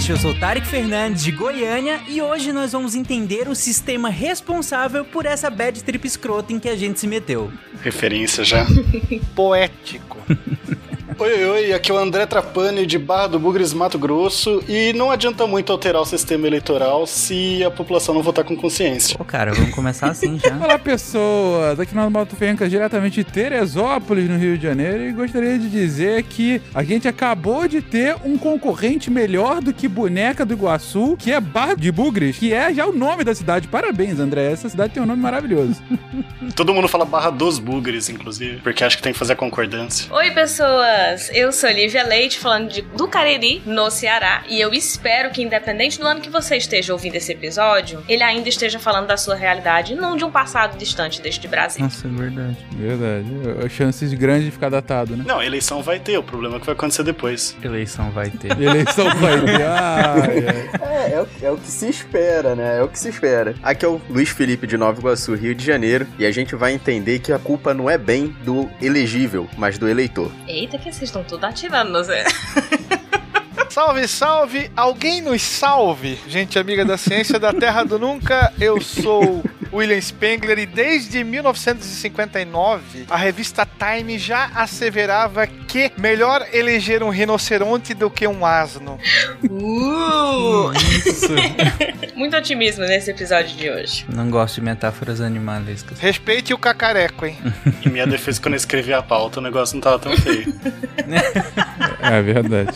SciCast. Eu sou Tarek Fernandes de Goiânia e hoje nós vamos entender o sistema responsável por essa bad trip escrota em que a gente se meteu. Referência já. Poético. Oi, oi, oi, aqui é o André Trapani de Barra do Bugres, Mato Grosso, e não adianta muito alterar o sistema eleitoral se a população não votar com consciência. Pô, cara, vamos começar assim já. Olá, pessoas! Aqui no Mato Fencas, diretamente de Teresópolis, no Rio de Janeiro, e gostaria de dizer que a gente acabou de ter um concorrente melhor do que Boneca do Iguaçu, que é Barra de Bugres, que é já o nome da cidade. Parabéns, André. Essa cidade tem um nome maravilhoso. Todo mundo fala Barra dos Bugres, inclusive, porque acha que tem que fazer a concordância. Oi, pessoas! Eu sou Lívia Leite, falando de, do Cariri, no Ceará, e eu espero que, independente do ano que você esteja ouvindo esse episódio, ele ainda esteja falando da sua realidade, não de um passado distante deste Brasil. Nossa, é verdade. Verdade. Chances grandes de ficar datado, né? Não, eleição vai ter, o problema é que vai acontecer depois. Eleição vai ter. Eleição vai ter. Ai, ai. É, é, o- é o que se espera, né? É o que se espera. Aqui é o Luiz Felipe de Nova Iguaçu, Rio de Janeiro, e a gente vai entender que a culpa não é bem do elegível, mas do eleitor. Eita, que vocês estão tudo atirando, sei. Salve, salve! Alguém nos salve! Gente amiga da ciência da Terra do Nunca, eu sou William Spengler e desde 1959 a revista Time já asseverava que melhor eleger um rinoceronte do que um asno. Uh! Isso. Muito otimismo nesse episódio de hoje. Não gosto de metáforas animalescas. Respeite o cacareco, hein? Em minha defesa, quando eu escrevi a pauta, o negócio não tava tão feio. É verdade.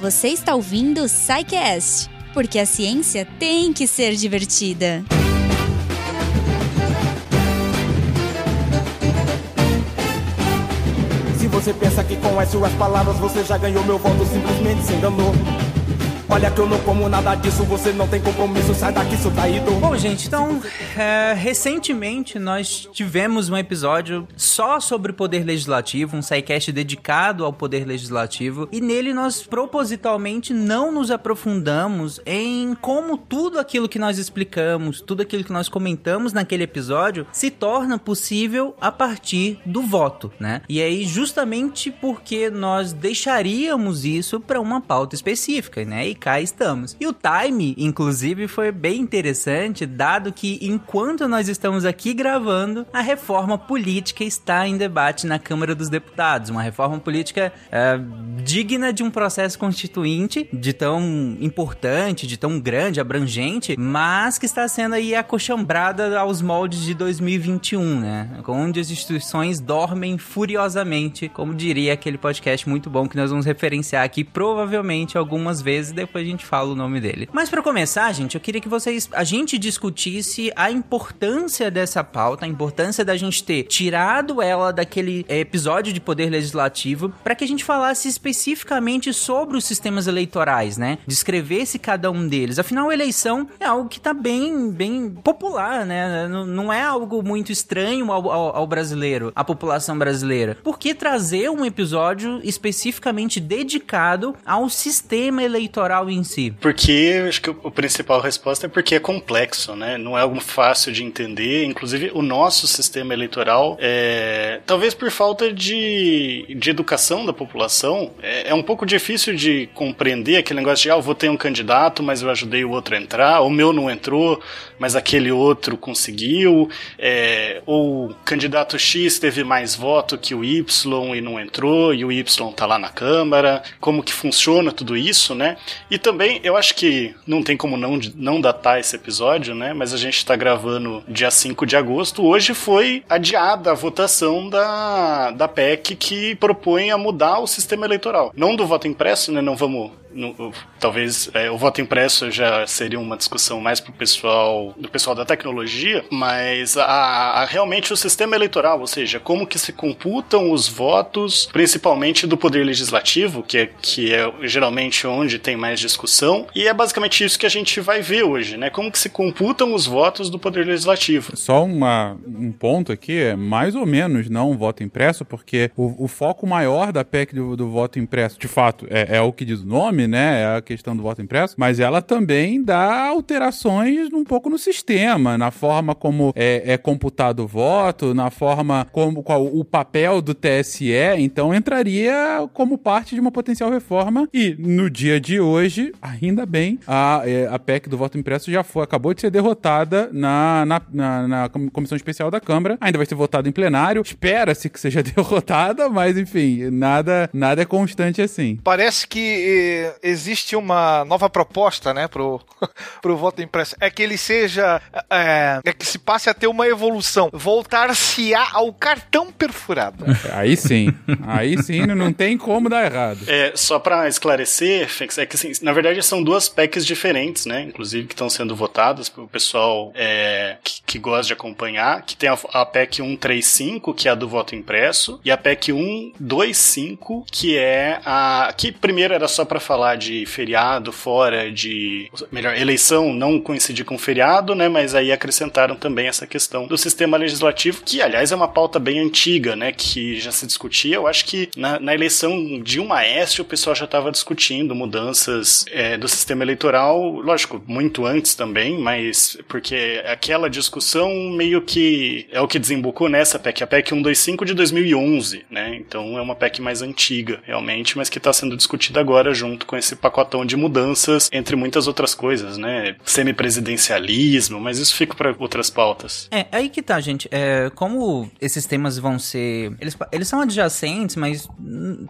Você está ouvindo o SciCast, porque a ciência tem que ser divertida. Você pensa que com as suas palavras você já ganhou meu voto, simplesmente se enganou. Olha que eu não como nada disso, você não tem compromisso, sai daqui, seu traído. Bom, gente, então, é, recentemente nós tivemos um episódio só sobre o poder legislativo, um SciCast dedicado ao poder legislativo, e nele nós propositalmente não nos aprofundamos em como tudo aquilo que nós explicamos, tudo aquilo que nós comentamos naquele episódio se torna possível a partir do voto, né? E aí, justamente porque nós deixaríamos isso para uma pauta específica, né? E cá estamos. E o time, inclusive, foi bem interessante, dado que enquanto nós estamos aqui gravando, a reforma política está em debate na Câmara dos Deputados. Uma reforma política eh, digna de um processo constituinte, de tão importante, de tão grande, abrangente, mas que está sendo aí acochambrada aos moldes de 2021, né? Onde as instituições dormem furiosamente, como diria aquele podcast muito bom que nós vamos referenciar aqui provavelmente algumas vezes, depois a gente fala o nome dele. Mas para começar, gente, eu queria que vocês a gente discutisse a importância dessa pauta, a importância da gente ter tirado ela daquele eh, episódio de poder legislativo, para que a gente falasse especificamente sobre os sistemas eleitorais, né? Descrevesse cada um deles. Afinal, a eleição é algo que tá bem, bem popular, né? Não, não é algo muito estranho ao, ao- ao brasileiro, à população brasileira. Por que trazer um episódio especificamente dedicado ao sistema eleitoral em si? Porque acho que o- a principal resposta é porque é complexo, né? Não é algo fácil de entender. Inclusive, o nosso sistema eleitoral, é, talvez por falta de, de educação da população, é, é um pouco difícil de compreender aquele negócio de, ah, eu votei um candidato, mas eu ajudei o outro a entrar, o meu não entrou, mas aquele outro conseguiu, é, ou o candidato X teve mais voto que o Y e não entrou, e o Y tá lá na Câmara, como que funciona tudo isso, né? E também, eu acho que não tem como não, não datar esse episódio, né? Mas a gente tá gravando dia 5 de agosto. Hoje foi adiada a votação da, da PEC que propõe a mudar o sistema eleitoral. Não do voto impresso, né? Não vamos no- talvez é, o voto impresso já seria uma discussão mais pro pessoal do pessoal da tecnologia, mas a, a- realmente o sistema eleitoral, ou seja, como que se computam os votos, principalmente do poder legislativo, que é, que é geralmente onde tem mais discussão, e é basicamente isso que a gente vai ver hoje, né? Como que se computam os votos do poder legislativo. Só uma, um ponto aqui, é mais ou menos não um voto impresso, porque o, o foco maior da PEC do, do voto impresso, de fato, é, é o que diz o nome, né, a questão do voto impresso, mas ela também dá alterações um pouco no sistema, na forma como é, é computado o voto, na forma como qual, o papel do TSE, então entraria como parte de uma potencial reforma e no dia de hoje, ainda bem, a, é, a PEC do voto impresso já foi, acabou de ser derrotada na, na, na, na comissão especial da Câmara, ainda vai ser votada em plenário, espera-se que seja derrotada, mas enfim, nada, nada é constante assim. Parece que existe uma nova proposta, né, pro, pro voto impresso. É que ele seja. É, é que se passe a ter uma evolução. Voltar-se-á ao cartão perfurado. Aí sim. Aí sim, não tem como dar errado. É, só pra esclarecer, é que assim, na verdade são duas PECs diferentes, né? Inclusive que estão sendo votadas pelo pessoal é, que, que gosta de acompanhar, que tem a, a PEC 135, que é a do voto impresso, e a PEC 125, que é a. que primeiro era só para falar de feriado fora de. melhor, eleição não coincidir com feriado, né? Mas aí acrescentaram também essa questão do sistema legislativo, que aliás é uma pauta bem antiga, né? Que já se discutia. Eu acho que na, na eleição de uma Aécio o pessoal já estava discutindo mudanças é, do sistema eleitoral, lógico, muito antes também, mas porque aquela discussão meio que é o que desembocou nessa PEC, a PEC 125 de 2011, né? Então é uma PEC mais antiga, realmente, mas que está sendo discutida agora junto com esse pacotão de mudanças, entre muitas outras coisas, né? Semipresidencialismo, mas isso fica para outras pautas. É, aí que tá, gente. É, como esses temas vão ser. Eles, eles são adjacentes, mas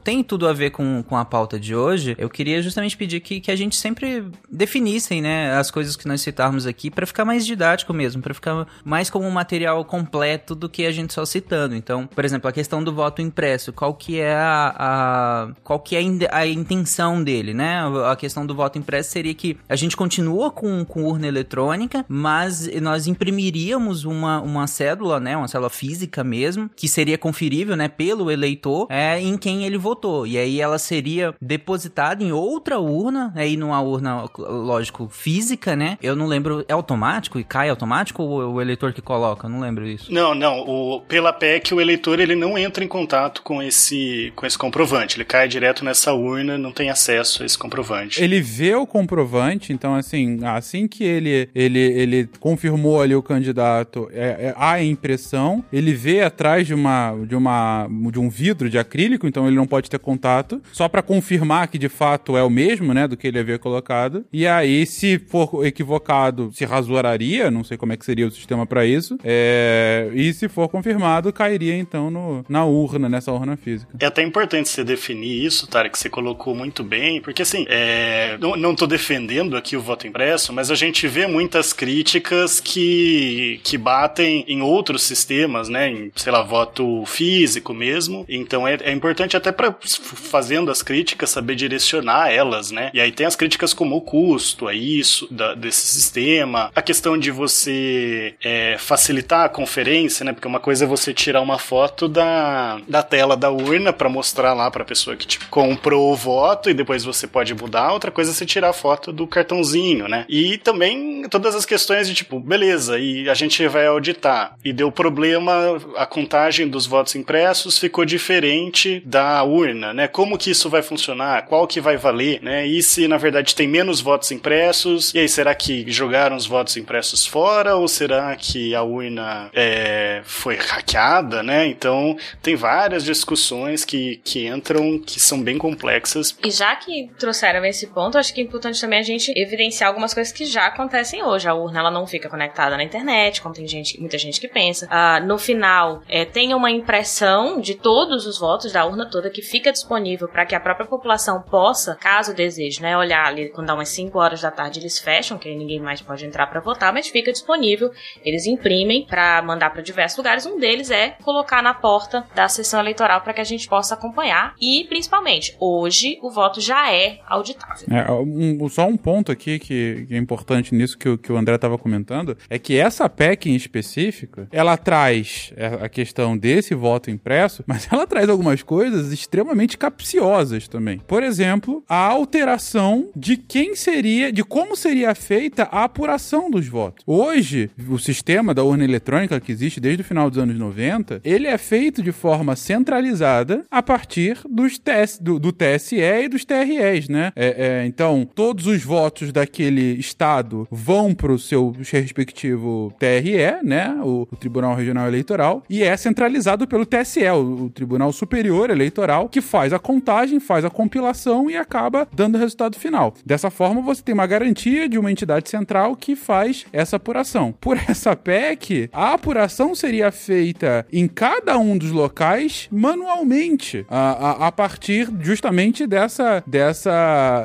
tem tudo a ver com, com a pauta de hoje. Eu queria justamente pedir que, que a gente sempre definissem, né, as coisas que nós citarmos aqui para ficar mais didático mesmo, para ficar mais como um material completo do que a gente só citando. Então, por exemplo, a questão do voto impresso, qual que é a, a qual que é a intenção dele, né? A questão do voto impresso seria que a gente continua com, com urna eletrônica, mas nós imprimiríamos uma, uma cédula, né, uma cédula física mesmo, que seria conferível, né, pelo eleitor, é, em quem ele votou. E aí ela seria depositada em outra urna, aí numa urna, lógico, física, né? Eu não lembro, é automático e cai automático ou o eleitor que coloca? Não lembro isso. Não, não, o, pela PEC o eleitor ele não entra em contato com esse com esse comprovante, ele cai direto nessa urna, não tem acesso a esse comprovante. Ele vê o comprovante, então assim, assim que ele ele, ele confirmou ali o candidato, é, é, há a impressão, ele vê atrás de uma de uma de um vidro de acrílico, então ele não pode ter contato, só para confirmar que de fato é o mesmo, né, do que ele havia colocado. E aí, se for equivocado, se rasuraria, não sei como é que seria o sistema para isso. É, e se for confirmado, cairia então no, na urna, nessa urna física. É até importante você definir isso, Tara, que você colocou muito bem, porque assim, é, não, não defendendo aqui o voto impresso, mas a gente vê muitas críticas que, que batem em outros sistemas, né, em, sei lá, voto físico mesmo. Então é, é importante até para fazendo as críticas saber direcionar elas, né? E aí tem as críticas como o custo, a isso da, desse sistema, a questão de você é, facilitar a conferência, né? Porque uma coisa é você tirar uma foto da, da tela da urna para mostrar lá para a pessoa que tipo, comprou o voto e depois você pode mudar. Outra coisa é você tirar a foto do cartãozinho, né? E também todas as questões de tipo, beleza, e a gente vai auditar e deu problema, a contagem dos votos impressos ficou diferente da urna, né? Como que isso vai funcionar? Qual que vai valer, né? E se na verdade tem menos votos impressos? E aí será que jogaram os votos impressos fora ou será que a urna é, foi hackeada, né? Então tem várias discussões que, que entram que são bem complexas. E já que trouxeram esse ponto, acho que é importante também a gente evidenciar algumas coisas que já acontecem hoje. A urna ela não fica conectada na internet, como tem gente, muita gente que pensa. Ah, no final, é, tem uma impressão de todos os votos da urna toda que fica disponível para que a própria população possa, caso deseje, né, olhar ali quando dá umas 5 horas da tarde eles fecham, que ninguém mais pode entrar para votar, mas fica disponível. Eles imprimem para mandar para diversos lugares. Um deles é colocar na porta da sessão eleitoral para que a gente possa acompanhar e, principalmente, hoje o voto já é auditável. É, um, só um ponto aqui que, que, é importante nisso que, que o André estava comentando é que essa PEC em específico ela traz a questão desse voto impresso, mas ela traz algumas coisas extremamente capciosas também. Por exemplo, a alteração de quem seria, de como seria feita a apuração dos votos. Hoje, o sistema da urna eletrônica que existe desde o final dos anos 90, ele é feito de forma centralizada a partir dos TS, do, do TSE e dos TRE. TREs, né? É, é, então, todos os votos daquele estado vão pro seu respectivo TRE, né? O, o Tribunal Regional Eleitoral, e é centralizado pelo TSE, o, o Tribunal Superior Eleitoral, que faz a contagem, faz a compilação e acaba dando o resultado final. Dessa forma, você tem uma garantia de uma entidade central que faz essa apuração. Por essa PEC, a apuração seria feita em cada um dos locais manualmente, a, a, a partir justamente dessa, dessa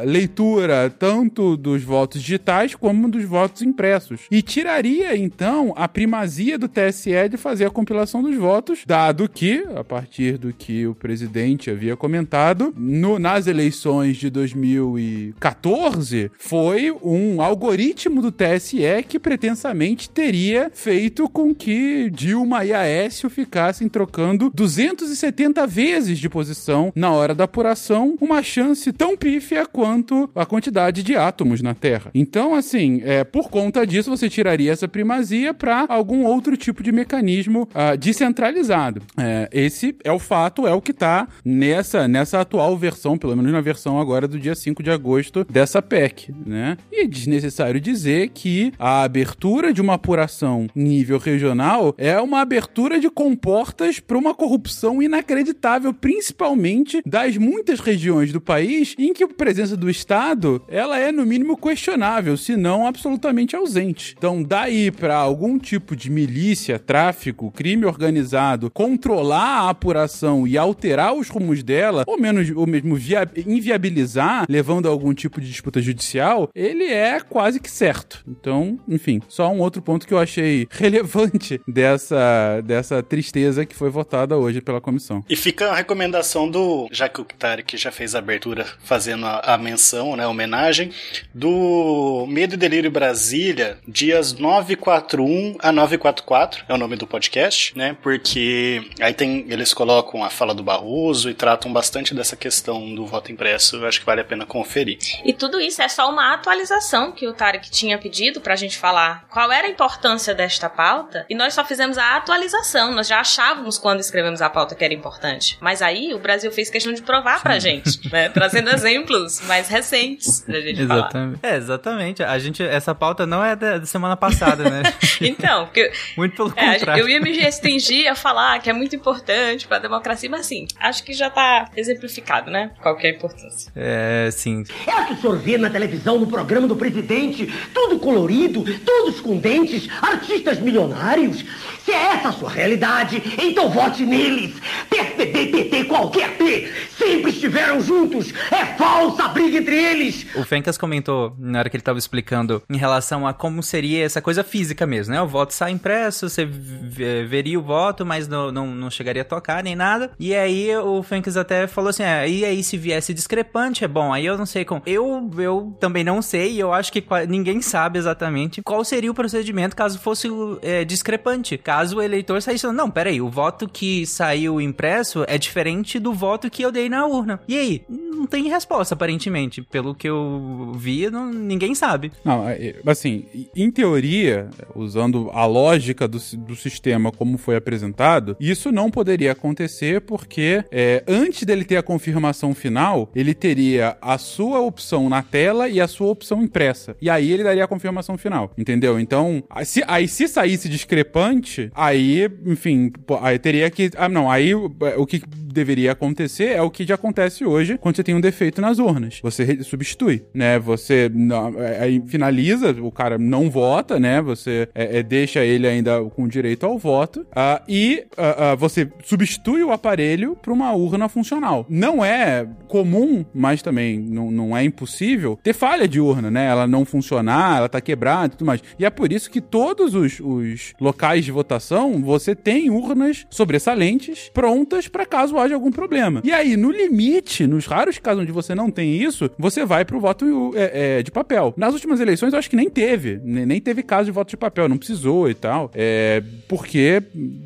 leitura tanto dos votos digitais como dos votos impressos. E tiraria, então, a primazia do TSE de fazer a compilação dos votos, dado que, a partir do que o presidente havia comentado, no, nas eleições de 2014, foi um algoritmo do TSE que pretensamente teria feito com que Dilma e Aécio ficassem trocando 270 vezes de posição na hora da apuração, uma chance tão pífia quanto a quantidade de átomos na Terra. Então, assim, é, por conta disso, você tiraria essa primazia para algum outro tipo de mecanismo uh, descentralizado. É, esse é o fato, é o que está nessa, nessa atual versão, pelo menos na versão agora do dia 5 de agosto dessa PEC, né? E é desnecessário dizer que a abertura de uma apuração nível regional é uma abertura de comportas para uma corrupção inacreditável, principalmente das muitas regiões do país em que a presença do Estado ela é no mínimo questionável, se não absolutamente ausente. Então, daí para algum tipo de milícia, tráfico, crime organizado controlar a apuração e alterar os rumos dela, ou menos ou mesmo inviabilizar, levando a algum tipo de disputa judicial, ele é quase que certo. Então, enfim, só um outro ponto que eu achei relevante dessa, dessa tristeza que foi votada hoje pela comissão. E fica a recomendação do, já que o já fez a abertura fazendo a, a menção, né, a homenagem, do Medo e Delírio Brasília, dias 941 a 944, é o nome do podcast, né, porque aí tem, eles colocam a fala do Barroso e tratam bastante dessa questão do voto impresso, eu acho que vale a pena conferir. E tudo isso é só uma atualização que o Tarek tinha pedido pra gente falar qual era a importância desta pauta, e nós só fizemos a atualização, nós já achávamos quando escrevemos a pauta que era importante. Mas aí o Brasil fez questão de provar pra gente, né? Trazendo exemplos mais recentes pra gente exatamente. falar. É, exatamente. A gente, essa pauta não é da, semana passada, né? então, porque. Muito pelo é, contrário. Eu ia me restringir a falar que é muito importante pra democracia, mas assim, acho que já tá exemplificado, né? Qual que é a importância. É, sim. É o que o senhor vê na televisão, no programa do presidente, tudo colorido, todos com dentes, artistas milionários. Se é essa a sua realidade, então vote neles. PSDB, PT, qualquer P, sempre estiveram juntos. É falsa a briga entre eles. O Fencas comentou, na hora que ele estava explicando, em relação a como seria essa coisa física mesmo, né? O voto sai impresso, você veria o voto, mas não, não, não chegaria a tocar nem nada. E aí o Fencas até falou assim, é, e aí se viesse discrepante, é bom. Aí eu não sei como... Eu, eu também não sei, e eu acho que ninguém sabe exatamente qual seria o procedimento caso fosse é, discrepante. Caso o eleitor saísse não, peraí, o voto que saiu impresso é diferente do voto que eu dei na urna. E aí? Não tem resposta, aparentemente. Pelo que eu vi, não, ninguém sabe. Não, é, assim, em teoria, usando a lógica do, do sistema como foi apresentado, isso não poderia acontecer porque é, antes dele ter a confirmação final, ele teria a sua opção na tela e a sua opção impressa. E aí ele daria a confirmação final, entendeu? Então, se, aí se saísse discrepante, aí, enfim, aí teria que. Ah, não, aí o que deveria acontecer é o que já acontece hoje quando você tem um defeito nas urnas. Você substitui, né? Você é, aí finaliza, o cara não vota, né? Você é, é, deixa ele ainda com direito ao voto uh, e uh, uh, você substitui o aparelho para uma urna funcional. Não é comum, mas também não, não é impossível ter falha de urna, né? Ela não funcionar, ela tá quebrada e tudo mais. E é por isso que todos os, os locais de votação, você tem urnas sobressalentes prontas para caso haja algum problema. E aí, no limite, nos raros casos onde você não tem isso, você vai pro voto é, é, de papel. Nas últimas eleições, eu acho que nem teve. Nem teve caso de voto de papel, não precisou e tal. É, porque,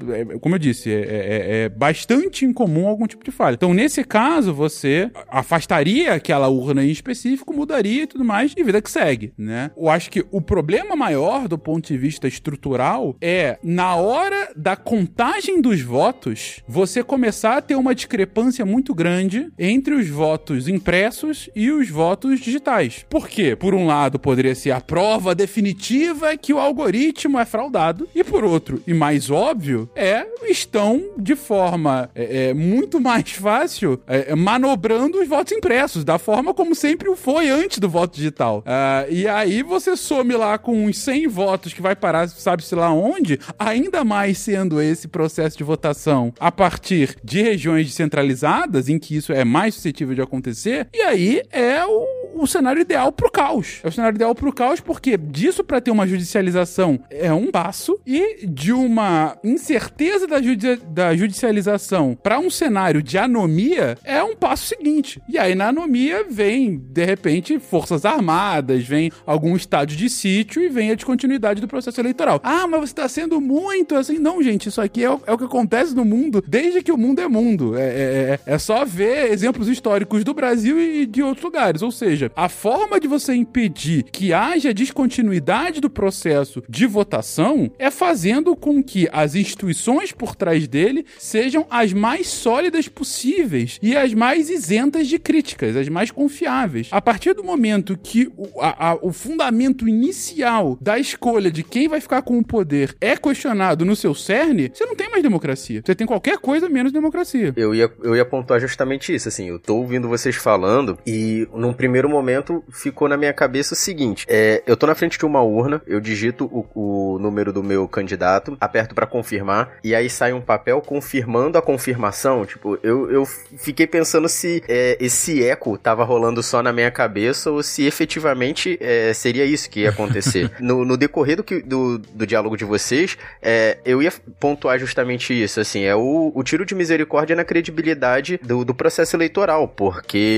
é, como eu disse, é, é, é bastante incomum algum tipo de falha. Então, nesse caso, você afastaria aquela urna em específico, mudaria e tudo mais, e vida que segue, né? Eu acho que o problema maior do ponto de vista estrutural é na hora da contagem dos votos, você começar a ter um, uma discrepância muito grande entre os votos impressos e os votos digitais. Por quê? Por um lado, poderia ser a prova definitiva que o algoritmo é fraudado, e por outro, e mais óbvio, é estão de forma é, é, muito mais fácil é, manobrando os votos impressos, da forma como sempre o foi antes do voto digital. Uh, e aí você some lá com uns 100 votos que vai parar, sabe-se lá onde, ainda mais sendo esse processo de votação a partir de regiões descentralizadas, em que isso é mais suscetível de acontecer, e aí é o, o cenário ideal pro caos. É o cenário ideal pro caos porque disso para ter uma judicialização é um passo e de uma incerteza da, judi da judicialização para um cenário de anomia é um passo seguinte. E aí na anomia vem, de repente, forças armadas, vem algum estádio de sítio e vem a descontinuidade do processo eleitoral. Ah, mas você está sendo muito assim. Não, gente, isso aqui é o, é o, que acontece no mundo desde que o mundo é mundo. É, é, é, é só ver exemplos históricos do Brasil e de outros lugares. Ou seja, a forma de você impedir que haja descontinuidade do processo de votação é fazendo com que as instituições por trás dele sejam as mais sólidas possíveis e as mais isentas de críticas, as mais confiáveis. A partir do momento que o, a, a, o fundamento inicial da escolha de quem vai ficar com o poder é questionado no seu cerne, você não tem mais democracia. Você tem qualquer coisa menos democracia. Eu ia, eu ia pontuar justamente isso, assim, eu tô ouvindo vocês falando e num primeiro momento ficou na minha cabeça o seguinte, é, eu tô na frente de uma urna, eu digito o, o número do meu candidato, aperto para confirmar e aí sai um papel confirmando a confirmação, tipo, eu, eu fiquei pensando se é, esse eco tava rolando só na minha cabeça ou se efetivamente é, seria isso que ia acontecer. no, no, decorrer do, que, do, do diálogo de vocês, é, eu ia pontuar justamente isso, assim, é o, o tiro de misericórdia na credibilidade do, do processo eleitoral, porque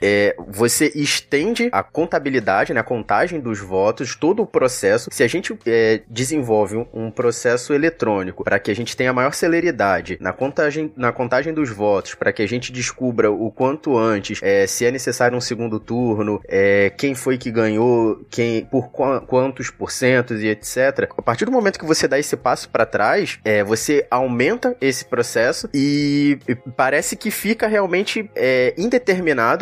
é, você estende a contabilidade, né, a contagem dos votos, todo o processo. Se a gente é, desenvolve um, processo eletrônico para que a gente tenha maior celeridade na contagem, na contagem dos votos, para que a gente descubra o quanto antes é, se é necessário um segundo turno, é, quem foi que ganhou, quem por qu quantos porcentos e etc. A partir do momento que você dá esse passo para trás, é, você aumenta esse processo e parece que fica realmente é,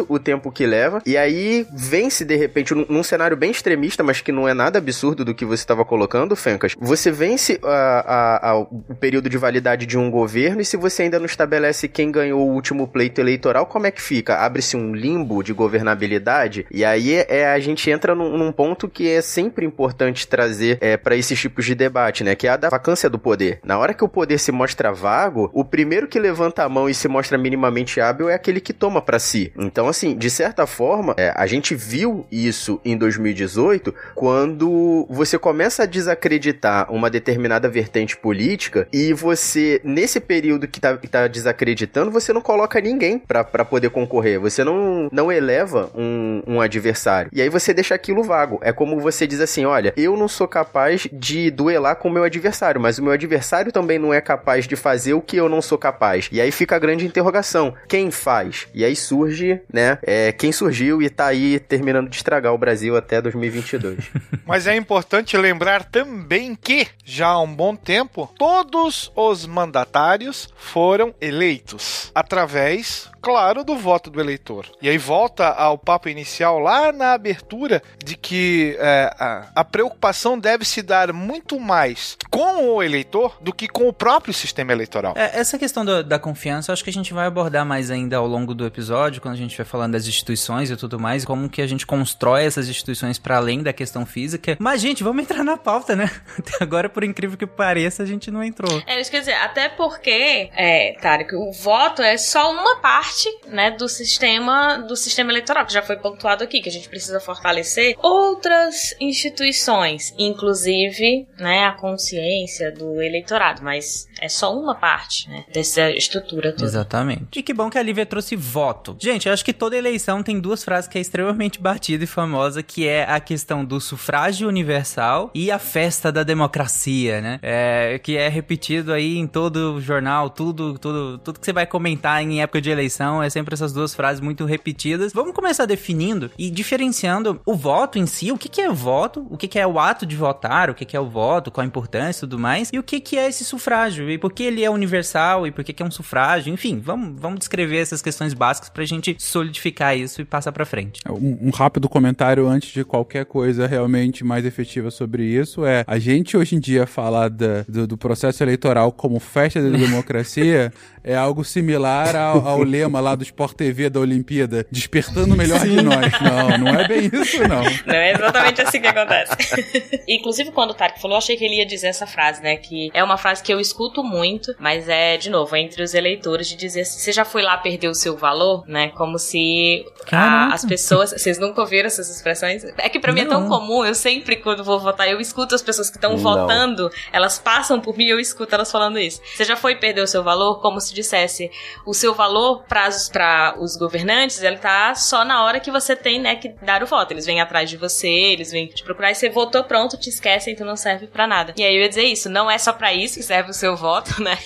o tempo que leva e aí vence de repente num, num, cenário bem extremista, mas que não é nada absurdo do que você estava colocando, Fencas. Você vence a, a, a, o período de validade de um governo e se você ainda não estabelece quem ganhou o último pleito eleitoral, como é que fica? Abre-se um limbo de governabilidade e aí é, a gente entra num, num ponto que é sempre importante trazer é, para esses tipos de debate, né? Que é a da vacância do poder. Na hora que o poder se mostra vago, o primeiro que levanta a mão e se mostra minimamente hábil é aquele que toma para si. Então, assim, de certa forma, é, a gente viu isso em 2018 quando você começa a desacreditar uma determinada vertente política e você, nesse período que tá, que tá desacreditando, você não coloca ninguém para poder concorrer. Você não, não eleva um, um adversário. E aí você deixa aquilo vago. É como você diz assim: olha, eu não sou capaz de duelar com o meu adversário, mas o meu adversário também não é capaz de fazer o que eu não sou capaz. E aí fica a grande interrogação: quem faz? E aí surge, né, é, quem surgiu e tá aí terminando de estragar o Brasil até 2022. mas é importante lembrar também que, já há um bom tempo, todos os mandatários foram eleitos através claro, do voto do eleitor. E aí volta ao papo inicial lá na abertura de que é, a, a, preocupação deve se dar muito mais com o eleitor do que com o próprio sistema eleitoral. É, essa questão do, da confiança, acho que a gente vai abordar mais ainda ao longo do episódio, quando a gente vai falando das instituições e tudo mais, como que a gente constrói essas instituições para além da questão física. Mas, gente, vamos entrar na pauta, né? Até agora, por incrível que pareça, a gente não entrou. É, isso quer dizer, até porque, é, Tarek, o voto é só uma parte parte, né, do sistema do sistema eleitoral, que já foi pontuado aqui, que a gente precisa fortalecer outras instituições, inclusive, né, a consciência do eleitorado, mas é só uma parte, né, dessa estrutura toda. Exatamente. E que bom que a Lívia trouxe voto. Gente, eu acho que toda eleição tem duas frases que é extremamente batida e famosa, que é a questão do sufrágio universal e a festa da democracia, né? É, que é repetido aí em todo jornal, tudo, tudo, tudo que você vai comentar em época de eleição é sempre essas duas frases muito repetidas. Vamos começar definindo e diferenciando o voto em si, o que, que é voto, o que, que é o ato de votar, o que, que é o voto, qual a importância e tudo mais, e o que, que é esse sufrágio, e por que ele é universal, e por que, que é um sufrágio, enfim, vamos, vamos descrever essas questões básicas pra gente solidificar isso e passar pra frente. Um, um rápido comentário antes de qualquer coisa realmente mais efetiva sobre isso é a gente hoje em dia falar da, do, do processo eleitoral como festa da democracia é algo similar ao, ao lema lá do Sport TV da Olimpíada, despertando o melhor de nós. Não, não é bem isso, não. Não é exatamente assim que acontece. Inclusive, quando o Tarek falou, achei que ele ia dizer essa frase, né? Que é uma frase que eu escuto muito, mas é, de novo, entre os eleitores, de dizer assim: você já foi lá perder o seu valor, né? Como se a, as pessoas. Vocês nunca ouviram essas expressões? É que pra mim é tão comum, eu sempre, quando vou votar, eu escuto as pessoas que estão votando, elas passam por mim e eu escuto elas falando isso. Você já foi perder o seu valor? Como se dissesse: o seu valor para os governantes, ele tá só na hora que você tem, né, que dar o voto. Eles vêm atrás de você, eles vêm te procurar e você votou pronto, te esquecem, tu não serve para nada. E aí eu ia dizer isso, não é só para isso que serve o seu voto, né?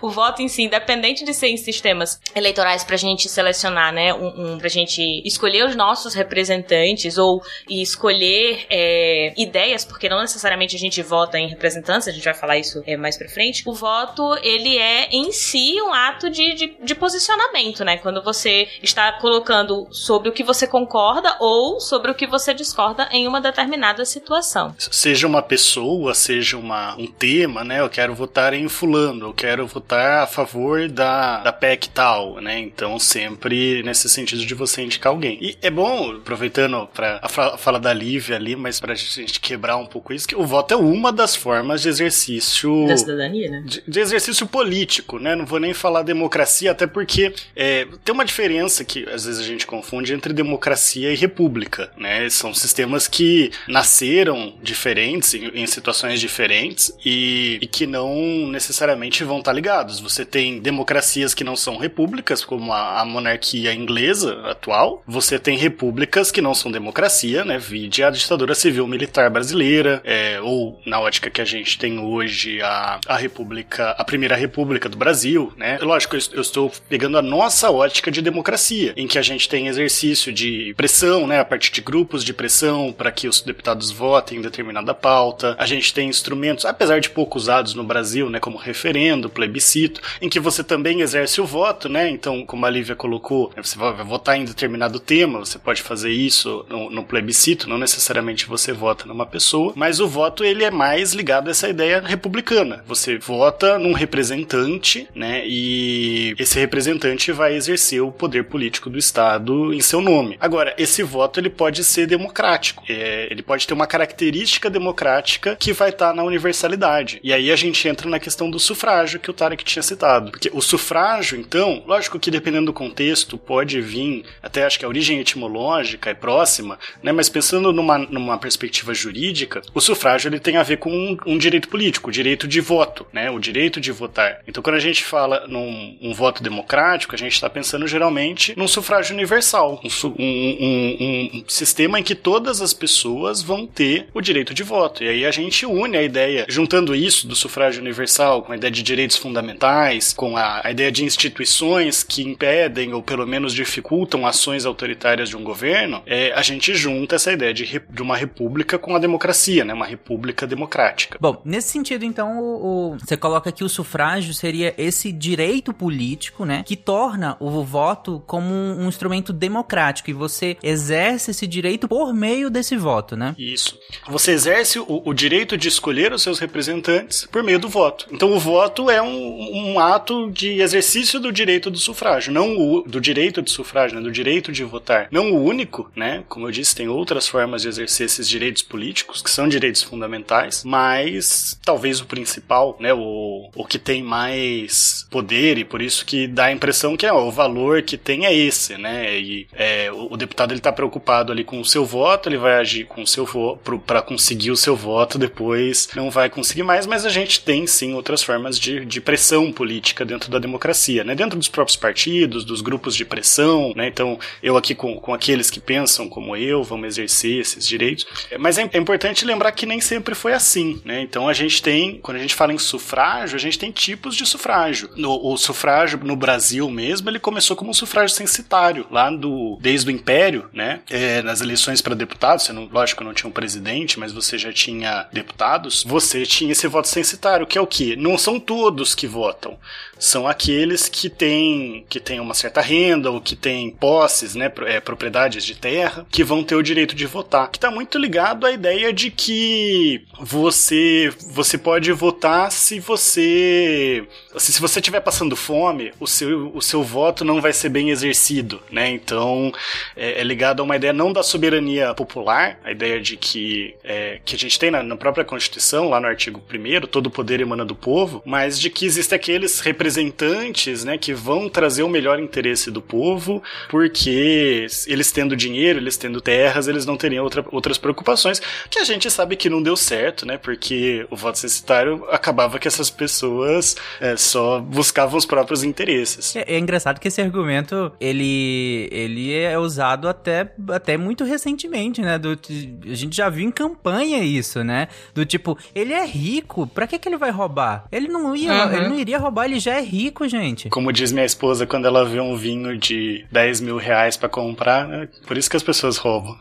o voto em si, independente de ser em sistemas eleitorais pra gente selecionar, né, um, um pra gente escolher os nossos representantes ou escolher é, ideias, porque não necessariamente a gente vota em representantes, a gente vai falar isso é, mais pra frente. O voto, ele é em si um ato de, de, de posicionamento, né? Quando você está colocando sobre o que você concorda ou sobre o que você discorda em uma determinada situação. Seja uma pessoa, seja uma, um tema, né? Eu quero votar em fulano, eu quero votar a favor da, da PEC tal, né? Então, sempre nesse sentido de você indicar alguém. E é bom, aproveitando para a fala da Lívia ali, mas pra gente quebrar um pouco isso, que o voto é uma das formas de exercício... Da cidadania, né? De, de exercício político, né? Não vou nem falar democracia, até porque é, tem uma diferença que às vezes a gente confunde entre democracia e república, né? São sistemas que nasceram diferentes, em, em situações diferentes, e, e, que não necessariamente vão estar ligados. Você tem democracias que não são repúblicas, como a, a monarquia inglesa atual. Você tem repúblicas que não são democracia, né? Vide a ditadura civil militar brasileira, é, ou na ótica que a gente tem hoje a, a república, a primeira república do Brasil, né? Lógico, eu, eu estou pegando a nossa ótica de democracia, em que a gente tem exercício de pressão, né, a partir de grupos de pressão para que os deputados votem em determinada pauta. A gente tem instrumentos, apesar de pouco usados no Brasil, né, como referendo, plebiscito, em que você também exerce o voto, né? Então, como a Lívia colocou, você vai votar em determinado tema, você pode fazer isso no, no plebiscito, não necessariamente você vota numa pessoa, mas o voto ele é mais ligado a essa ideia republicana. Você vota num representante, né? E esse representante vai exercer o poder político do Estado em seu nome. Agora, esse voto ele pode ser democrático. É, ele pode ter uma característica democrática que vai estar na universalidade. E aí a gente entra na questão do sufrágio que o Tarek tinha citado. Porque o sufrágio, então, lógico que dependendo do contexto, pode vir, até acho que a origem etimológica é próxima, né? Mas pensando numa, numa perspectiva jurídica, o sufrágio ele tem a ver com um, um direito político, o direito de voto, né? O direito de votar. Então, quando a gente fala num um voto democrático, a gente está pensando geralmente num sufrágio universal, um, um, um, sistema em que todas as pessoas vão ter o direito de voto. E aí a gente une a ideia, juntando isso do sufrágio universal com a ideia de direitos fundamentais, com a, a ideia de instituições que impedem ou pelo menos dificultam ações autoritárias de um governo, é, a gente junta essa ideia de, de uma república com a democracia, né? Uma república democrática. Bom, nesse sentido, então, o, o, você coloca que o sufrágio seria esse direito político, né? Que torna o voto como um, um instrumento democrático e você exerce esse direito por meio desse voto, né? Isso. Você exerce o, o direito de escolher os seus representantes por meio do voto. Então o voto é um, um ato de exercício do direito do sufrágio, não o, do direito de sufrágio, né? do direito de votar. Não o único, né? Como eu disse, tem outras formas de exercer esses direitos políticos, que são direitos fundamentais, mas talvez o principal, né? O, o que tem mais poder e por isso que dá a impressão que é, ó, o valor que tem é esse, né? E é, o, o, deputado ele tá preocupado ali com o seu voto, ele vai agir com o seu voto para conseguir o seu voto, depois não vai conseguir mais, mas a gente tem sim outras formas de, de pressão política dentro da democracia, né? Dentro dos próprios partidos, dos grupos de pressão, né? Então, eu aqui com, com aqueles que pensam como eu, vamos exercer esses direitos. Mas é, é importante lembrar que nem sempre foi assim, né? Então, a gente tem, quando a gente fala em sufrágio, a gente tem tipos de sufrágio. No, o sufrágio no Brasil mesmo, ele começou como um sufrágio censitário, lá do, desde o Império, né? É, nas eleições para deputados, você não, lógico, não tinha um presidente, mas você já tinha deputados, você tinha esse voto censitário, que é o que? Não são todos que votam são aqueles que têm, que têm uma certa renda ou que têm posses, né, é, propriedades de terra, que vão ter o direito de votar. Que está muito ligado à ideia de que você, você pode votar se você se você estiver passando fome, o seu, o seu voto não vai ser bem exercido, né? Então é, é ligado a uma ideia não da soberania popular, a ideia de que é, que a gente tem na, na própria Constituição, lá no artigo 1 todo o poder emana do povo, mas de que existem aqueles representantes representantes, né, que vão trazer o melhor interesse do povo, porque eles tendo dinheiro, eles tendo terras, eles não teriam outra, outras preocupações, que a gente sabe que não deu certo, né, porque o voto censitário acabava que essas pessoas é, só buscavam os próprios interesses. É, é, engraçado que esse argumento, ele, ele é usado até, até muito recentemente, né, do, a gente já viu em campanha isso, né, do tipo, ele é rico, pra que que ele vai roubar? Ele não ia, uhum. ele não iria roubar, ele já é rico, gente. Como diz minha esposa, quando ela vê um vinho de 10 mil reais pra comprar, é por isso que as pessoas roubam.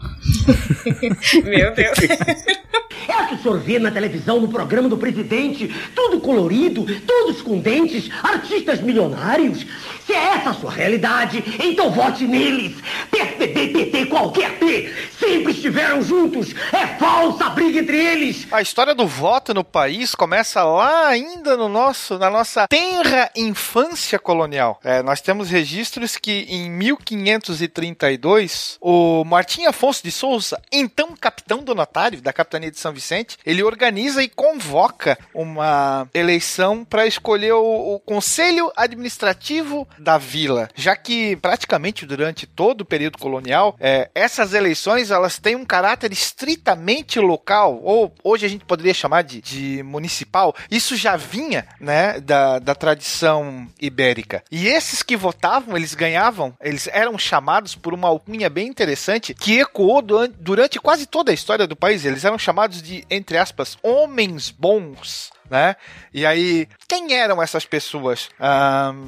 Meu Deus. É o que o senhor vê na televisão, no programa do presidente, tudo colorido, todos com dentes, artistas milionários. Se é essa a sua realidade, então vote neles. PSDB, PT, qualquer P, sempre estiveram juntos. É falsa a briga entre eles. A história do voto no país começa lá ainda no nosso, na nossa tenra infância colonial. É, nós temos registros que em 1532, o Martim Afonso de Souza, então capitão donatário da capitania de São Vicente, ele organiza e convoca uma eleição para escolher o, o conselho administrativo da vila, já que praticamente durante todo o período colonial, é, essas eleições elas têm um caráter estritamente local, ou hoje a gente poderia chamar de, de municipal. Isso já vinha, né, da, da tradição ibérica. E esses que votavam, eles ganhavam, eles eram chamados por uma alcunha bem interessante que ecoou durante, durante quase toda a história do país. Eles eram chamados de, entre aspas, homens bons né? E aí, quem eram essas pessoas?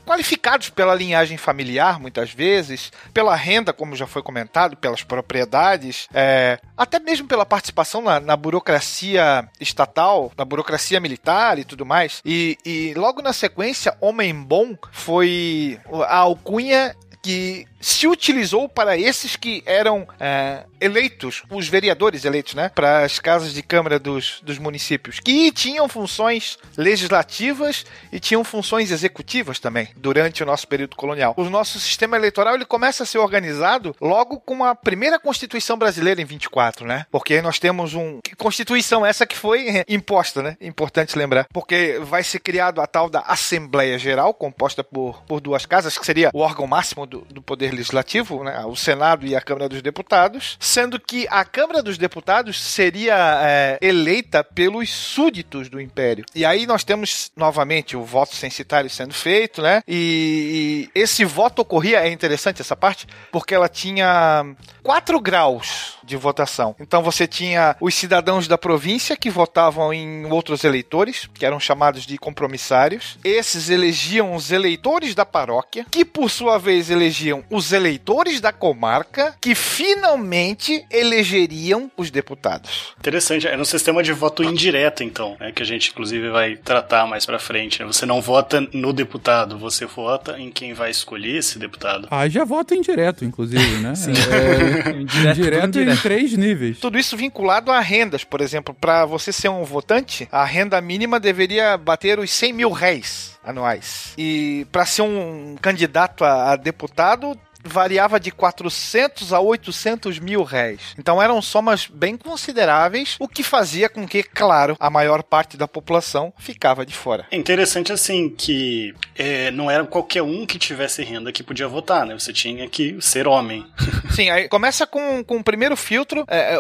Qualificados pela linhagem familiar, muitas vezes, pela renda, como já foi comentado, pelas propriedades, é, até mesmo pela participação na, na, burocracia estatal, na burocracia militar e tudo mais. E, e logo na sequência, Homem Bom foi a alcunha que se utilizou para esses que eram é, eleitos, os vereadores eleitos, né, para as casas de câmara dos, dos municípios, que tinham funções legislativas e tinham funções executivas também durante o nosso período colonial. O nosso sistema eleitoral ele começa a ser organizado logo com a primeira Constituição brasileira em 24, né? Porque nós temos um Constituição essa que foi é, imposta, né? Importante lembrar, porque vai ser criado a tal da Assembleia Geral, composta por, por duas casas, que seria o órgão máximo do, do poder Legislativo, né, o Senado e a Câmara dos Deputados, sendo que a Câmara dos Deputados seria é, eleita pelos súditos do Império. E aí nós temos novamente o voto censitário sendo feito, né? E, e esse voto ocorria, é interessante essa parte, porque ela tinha quatro graus de votação. Então você tinha os cidadãos da província que votavam em outros eleitores, que eram chamados de compromissários. Esses elegiam os eleitores da paróquia, que por sua vez elegiam os eleitores da comarca, que finalmente elegeriam os deputados. Interessante, é um sistema de voto indireto, então, né, que a gente inclusive vai tratar mais para frente. Né? Você não vota no deputado, você vota em quem vai escolher esse deputado. Ah, já vota indireto, inclusive, né? Sim. É, indireto, indireto três níveis. Tudo isso vinculado a rendas, por exemplo, para você ser um votante, a renda mínima deveria bater os 100 mil réis anuais. E para ser um candidato a, a deputado, variava de 400 a 800 mil réis. Então eram somas bem consideráveis, o que fazia com que, claro, a maior parte da população ficava de fora. É interessante assim que é, não era qualquer um que tivesse renda que podia votar, né? Você tinha que ser homem. Sim, aí começa com, com o primeiro filtro, é,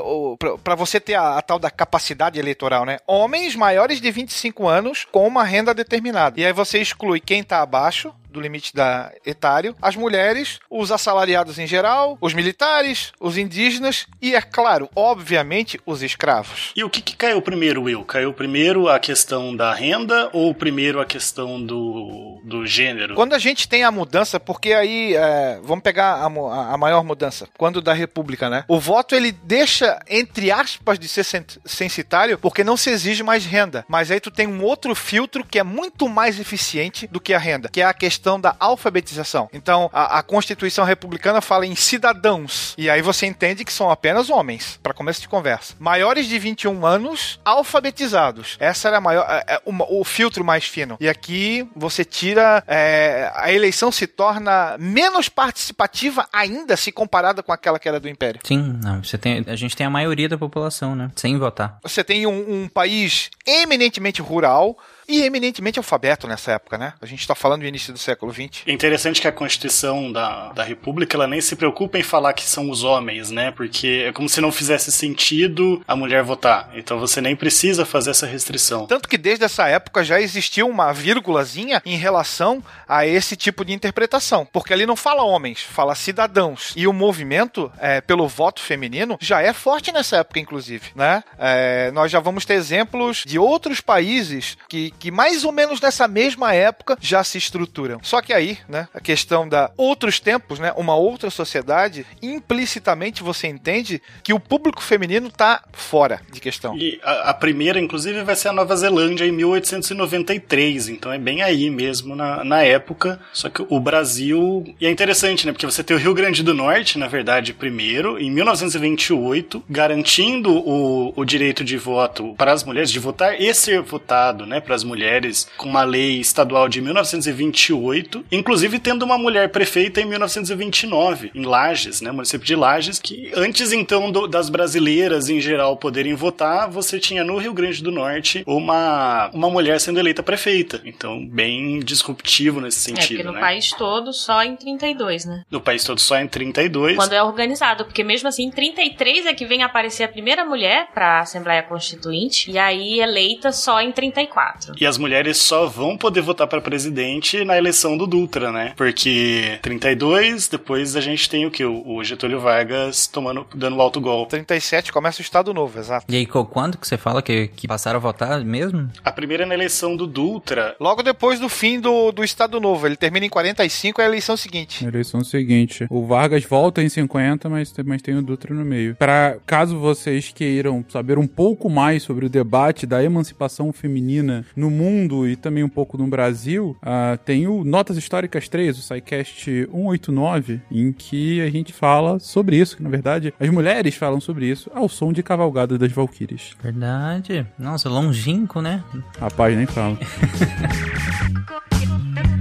para você ter a, a, tal da capacidade eleitoral, né? Homens maiores de 25 anos com uma renda determinada. E aí você exclui quem tá abaixo, do limite da etário, as mulheres, os assalariados em geral, os militares, os indígenas e, é claro, obviamente, os escravos. E o que, que caiu primeiro, Will? Caiu primeiro a questão da renda ou primeiro a questão do, do gênero? Quando a gente tem a mudança, porque aí, é, vamos pegar a, a, maior mudança, quando da República, né? O voto ele deixa, entre aspas, de ser censitário porque não se exige mais renda. Mas aí tu tem um outro filtro que é muito mais eficiente do que a renda, que é a questão questão da alfabetização. Então, a, a, Constituição Republicana fala em cidadãos. E aí você entende que são apenas homens, para começo de conversa. Maiores de 21 anos, alfabetizados. Essa era a maior, é, é, o, o, filtro mais fino. E aqui você tira. É, a eleição se torna menos participativa ainda se comparada com aquela que era do Império. Sim, não, você tem, a gente tem a maioria da população, né? Sem votar. Você tem um, um país eminentemente rural e eminentemente alfabeto nessa época, né? A gente está falando do início do século XX. É interessante que a Constituição da, da República ela nem se preocupa em falar que são os homens, né? Porque é como se não fizesse sentido a mulher votar. Então você nem precisa fazer essa restrição. Tanto que desde essa época já existiu uma vírgulazinha em relação a esse tipo de interpretação. Porque ali não fala homens, fala cidadãos. E o movimento é, pelo voto feminino já é forte nessa época, inclusive, né? É, nós já vamos ter exemplos de outros países que, que mais ou menos nessa mesma época já se estruturam. Só que aí, né, a questão da outros tempos, né, uma outra sociedade, implicitamente você entende que o público feminino tá fora de questão. E a, a primeira, inclusive, vai ser a Nova Zelândia em 1893, então é bem aí mesmo na, na época. Só que o Brasil. E é interessante, né, porque você tem o Rio Grande do Norte, na verdade, primeiro, em 1928, garantindo o, o direito de voto para as mulheres, de votar e ser votado, né, para as mulheres com uma lei estadual de 1928, inclusive tendo uma mulher prefeita em 1929, em Lages, né, município de Lages, que antes então do, das brasileiras em geral poderem votar, você tinha no Rio Grande do Norte uma, uma mulher sendo eleita prefeita. Então, bem disruptivo nesse sentido. É, porque no né? país todo só em 32, né? No país todo só em 32. Quando é organizado, porque mesmo assim, em 33 é que vem aparecer a primeira mulher para a Assembleia Constituinte, e aí eleita só em 34. E as mulheres só vão poder votar para presidente na eleição do Dutra, né? Porque 32, depois a gente tem o que? O Getúlio Vargas tomando, dando o alto golpe. 37 começa o Estado Novo, exato. E aí, quando que você fala que, que passaram a votar mesmo? A primeira é na eleição do Dutra. Logo depois do fim do, do Estado Novo. Ele termina em 45, é a eleição seguinte. Eleição seguinte. O Vargas volta em 50, mas, mas tem o Dutra no meio. Para caso vocês queiram saber um pouco mais sobre o debate da emancipação feminina no mundo e também um pouco no Brasil, uh, tem o Notas Históricas 3, o SciCast 189, em que a gente fala sobre isso, que na verdade as mulheres falam sobre isso ao som de Cavalgada das Valquírias. Verdade. Nossa, longínquo, né? Rapaz, nem fala.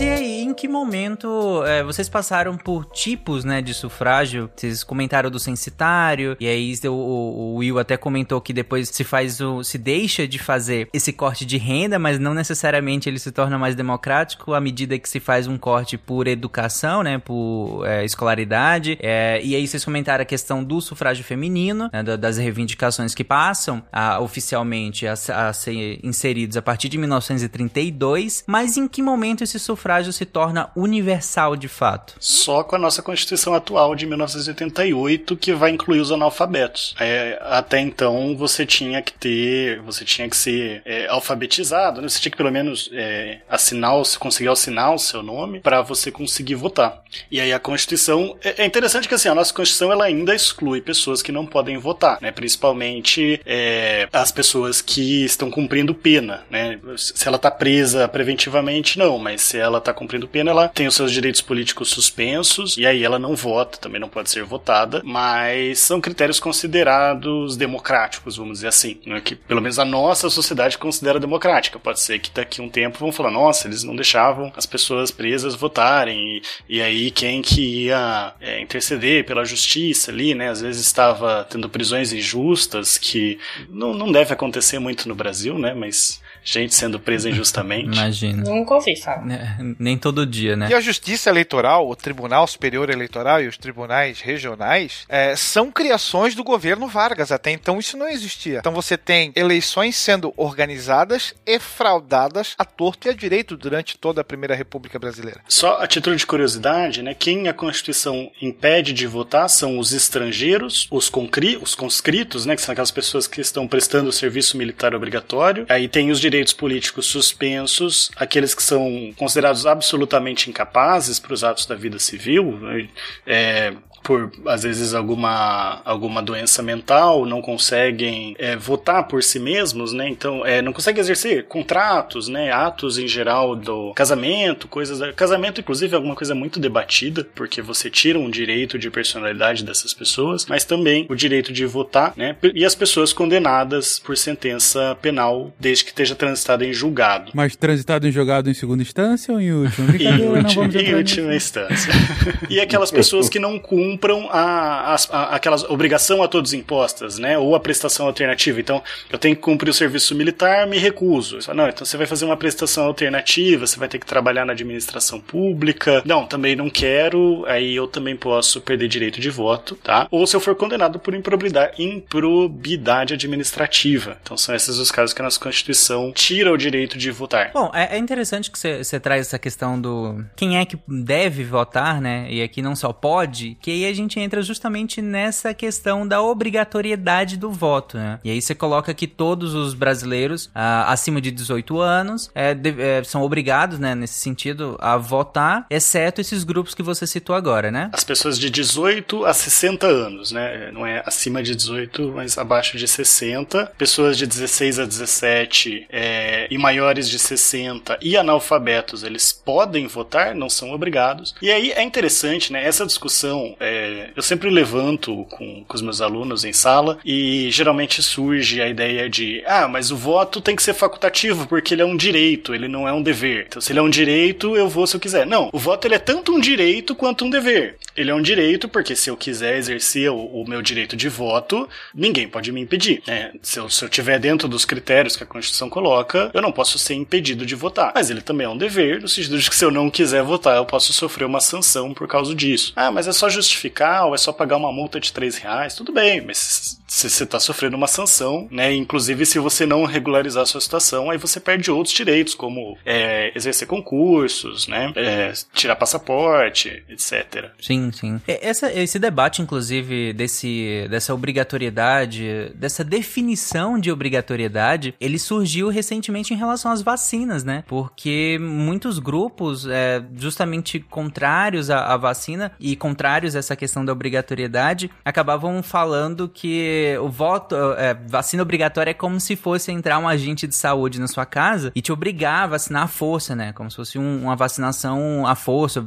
e aí, em que momento é, vocês passaram por tipos, né, de sufrágio? Vocês comentaram do censitário, e aí o, o, Will até comentou que depois se faz o. se deixa de fazer esse corte de renda, mas não necessariamente ele se torna mais democrático à medida que se faz um corte por educação, né, por é, escolaridade. É, e aí vocês comentaram a questão do sufrágio feminino, né, das reivindicações que passam a, oficialmente a, a ser inseridos a partir de 1932, mas em que momento esse sufrágio se torna universal de fato? Só com a nossa Constituição atual de 1988, que vai incluir os analfabetos. É, até então você tinha que ter, você tinha que ser é, alfabetizado, né? você tinha que pelo menos é, assinar, conseguir assinar o seu nome para você conseguir votar. E aí a Constituição é, é, interessante que assim a nossa Constituição ela ainda exclui pessoas que não podem votar, né? Principalmente é, as pessoas que estão cumprindo pena, né? Se ela está presa preventivamente não, mas se ela está cumprindo pena, ela tem os seus direitos políticos suspensos e aí ela não vota, também não pode ser votada, mas são critérios considerados democráticos, vamos dizer assim, né? que pelo menos a nossa sociedade considera democrática. Pode ser que daqui a um tempo vão falar, nossa, eles não deixavam as pessoas presas votarem e, e aí quem que ia é, interceder pela justiça ali, né? Às vezes estava tendo prisões injustas que não, não deve acontecer muito no Brasil, né? Mas gente sendo presa injustamente. Imagina. Nunca ouvi falar. É, Nem todo dia, né? E a Justiça Eleitoral, o Tribunal Superior Eleitoral e os tribunais regionais é, são criações do governo Vargas. Até então isso não existia. Então você tem eleições sendo organizadas e fraudadas a torto e a direito durante toda a Primeira República Brasileira. Só a título de curiosidade, né? Quem a Constituição impede de votar são os estrangeiros, os, concri, os conscritos, né? Que são aquelas pessoas que estão prestando o serviço militar obrigatório. Aí tem os direitos políticos suspensos, aqueles que são considerados absolutamente incapazes para os atos da vida civil, né? é, por às vezes alguma, alguma doença mental, não conseguem é, votar por si mesmos, né? Então, é, não conseguem exercer contratos, né? Atos em geral do casamento, coisas. Da... Casamento, inclusive, é alguma coisa muito debatida, porque você tira um direito de personalidade dessas pessoas, mas também o direito de votar, né? E as pessoas condenadas por sentença penal, desde que esteja transitado em julgado. Mas transitado em julgado em segunda instância ou em última? Em, vamos em última instância. e aquelas pessoas que não cumpram a, as- a- aquelas obrigação a todos impostas, né? Ou a prestação alternativa. Então, eu tenho que cumprir o serviço militar, me recuso. Falo, Não, então você vai fazer uma prestação alternativa, você vai ter que trabalhar na administração pública. Não, também não quero, aí eu também posso perder direito de voto, tá? Ou se eu for condenado por improbidade, improbidade administrativa. Então, são esses os casos que a nossa Constituição tira o direito de votar. Bom, é, é interessante que você traz essa questão do quem é que deve votar, né? E aqui não só pode, que aí a gente entra justamente nessa questão da obrigatoriedade do voto, né? E aí você coloca que todos os brasileiros ah, acima de 18 anos é, de- é, são obrigados, né, nesse sentido, a votar, exceto esses grupos que você citou agora, né? As pessoas de 18 a 60 anos, né? Não é acima de 18, mas abaixo de 60. Pessoas de 16 a 17 é, e maiores de 60 e analfabetos, eles podem votar, não são obrigados. E aí é interessante, né? Essa discussão é, eu sempre levanto com, com os meus alunos em sala e geralmente surge a ideia de ah, mas o voto tem que ser facultativo porque ele é um direito, ele não é um dever. Então, se ele é um direito, eu vou se eu quiser. Não, o voto ele é tanto um direito quanto um dever. Ele é um direito porque se eu quiser exercer o, o meu direito de voto, ninguém pode me impedir. né? Se eu, se tiver dentro dos critérios que a Constituição coloca, eu não posso ser impedido de votar. Mas ele também é um dever, no sentido de que se eu não quiser votar, eu posso sofrer uma sanção por causa disso. Ah, mas é só justificar ou é só pagar uma multa de 3 reais? Tudo bem, mas você está sofrendo uma sanção, né? Inclusive, se você não regularizar a sua situação, aí você perde outros direitos, como é, exercer concursos, né? É, tirar passaporte, etc. Sim, sim. Essa, esse debate, inclusive, desse, dessa obrigatoriedade, dessa definição de obrigatoriedade, ele surgiu recentemente em relação às vacinas, né? Porque muitos grupos, é, justamente contrários à, à vacina e contrários a essa questão da obrigatoriedade, acabavam falando que o voto, é, vacina obrigatória é como se fosse entrar um agente de saúde na sua casa e te obrigar a vacinar à força, né? Como se fosse um- uma vacinação à força,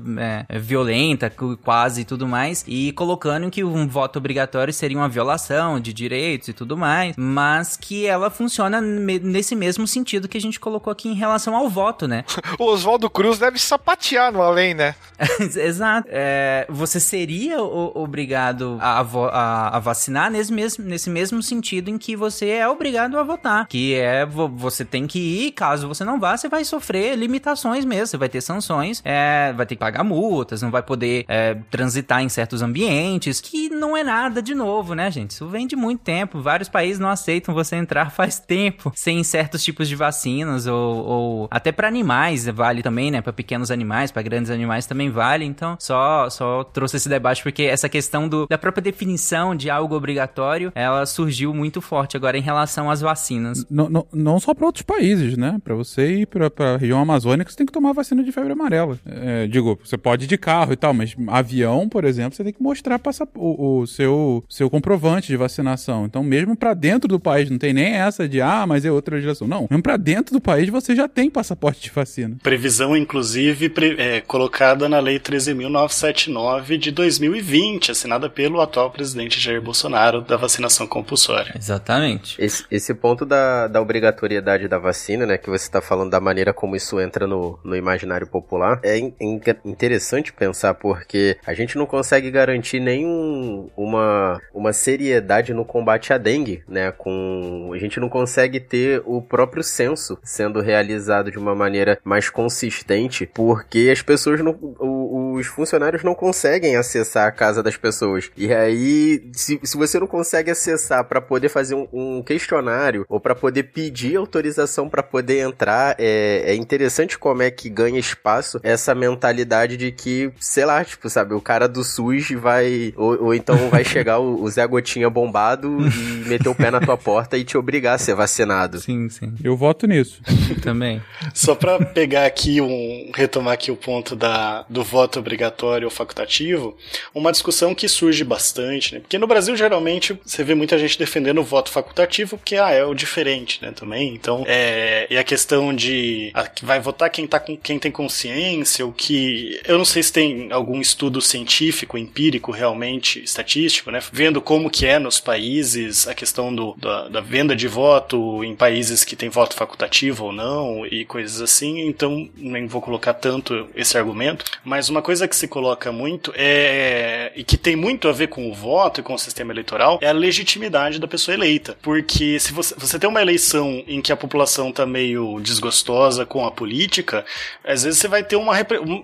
é, violenta, quase e tudo mais, e colocando que um voto obrigatório seria uma violação de direitos e tudo mais, mas que ela funciona nesse mesmo sentido que a gente colocou aqui em relação ao voto, né? O Oswaldo Cruz deve sapatear no além, né? Exato. É, você seria obrigado a, a- a vacinar nesse mesmo, nesse mesmo sentido em que você é obrigado a votar. Que é vo- você tem que ir, caso você não vá, você vai sofrer limitações mesmo. Você vai ter sanções, é, vai ter que pagar multas, não vai poder é, transitar em certos ambientes, que não é nada de novo, né, gente? Isso vem de muito tempo. Vários países não aceitam você entrar faz tempo sem certos tipos de vacinas ou, ou até para animais vale também, né? Para pequenos animais, para grandes animais também vale. Então, só só trouxe esse debate porque essa questão do, da própria definição de algo obrigatório ela surgiu muito forte agora em relação às vacinas. Não, não, não só para outros países, né? Para você ir para a região amazônica, você tem que tomar vacina de febre amarela. É, digo, você pode ir de carro e tal, mas avião, por exemplo, você tem que mostrar passa, o, o seu, seu comprovante de vacinação. Então, mesmo para dentro do país, não tem nem essa de, ah, mas é outra legislação. Não, mesmo para dentro do país você já tem passaporte de vacina. Previsão, inclusive, pre é, colocada na Lei 13.979 de 2020, assinada pelo atual presidente Jair Bolsonaro, da vacinação compulsória. Exatamente. Esse, esse ponto da, da obrigatoriedade da vacina, né, que você está falando da maneira como isso entra no, no imaginário popular, é in, in, interessante pensar porque a gente não consegue garantir nenhum uma, uma seriedade no combate à dengue, né, com a gente não consegue ter o próprio censo sendo realizado de uma maneira mais consistente, porque as pessoas não, os funcionários não conseguem acessar a casa das pessoas. E aí, se, se você não consegue acessar para poder fazer um, um questionário ou para poder pedir autorização para poder entrar, é, é interessante como é que ganha espaço essa mentalidade de que, sei lá, tipo, sabe, o cara do SUS vai. Ou, ou então vai chegar o, o Zé Gotinha bombado e meter o pé na tua porta e te obrigar a ser vacinado. Sim, sim. Eu voto nisso. Também. Só para pegar aqui um. retomar aqui o ponto da, do voto obrigatório ou facultativo, uma discussão que surge bastante, né? Porque no Brasil, geralmente, você vê muita gente defendendo o voto facultativo, porque ah, é o diferente, né? Também. Então, é. E a questão de. Vai votar quem, tá com, quem tem consciência, o que. Eu não sei se tem algum estudo científico, empírico, realmente, estatístico, né? Vendo como que é nos países a questão do, da, da venda de voto em países que tem voto facultativo ou não e coisas assim. Então, nem vou colocar tanto esse argumento. Mas uma coisa que se coloca muito é. e que tem muito a ver com o voto e com o sistema eleitoral é a legitimidade da pessoa eleita. Porque se você, você tem uma eleição em que a população tá meio desgostosa com a política, às vezes você vai ter uma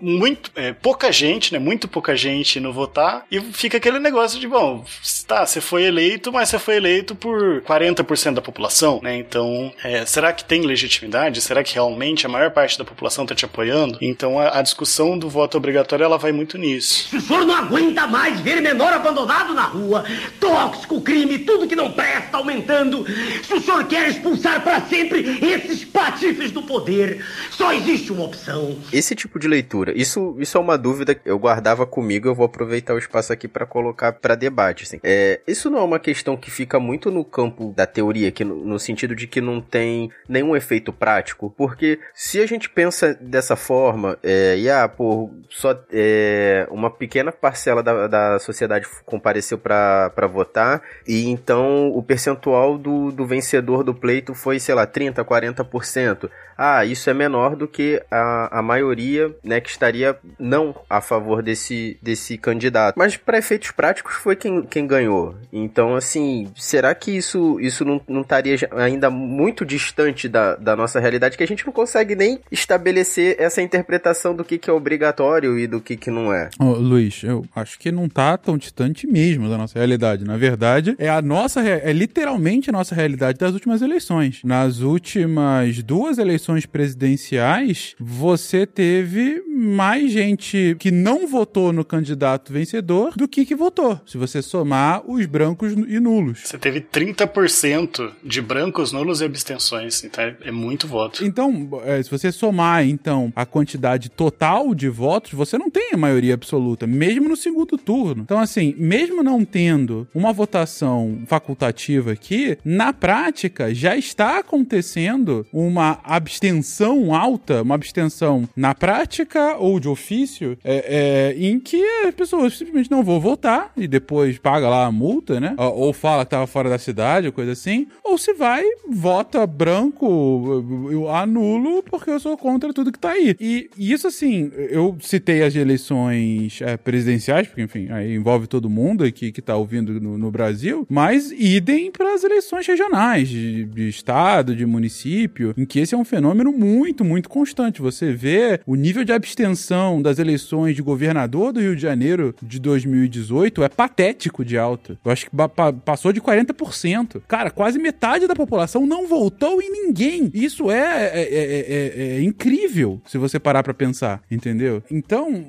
muito é, pouca gente, né? Muito pouca gente no votar e fica aquele negócio de bom, tá, você foi eleito, mas você foi eleito por 40% da população, né? Então, é, será que tem legitimidade? Será que realmente a maior parte da população tá te apoiando? Então, a, a discussão do voto obrigatório ela vai muito nisso. Se o senhor não aguenta mais ver menor abandonado na rua, tóxico, crime, tudo que não presta aumentando, se o senhor quer expulsar para sempre esses patifes do poder, só existe uma opção. Esse tipo de leitura, isso, isso é uma dúvida que eu guardava comigo, eu vou aproveitar o espaço aqui para colocar para debate. Assim. É, isso não é uma questão que fica muito no campo da teoria, que no, no sentido de que não tem nenhum efeito prático, porque se a gente pensa dessa forma, é, e ah, pô, só é, uma pequena parcela da, da sociedade compareceu para votar, e então o percentual do, do vencedor do pleito foi, sei lá, 30, 40% ah, isso é menor do que a, a maioria, né, que estaria não a favor desse, desse candidato. Mas para efeitos práticos foi quem, quem ganhou. Então, assim, será que isso, isso não, não estaria ainda muito distante da, da nossa realidade que a gente não consegue nem estabelecer essa interpretação do que, que é obrigatório e do que, que não é? Oh, Luiz, eu acho que não tá tão distante mesmo da nossa realidade. Na verdade, é a nossa, é literalmente a nossa realidade das últimas eleições. Nas últimas duas eleições eleições presidenciais, você teve mais gente que não votou no candidato vencedor do que que votou. Se você somar os brancos e nulos. Você teve 30% de brancos, nulos e abstenções. Então é, é muito voto. Então, é, se você somar então a quantidade total de votos, você não tem a maioria absoluta, mesmo no segundo turno. Então, assim, mesmo não tendo uma votação facultativa aqui, na prática já está acontecendo uma abstenção alta, uma abstenção na prática ou de ofício, é, é, em que as pessoas simplesmente não vão votar e depois paga lá a multa, né? Ou fala que tava fora da cidade, coisa assim. Ou se vai, vota branco, eu anulo porque eu sou contra tudo que tá aí. E, e isso, assim, eu citei as eleições é, presidenciais, porque, enfim, aí envolve todo mundo aqui que tá ouvindo no, no Brasil, mas idem para as eleições regionais, de, de estado, de município, em que esse é um fenômeno muito, muito constante. Você vê o nível de abstenção das eleições de governador do Rio de Janeiro de 2018 é patético de alta. Eu acho que passou de 40%. Cara, quase metade da população não votou em ninguém. Isso é, é, é, é incrível se você parar pra pensar, entendeu? Então,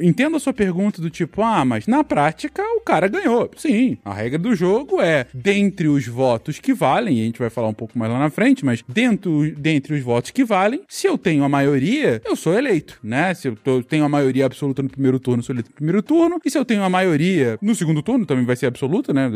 entendo a sua pergunta do tipo, ah, mas na prática o cara ganhou. Sim, a regra do jogo é, dentre os votos que valem, e a gente vai falar um pouco mais lá na frente, mas dentro, dentre os votos que valem, se eu tenho a maioria, eu sou eleito, né? Se eu tô, tenho a maioria absoluta no primeiro turno, sou eleito no primeiro turno, e se eu tenho a maioria no segundo turno, também vai ser absoluta, né?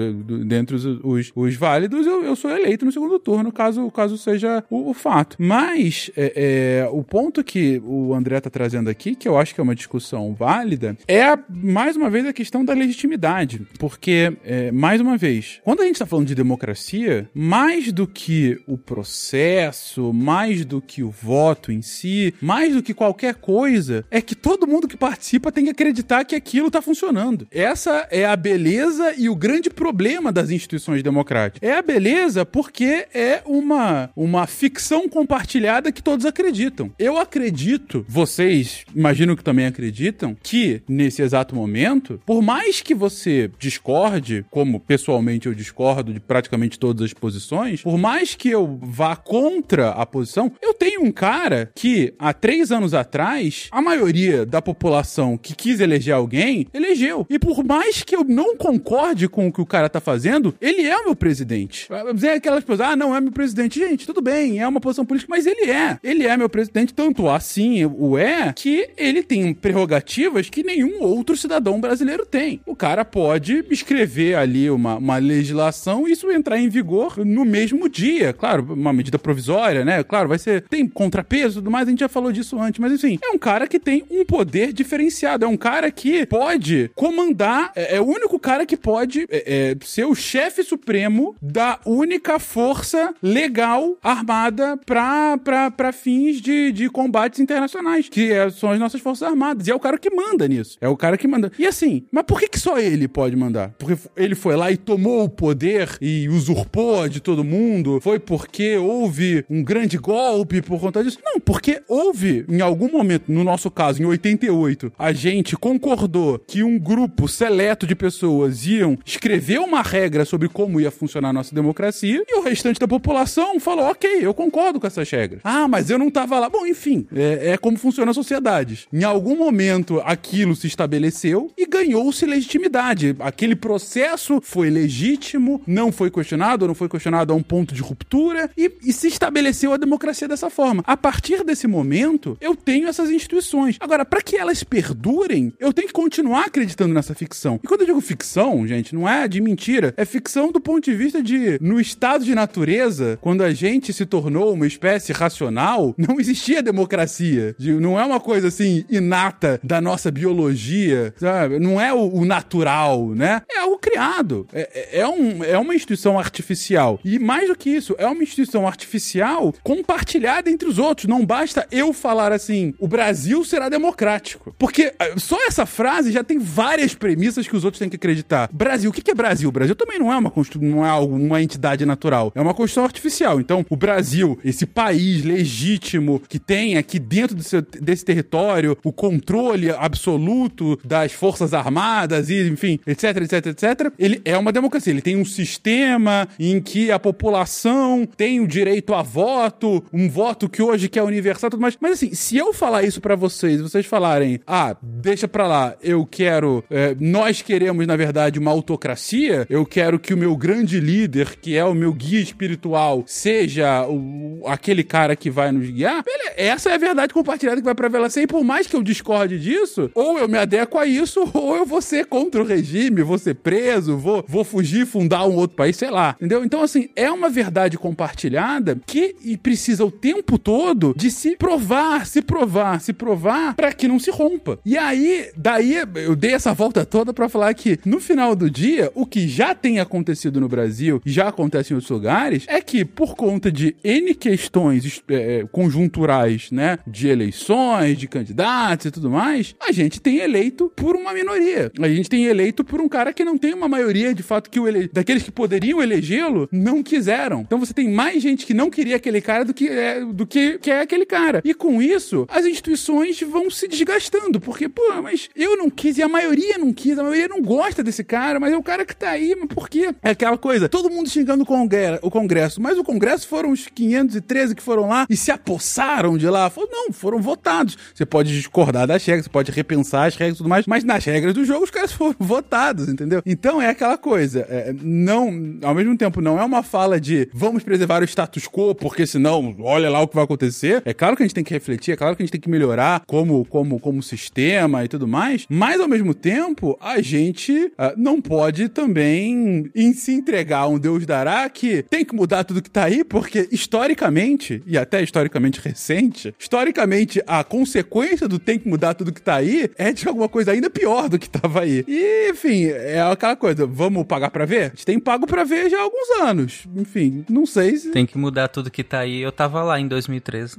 Dentre os, os, os válidos, eu, eu, sou eleito no segundo turno, caso, caso seja o, o fato. Mas é, é, o ponto que o André tá trazendo aqui, que eu acho que é uma discussão válida, é a, mais uma vez a questão da legitimidade. Porque, é, mais uma vez, quando a gente tá falando de democracia, mais do que o processo, mais do que o voto em si, mais do que qualquer coisa, é que todo mundo que participa tem que acreditar que aquilo tá funcionando. Essa é a beleza e o grande problema das instituições democráticas. É a beleza porque é uma, uma ficção compartilhada que todos acreditam. Eu acredito, vocês imagino que também acreditam, que nesse exato momento, por mais que você discorde, como pessoalmente eu discordo de praticamente todas as posições, por mais que eu vá contra a posição, eu tenho um cara que há três anos atrás, a maioria da população que quis eleger alguém, elegeu. E por mais que eu não concorde com o que o cara tá fazendo, ele é o meu presidente. Vai dizer aquelas pessoas, ah, não é meu presidente. Gente, tudo bem, é uma posição política, mas ele é. Ele é meu presidente, tanto assim o é, que ele tem prerrogativas que nenhum outro cidadão brasileiro tem. O cara pode escrever ali uma, uma legislação e isso entrar em vigor no mesmo dia. Claro, uma medida provisória, né? Claro, vai ser. Tem contrapeso e tudo mais, a gente já falou disso antes, mas enfim, é um cara que tem um poder diferenciado. É um cara que pode comandar, é, é o único cara que pode é, é, ser o chefe supremo da única força legal armada para fins de, de combates internacionais, que é, são as nossas forças armadas. E é o cara que manda nisso. É o cara que manda. E assim, mas por que, que só ele pode mandar? Porque ele foi lá e tomou o poder e usurpou de todo mundo? Foi porque houve um grande golpe por conta disso? Não, porque houve, em algum momento, no nosso caso, em 88, a gente concordou que um grupo seleto de pessoas iam escrever uma regra sobre como ia funcionar a nossa democracia e o restante da população falou: ok, eu concordo com essas regras. Ah, mas eu não tava lá. Bom, enfim, é, é como funciona a sociedade. Em algum momento aquilo se estabeleceu e ganhou-se legitimidade. Aquele processo foi legítimo, não foi questionado, não foi questionado a um ponto de ruptura e, e se estabeleceu a democracia dessa forma. A partir desse momento, eu tenho essas instituições. Agora, para que elas perdurem, eu tenho que continuar acreditando nessa ficção. E quando eu digo ficção, gente, não é de mentira, é ficção do ponto de vista de no estado de natureza, quando a gente se tornou uma espécie racional, não existia democracia. Não é uma coisa assim inata da nossa biologia, sabe? Não é o, o natural, né? É algo criado. É, é, é, um, é uma instituição artificial. E mais do que isso, é uma instituição artificial compartilhada entre os outros. Não basta eu falar assim, o Brasil será democrático. Porque eh, só essa frase já tem várias premissas que os outros têm que acreditar. Brasil, o que é Brasil? O Brasil também não é uma não é algo, uma entidade natural. É uma construção artificial. Então, o Brasil, esse país legítimo que tem aqui dentro desse, território o controle absoluto das forças armadas e, enfim, etc, etc, etc, ele é uma democracia. Ele tem um sistema em que a população tem o direito a voto, um voto que hoje que é universal, tudo mais. Mas assim, se eu falar isso para vocês, vocês falarem, ah, deixa pra lá, eu quero, é, nós queremos, na verdade, uma autocracia, eu quero que o meu grande líder, que é o meu guia espiritual, seja o, aquele cara que vai nos guiar, beleza, essa é a verdade compartilhada que vai prevalecer, e por mais que eu discorde disso, ou eu me adequo a isso, ou eu vou ser contra o regime, vou ser preso, vou, vou fugir, fundar um outro país, sei lá, entendeu? Então, assim, é uma verdade compartilhada que precisa o tempo todo de se provar, se provar, se provar, para que não se rompa. E aí, daí eu dei essa volta toda para falar que no final do dia, o que já tem acontecido no Brasil já acontece em outros lugares é que por conta de N questões é, conjunturais, né, de eleições, de candidatos e tudo mais, a gente tem eleito por uma minoria. A gente tem eleito por um cara que não tem uma maioria de fato que o ele... daqueles que poderiam elegê-lo não quiseram. Então você tem mais gente que não queria aquele cara do que é, do que, que é aquele cara. E com isso, as instituições vão se desgastando. Porque, pô, mas eu não quis e a maioria não quis, a maioria não gosta desse cara, mas é o cara que tá aí, mas por quê? É aquela coisa, todo mundo xingando o o congresso mas o Congresso foram os 513 que foram lá e se apossaram de lá. Falou, não, foram votados. Você pode discordar das regras, você pode repensar as regras e tudo mais, mas nas regras do jogo os caras foram votados, entendeu? Então é aquela coisa, é, não, ao mesmo tempo, não é uma fala de vamos preservar o status quo, porque senão, olha lá o que vai acontecer. É claro que a gente tem que refletir, é claro que a gente tem que melhorar como, como, como sistema e tudo mais, mas ao mesmo tempo, a gente uh, não pode também em se entregar a um Deus dará que tem que mudar tudo que tá aí, porque historicamente, e até historicamente recente, historicamente a consequência do tem que mudar tudo que tá aí é de alguma coisa ainda pior do que tava aí. E, enfim, é aquela coisa, vamos pagar pra ver? A gente tem pago pra ver já há alguns anos. Enfim, não sei se. Tem que mudar tudo que tá aí. Eu tava lá em 2013.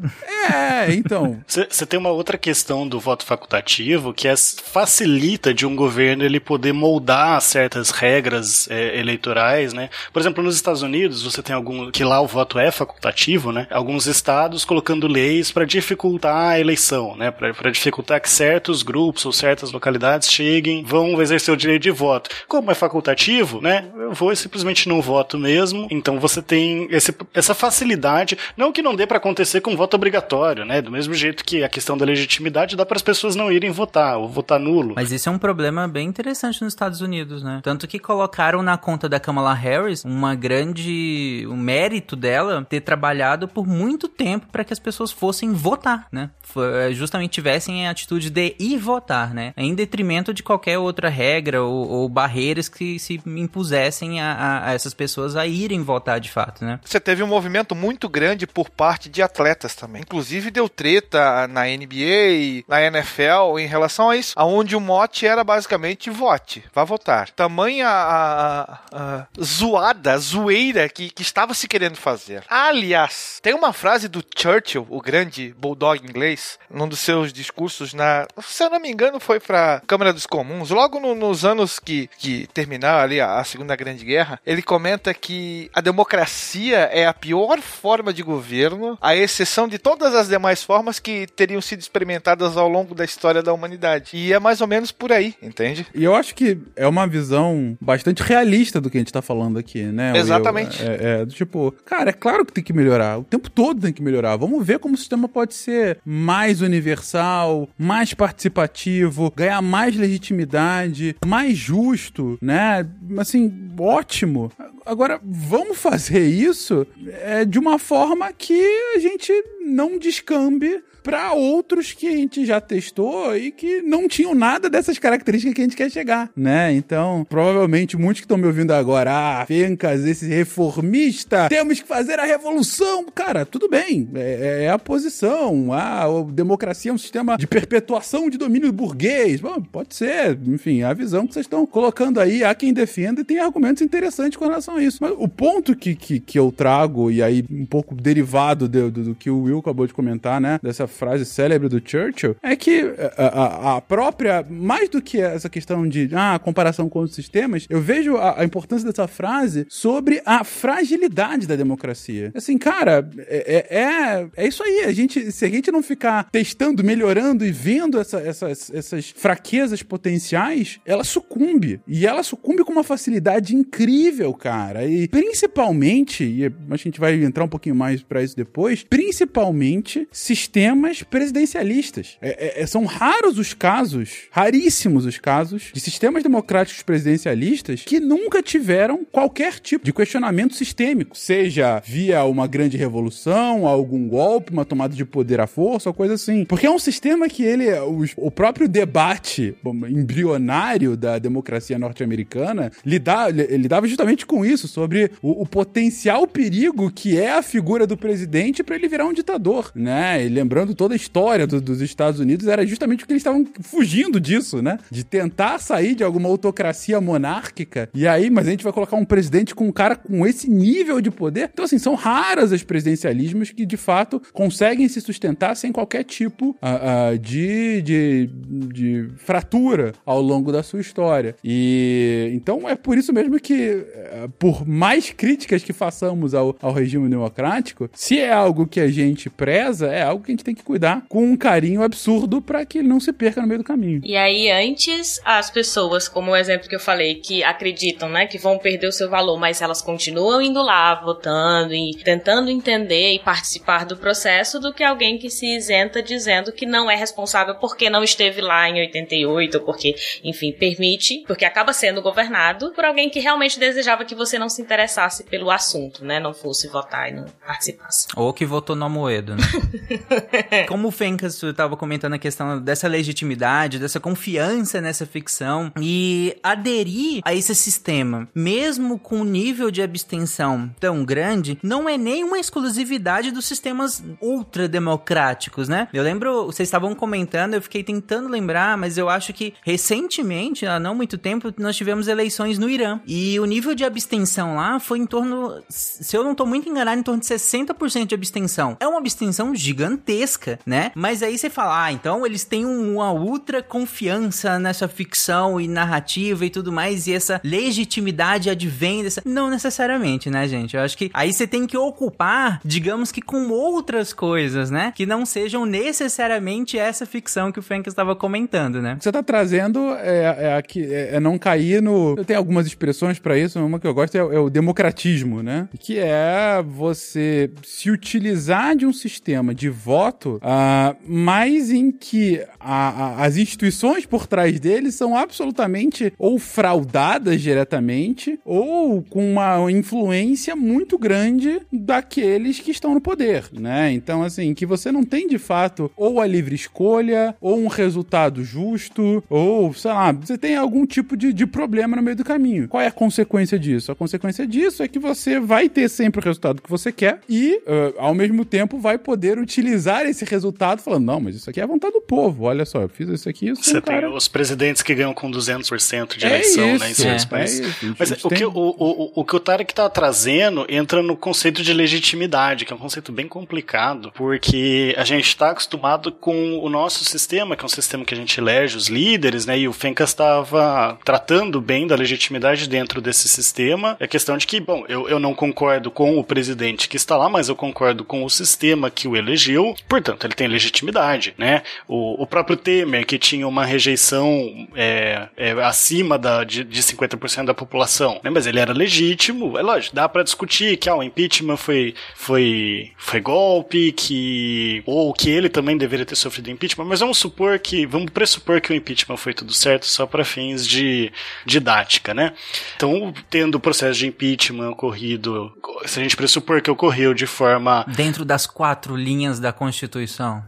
É, então. Você tem uma outra questão do voto facultativo que é, facilita de um governo ele poder moldar certas regras é, eleitorais, né? Por exemplo, nos Estados Unidos, você tem algum. que lá o voto é facultativo, né? Alguns estados colocando leis para dificultar a eleição, né? Para dificultar que certos grupos ou certas localidades cheguem, vão exercer o direito de voto. Como é facultativo, né? Eu vou simplesmente não voto mesmo. Então você tem esse, essa facilidade, não que não dê para acontecer com voto obrigatório, né? Do mesmo jeito que a questão da legitimidade dá para as pessoas não irem votar ou votar nulo. Mas isso é um problema bem interessante nos Estados Unidos, né? Tanto que colocaram na conta da Kamala Harris uma grande um mérito dela ter trabalhado por muito tempo para que as pessoas fossem votar, né? É, justamente tivessem a atitude de ir votar, né? Em detrimento de qualquer outra regra ou, ou barreiras que se impusessem a, a, a, essas pessoas a irem votar de fato, né? Você teve um movimento muito grande por parte de atletas também. Inclusive deu treta na NBA, na NFL em relação a isso, aonde o mote era basicamente vote, vá votar. Tamanha a, a zoada, zoeira que, que estava se querendo fazer. Aliás, tem uma frase do Churchill, o grande bulldog inglês, num dos seus discursos na, se eu não me engano, foi para Câmara dos Comuns, logo no, nos anos que, que terminaram ali a, a Segunda Grande Guerra, ele comenta que a democracia é a pior forma de governo, à exceção de todas as demais formas que teriam sido experimentadas ao longo da história da humanidade. E é mais ou menos por aí, entende? E eu acho que é uma visão bastante realista do que a gente tá falando aqui, né? Exatamente. É, é, é, tipo, cara, é claro que tem que melhorar. O tempo todo tem que melhorar. Vamos ver como o sistema pode ser mais universal, mais participativo, ganhar mais legitimidade, mais justo, né? Assim, ótimo. Agora, vamos fazer isso é, de uma forma que a gente não descambe para outros que a gente já testou e que não tinham nada dessas características que a gente quer chegar, né? Então, provavelmente muitos que estão me ouvindo agora, ah, Fencas, esse reformista, temos que fazer a revolução. Cara, tudo bem, é, é a posição. Ah, a democracia é um sistema de perpetuação de domínio burguês. Bom, pode ser, enfim, é a visão que vocês estão colocando aí. Há quem defenda e tem argumentos interessantes com relação a isso. Mas o ponto que, que, que eu trago, e aí um pouco derivado do, do, do que o Will acabou de comentar, né? Dessa frase célebre do Churchill, é que a, a, a, própria, mais do que essa questão de ah, comparação com os sistemas, eu vejo a, a, importância dessa frase sobre a fragilidade da democracia. Assim, cara, é, é, é, é isso aí. A gente, se a gente não ficar testando, melhorando e vendo essa, essas, essas fraquezas potenciais, ela sucumbe. E ela sucumbe com uma facilidade incrível, cara. E principalmente, e a gente vai entrar um pouquinho mais para isso depois, principalmente sistemas sistemas presidencialistas. É, é, é, são raros os casos, raríssimos os casos, de sistemas democráticos presidencialistas que nunca tiveram qualquer tipo de questionamento sistêmico, seja via uma grande revolução, algum golpe, uma tomada de poder à força, ou coisa assim. Porque é um sistema que ele, o, o próprio debate embrionário da democracia norte-americana lidava, lidava justamente com isso, sobre o, o potencial perigo que é a figura do presidente para ele virar um ditador, né? E lembrando toda a história do, dos Estados Unidos, era justamente porque eles estavam fugindo disso, né? De tentar sair de alguma autocracia monárquica. E aí, mas a gente vai colocar um presidente com um cara com esse nível de poder. Então, assim, são raras as presidencialismos que de fato conseguem se sustentar sem qualquer tipo uh, uh, de, de, de fratura ao longo da sua história. E então é por isso mesmo que, uh, por mais críticas que façamos ao, ao regime democrático, se é algo que a gente preza, é algo que a gente tem que cuidar com um carinho absurdo para que ele não se perca no meio do caminho. E aí, antes, as pessoas, como o exemplo que eu falei, que acreditam, né, que vão perder o seu valor, mas elas continuam indo lá, votando e tentando entender e participar do processo, do que alguém que se isenta dizendo que não é responsável porque não esteve lá em 88, ou porque, enfim, permite, porque acaba sendo governado por alguém que realmente desejava que você não se interessasse pelo assunto, né, não fosse votar e não participasse. Ou que votou no Amoedo, né? Como o Fencas estava comentando a questão dessa legitimidade, dessa confiança nessa ficção e aderir a esse sistema, mesmo com um nível de abstenção tão grande, não é nenhuma exclusividade dos sistemas ultrademocráticos, né? Eu lembro, vocês estavam comentando, eu fiquei tentando lembrar, mas eu acho que recentemente, há não muito tempo, nós tivemos eleições no Irã. E o nível de abstenção lá foi em torno, se eu não tô muito enganado, em torno de 60% de abstenção. É uma abstenção gigantesca, né? Mas aí você fala, ah, então eles têm uma ultra confiança nessa ficção e narrativa e tudo mais, e essa legitimidade advém dessa. Não necessariamente, né, gente? Eu acho que aí você tem que ocupar, digamos que com outras coisas, né? Que não sejam necessariamente essa ficção que o Frank estava comentando, né? O que você tá trazendo é, é, é, é não cair no. Eu tenho algumas expressões para isso, uma que eu gosto é, é o democratismo, né? Que é você se utilizar de um sistema de voto, uh, mas em que a, a, as instituições por trás dele são absolutamente ou fraudadas diretamente ou com uma influência muito grande daqueles que estão no poder, né? Então, assim, que você não tem de fato ou a livre escolha ou um resultado justo ou, sei lá, você tem algum tipo de, de problema no meio do caminho. Qual é a consequência disso? A consequência disso é que você vai ter sempre o resultado que você quer e, uh, ao mesmo tempo, vai poder utilizar esse resultado falando, não, mas isso aqui é a vontade do povo. Olha só, eu fiz isso aqui. Isso Você cara... tem os presidentes que ganham com 200% de eleição, é isso, né, em seus é, países. É isso, mas o, tem... que, o, o, o que o Tarek tá trazendo entra no conceito de legitimidade, que é um conceito bem complicado, porque a gente está acostumado com o nosso sistema, que é um sistema que a gente elege os líderes, né, e o Fencas estava tratando bem da legitimidade dentro desse sistema. É questão de que, bom, eu, eu não concordo com o presidente que está lá, mas eu concordo com o sistema que o elegeu, portanto, ele tem legitimidade, né? O, o próprio Temer, que tinha uma rejeição é, é, acima da, de, de 50% da população, né? Mas ele era legítimo, é lógico, dá para discutir que ah, o impeachment foi, foi, foi golpe, que ou que ele também deveria ter sofrido impeachment, mas vamos supor que, vamos pressupor que o impeachment foi tudo certo só para fins de didática, né? Então, tendo o processo de impeachment ocorrido, se a gente pressupor que ocorreu de forma dentro das quatro linhas da Constituição.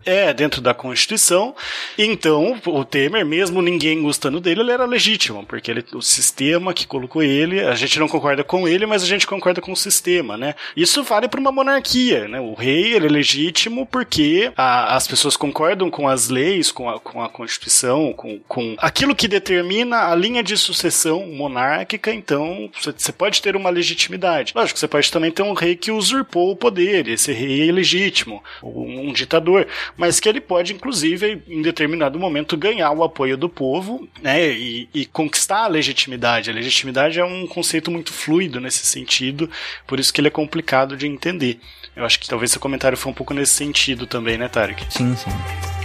É, dentro da Constituição. Então, o Temer, mesmo ninguém gostando dele, ele era legítimo, porque ele, o sistema que colocou ele, a gente não concorda com ele, mas a gente concorda com o sistema, né? Isso vale para uma monarquia, né? O rei, ele é legítimo porque a, as pessoas concordam com as leis, com a, com a Constituição, com, com aquilo que determina a linha de sucessão monárquica, então você pode ter uma legitimidade. Lógico, você pode também ter um rei que usurpou o poder, esse rei é ilegítimo, um ditador, mas que ele pode, inclusive, em determinado momento, ganhar o apoio do povo né, e, e conquistar a legitimidade. A legitimidade é um conceito muito fluido nesse sentido, por isso que ele é complicado de entender. Eu acho que talvez seu comentário foi um pouco nesse sentido também, né, Tarek? Sim, sim.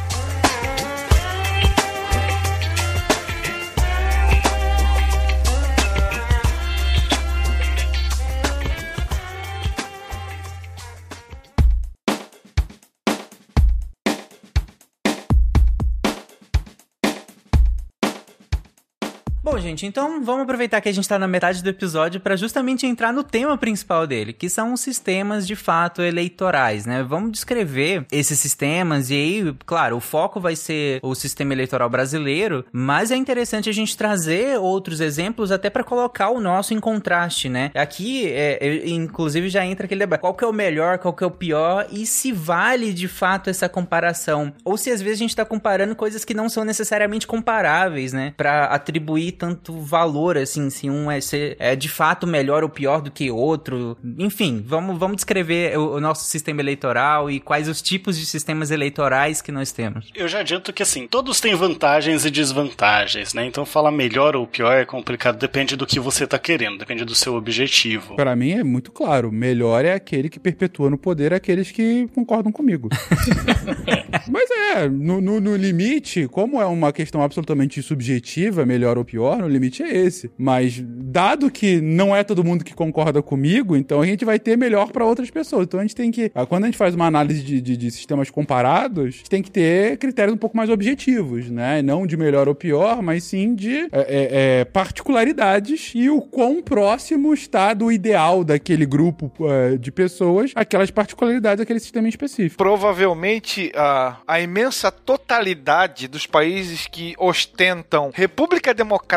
Bom, gente, então vamos aproveitar que a gente tá na metade do episódio para justamente entrar no tema principal dele, que são os sistemas de fato eleitorais, né? Vamos descrever esses sistemas e aí, claro, o foco vai ser o sistema eleitoral brasileiro, mas é interessante a gente trazer outros exemplos até para colocar o nosso em contraste, né? Aqui, é, inclusive, já entra aquele debate: qual que é o melhor, qual que é o pior e se vale de fato essa comparação, ou se às vezes a gente tá comparando coisas que não são necessariamente comparáveis, né? Para atribuir tanto valor, assim, se um é, ser, é de fato melhor ou pior do que outro. Enfim, vamos, vamos descrever o, o nosso sistema eleitoral e quais os tipos de sistemas eleitorais que nós temos. Eu já adianto que, assim, todos têm vantagens e desvantagens, né? Então falar melhor ou pior é complicado, depende do que você tá querendo, depende do seu objetivo. Para mim é muito claro, melhor é aquele que perpetua no poder aqueles que concordam comigo. Mas é, no, no, no, limite, como é uma questão absolutamente subjetiva, melhor ou pior, o limite é esse. Mas, dado que não é todo mundo que concorda comigo, então a gente vai ter melhor para outras pessoas. Então a gente tem que, quando a gente faz uma análise de, de, de sistemas comparados, a gente tem que ter critérios um pouco mais objetivos, né? Não de melhor ou pior, mas sim de é, é, é particularidades e o quão próximo está do ideal daquele grupo é, de pessoas, aquelas particularidades daquele sistema específico. Provavelmente a, a imensa totalidade dos países que ostentam República Democrática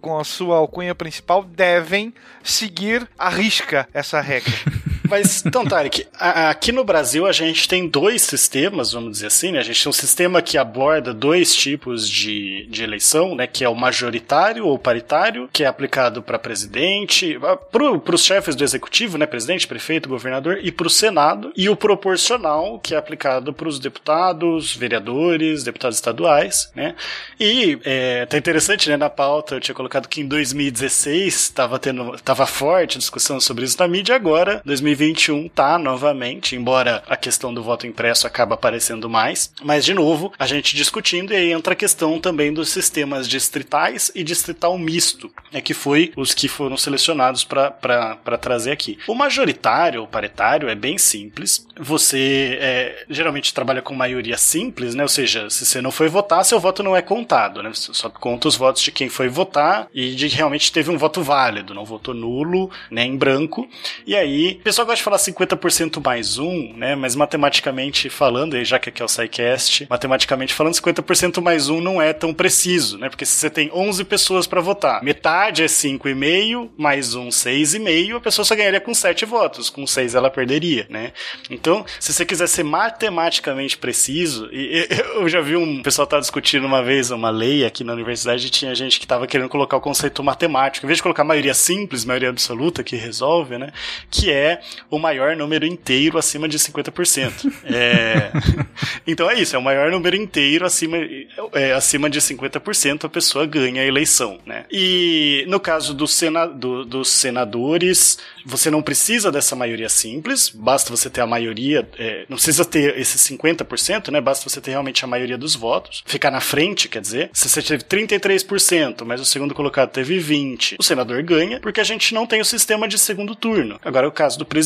com a sua alcunha principal devem seguir à risca essa regra. Mas, então, Tarek, aqui no Brasil a gente tem dois sistemas, vamos dizer assim, né? A gente tem um sistema que aborda dois tipos de, de eleição, né? Que é o majoritário ou paritário, que é aplicado para presidente, para os chefes do executivo, né? Presidente, prefeito, governador, e para o Senado, e o proporcional, que é aplicado para os deputados, vereadores, deputados estaduais, né? E é, tá interessante, né? Na pauta eu tinha colocado que em 2016 estava tendo, tava forte discussão sobre isso na mídia, agora, 2020 2021 tá novamente, embora a questão do voto impresso acaba aparecendo mais. Mas, de novo, a gente discutindo e aí entra a questão também dos sistemas distritais e distrital misto, né, que foi os que foram selecionados para trazer aqui. O majoritário, o paritário, é bem simples. Você é, geralmente trabalha com maioria simples, né? Ou seja, se você não foi votar, seu voto não é contado, né? Você só conta os votos de quem foi votar e de realmente teve um voto válido, não votou nulo, nem em branco. E aí, o pessoal gosta de falar 50% mais um, né? Mas matematicamente falando, já que aqui é o SciCast, matematicamente falando, 50% mais um não é tão preciso, né? Porque se você tem 11 pessoas para votar, metade é 5,5, mais um 6,5, a pessoa só ganharia com 7 votos. Com 6 ela perderia, né? Então, se você quiser ser matematicamente preciso, e, eu já vi um pessoal tá discutindo uma vez uma lei aqui na universidade e tinha gente que tava querendo colocar o conceito matemático, em vez de colocar maioria simples, maioria absoluta que resolve, né? Que é o maior número inteiro acima de 50%. É... então é isso, é o maior número inteiro acima, é, acima de 50% a pessoa ganha a eleição, né? E no caso do sena, do, dos senadores, você não precisa dessa maioria simples, basta você ter a maioria, é, não precisa ter esses 50%, né? Basta você ter realmente a maioria dos votos, ficar na frente, quer dizer, se você teve 33%, mas o segundo colocado teve 20%, o senador ganha, porque a gente não tem o sistema de segundo turno. Agora, o caso do presidente,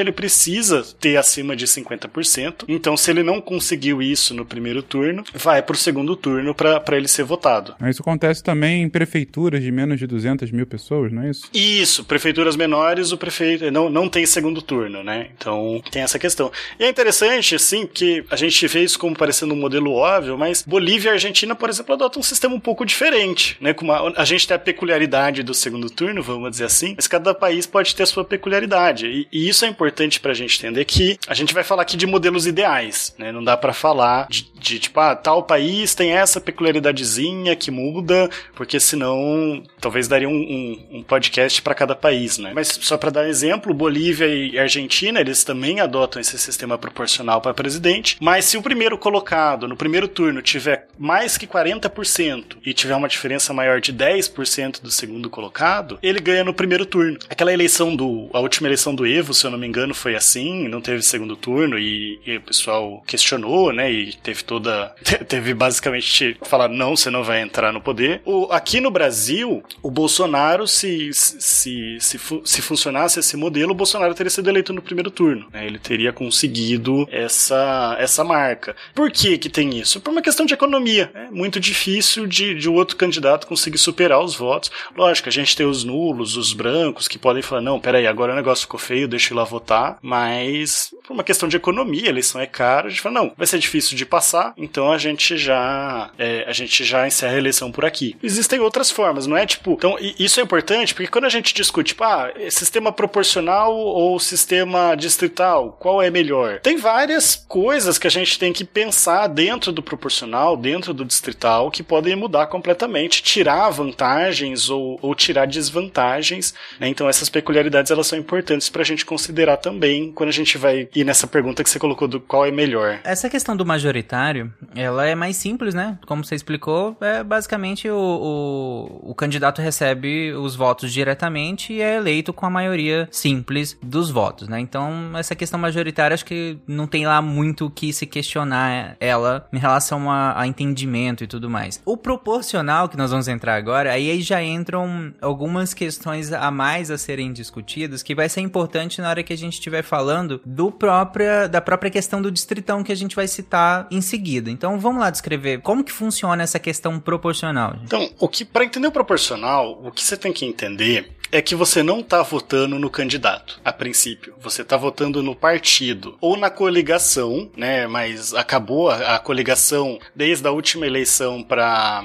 ele precisa ter acima de 50%, então se ele não conseguiu isso no primeiro turno, vai pro segundo turno para ele ser votado. Isso acontece também em prefeituras de menos de 200 mil pessoas, não é isso? Isso, prefeituras menores, o prefeito não, não tem segundo turno, né? Então tem essa questão. E é interessante, assim, que a gente vê isso como parecendo um modelo óbvio, mas Bolívia e Argentina, por exemplo, adotam um sistema um pouco diferente, né? Com uma, a gente tem a peculiaridade do segundo turno, vamos dizer assim, mas cada país pode ter a sua peculiaridade. E, e isso é importante pra gente entender que a gente vai falar aqui de modelos ideais, né? Não dá para falar de, de, tipo, ah, tal país tem essa peculiaridadezinha que muda, porque senão talvez daria um, um, um podcast para cada país, né? Mas só para dar exemplo, Bolívia e Argentina, eles também adotam esse sistema proporcional para presidente, mas se o primeiro colocado no primeiro turno tiver mais que 40% e tiver uma diferença maior de 10% do segundo colocado, ele ganha no primeiro turno. Aquela eleição do a última eleição do Evo, se eu não me engano, foi assim, não teve segundo turno e, e o pessoal questionou, né, e teve toda teve basicamente falar não, você não vai entrar no poder. O, aqui no Brasil, o Bolsonaro se se, se, se, se funcionasse esse modelo, o Bolsonaro teria sido eleito no primeiro turno. Né? Ele teria conseguido essa, essa marca. Por que que tem isso? Por uma questão de economia. É muito difícil de, de outro candidato conseguir superar os votos. Lógico, a gente tem os nulos, os brancos, que podem falar, não, peraí, agora o negócio ficou feio, deixo ir lá votar, mas por uma questão de economia, a eleição é cara, a gente fala, não, vai ser difícil de passar, então a gente já é, a gente já encerra a eleição por aqui. Existem outras formas, não é tipo, então isso é importante porque quando a gente discute, tipo, ah, sistema proporcional ou sistema distrital, qual é melhor? Tem várias coisas que a gente tem que pensar dentro do proporcional, dentro do distrital, que podem mudar completamente, tirar vantagens ou, ou tirar desvantagens, né? Então essas peculiaridades elas são importantes para a gente considerar também quando a gente vai ir nessa pergunta que você colocou do qual é melhor. Essa questão do majoritário, ela é mais simples, né? Como você explicou, é basicamente o, o, o candidato recebe os votos diretamente e é eleito com a maioria simples dos votos, né? Então, essa questão majoritária, acho que não tem lá muito o que se questionar ela em relação a, a entendimento e tudo mais. O proporcional que nós vamos entrar agora, aí já entram algumas questões a mais a serem discutidas que vai ser importante na hora que a gente estiver falando do própria, da própria questão do distritão que a gente vai citar em seguida. Então, vamos lá descrever como que funciona essa questão proporcional. Gente. Então, o que para entender o proporcional, o que você tem que entender é que você não está votando no candidato, a princípio. Você está votando no partido ou na coligação, né? Mas acabou a, a coligação desde a última eleição para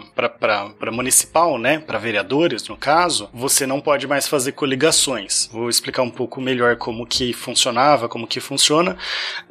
municipal, né? Para vereadores, no caso, você não pode mais fazer coligações. Vou explicar um pouco melhor como que funcionava, como que funciona.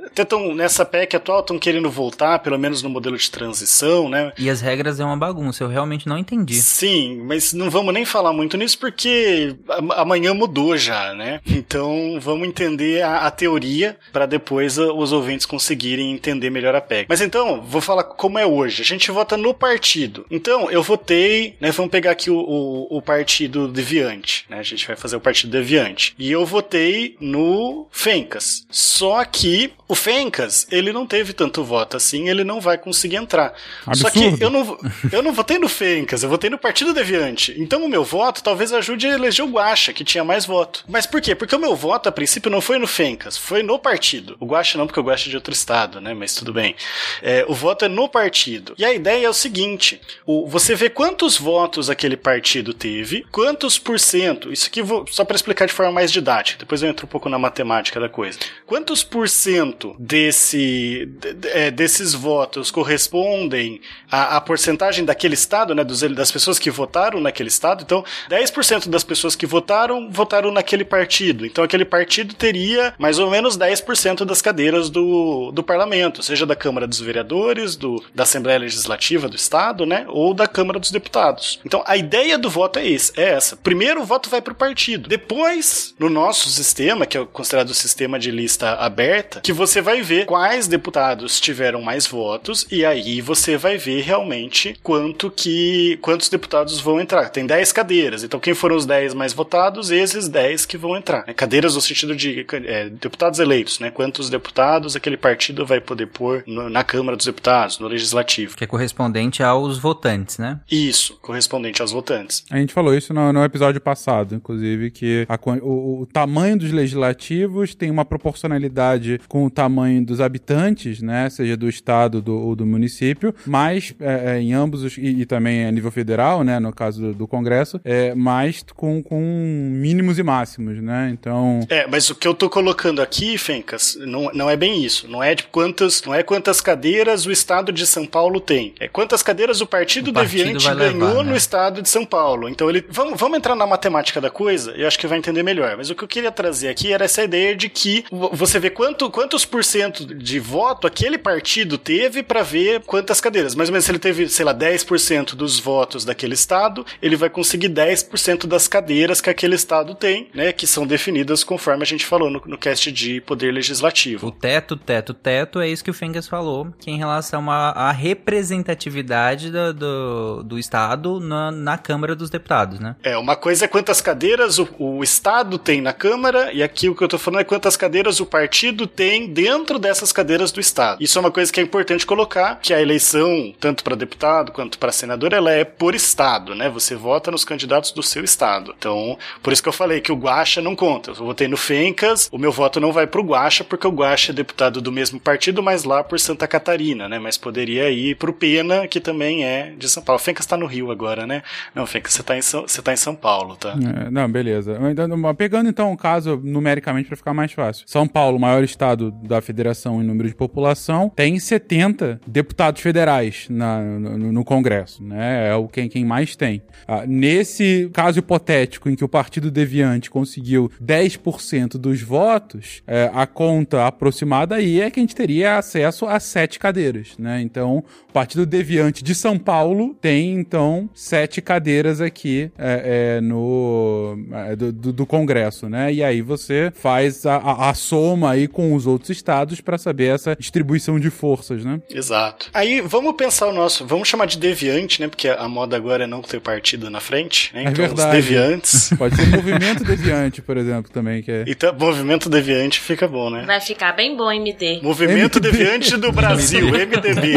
Até tão, nessa PEC atual estão querendo voltar, pelo menos no modelo de transição, né? E as regras é uma bagunça, eu realmente não entendi. Sim, mas não vamos nem falar muito nisso porque amanhã mudou já, né? Então vamos entender a, a teoria para depois a, os ouvintes conseguirem entender melhor a PEC. Mas então, vou falar como é hoje. A gente vota no partido. Então, eu votei, né? Vamos pegar aqui o, o, o partido Deviante, né? A gente vai fazer o partido Deviante. E eu votei no Fencas. Só que o Fencas, ele não teve tanto voto assim, ele não vai conseguir entrar. Absurdo. Só que eu não, eu não votei no Fencas, eu votei no Partido Deviante. Então o meu voto talvez ajude a eleger o Guacha, que tinha mais voto. Mas por quê? Porque o meu voto, a princípio, não foi no Fencas, foi no partido. O Guacha não, porque o Guacha é de outro estado, né? Mas tudo bem. É, o voto é no partido. E a ideia é o seguinte: o, você vê quantos votos aquele partido teve, quantos por cento, isso aqui vou, só para explicar de forma mais didática, depois eu entro um pouco na matemática da coisa. Quantos por cento desse, de, é, desses votos correspondem à, à porcentagem daquele estado, né? Dos, das pessoas que votaram naquele estado? Então, 10% das pessoas que votaram, votaram naquele partido. Então aquele partido teria mais ou menos 10% das cadeiras do, do parlamento, seja da Câmara dos Vereadores, do, da Assembleia Legislativa do Estado, né? Ou da Câmara dos Deputados. Então a ideia do voto é, esse, é essa. Primeiro o voto vai para o partido. Depois, no nosso sistema, que é considerado o sistema de lista aberta, que você vai ver quais deputados tiveram mais votos e aí você vai ver realmente quanto que quantos deputados vão entrar. Tem 10 cadeiras, então quem foram os 10 mais mais votados, esses 10 que vão entrar. Né? Cadeiras no sentido de é, deputados eleitos, né? Quantos deputados aquele partido vai poder pôr no, na Câmara dos Deputados, no Legislativo. Que é correspondente aos votantes, né? Isso, correspondente aos votantes. A gente falou isso no, no episódio passado, inclusive, que a, o, o, tamanho dos legislativos tem uma proporcionalidade com o tamanho dos habitantes, né? Seja do estado do, ou do município, mas é, é, em ambos os, e, e, também a nível federal, né? No caso do, do Congresso, é, mais com, com mínimos e máximos, né? Então. É, mas o que eu tô colocando aqui, Fencas, não, não é bem isso. Não é de quantas, não é quantas cadeiras o estado de São Paulo tem. É quantas cadeiras o Partido, o partido Deviante ganhou levar, né? no estado de São Paulo. Então ele. Vamos, vamos entrar na matemática da coisa, eu acho que vai entender melhor. Mas o que eu queria trazer aqui era essa ideia de que você vê quanto, quantos por cento de voto aquele partido teve para ver quantas cadeiras. Mais ou menos se ele teve, sei lá, 10% dos votos daquele estado, ele vai conseguir 10% das cadeiras que aquele estado tem, né, que são definidas conforme a gente falou no, no cast de poder legislativo. O teto, teto, teto é isso que o Fengas falou, que em relação à, representatividade do, do, do estado na, na, Câmara dos Deputados, né? É, uma coisa é quantas cadeiras o, o estado tem na Câmara, e aqui o que eu tô falando é quantas cadeiras o partido tem dentro dessas cadeiras do estado. Isso é uma coisa que é importante colocar, que a eleição, tanto para deputado quanto para senador, ela é por estado, né? Você vota nos candidatos do seu estado. Então Então, por isso que eu falei que o Guaxa não conta. Eu votei no Fencas, o meu voto não vai pro Guaxa, porque o Guaxa é deputado do mesmo partido, mas lá por Santa Catarina, né? Mas poderia ir pro Pena, que também é de São Paulo. O Fencas tá no Rio agora, né? Não, Fencas, você tá em São, você tá em São Paulo, tá? É, não, beleza. Então, Pegando então o caso numericamente para ficar mais fácil. São Paulo, maior estado da federação em número de população, tem 70 deputados federais na, no, no Congresso, né? É o quem, quem mais tem. Ah, nesse caso hipotético em que o Partido Deviante conseguiu 10% dos votos, é, a conta aproximada aí é que a gente teria acesso a sete cadeiras, né? Então, o Partido Deviante de São Paulo tem, então, sete cadeiras aqui é, é, no é, do, do, Congresso, né? E aí você faz a, a, a soma aí com os outros estados para saber essa distribuição de forças, né? Exato. Aí vamos pensar o nosso, vamos chamar de deviante, né? Porque a moda agora é não ter partido na frente, né? É então, verdade. os deviantes. Pode ser movimento deviante, por exemplo, também, que é. Então, movimento deviante fica bom, né? Vai ficar bem bom MD. Movimento MD. Deviante do Brasil, MDB.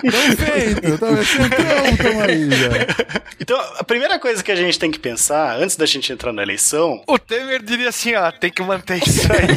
Perfeito, tá aí já. Então, a primeira coisa que a gente tem que pensar, antes da gente entrar na eleição. O Temer diria assim: ó, tem que manter isso aí.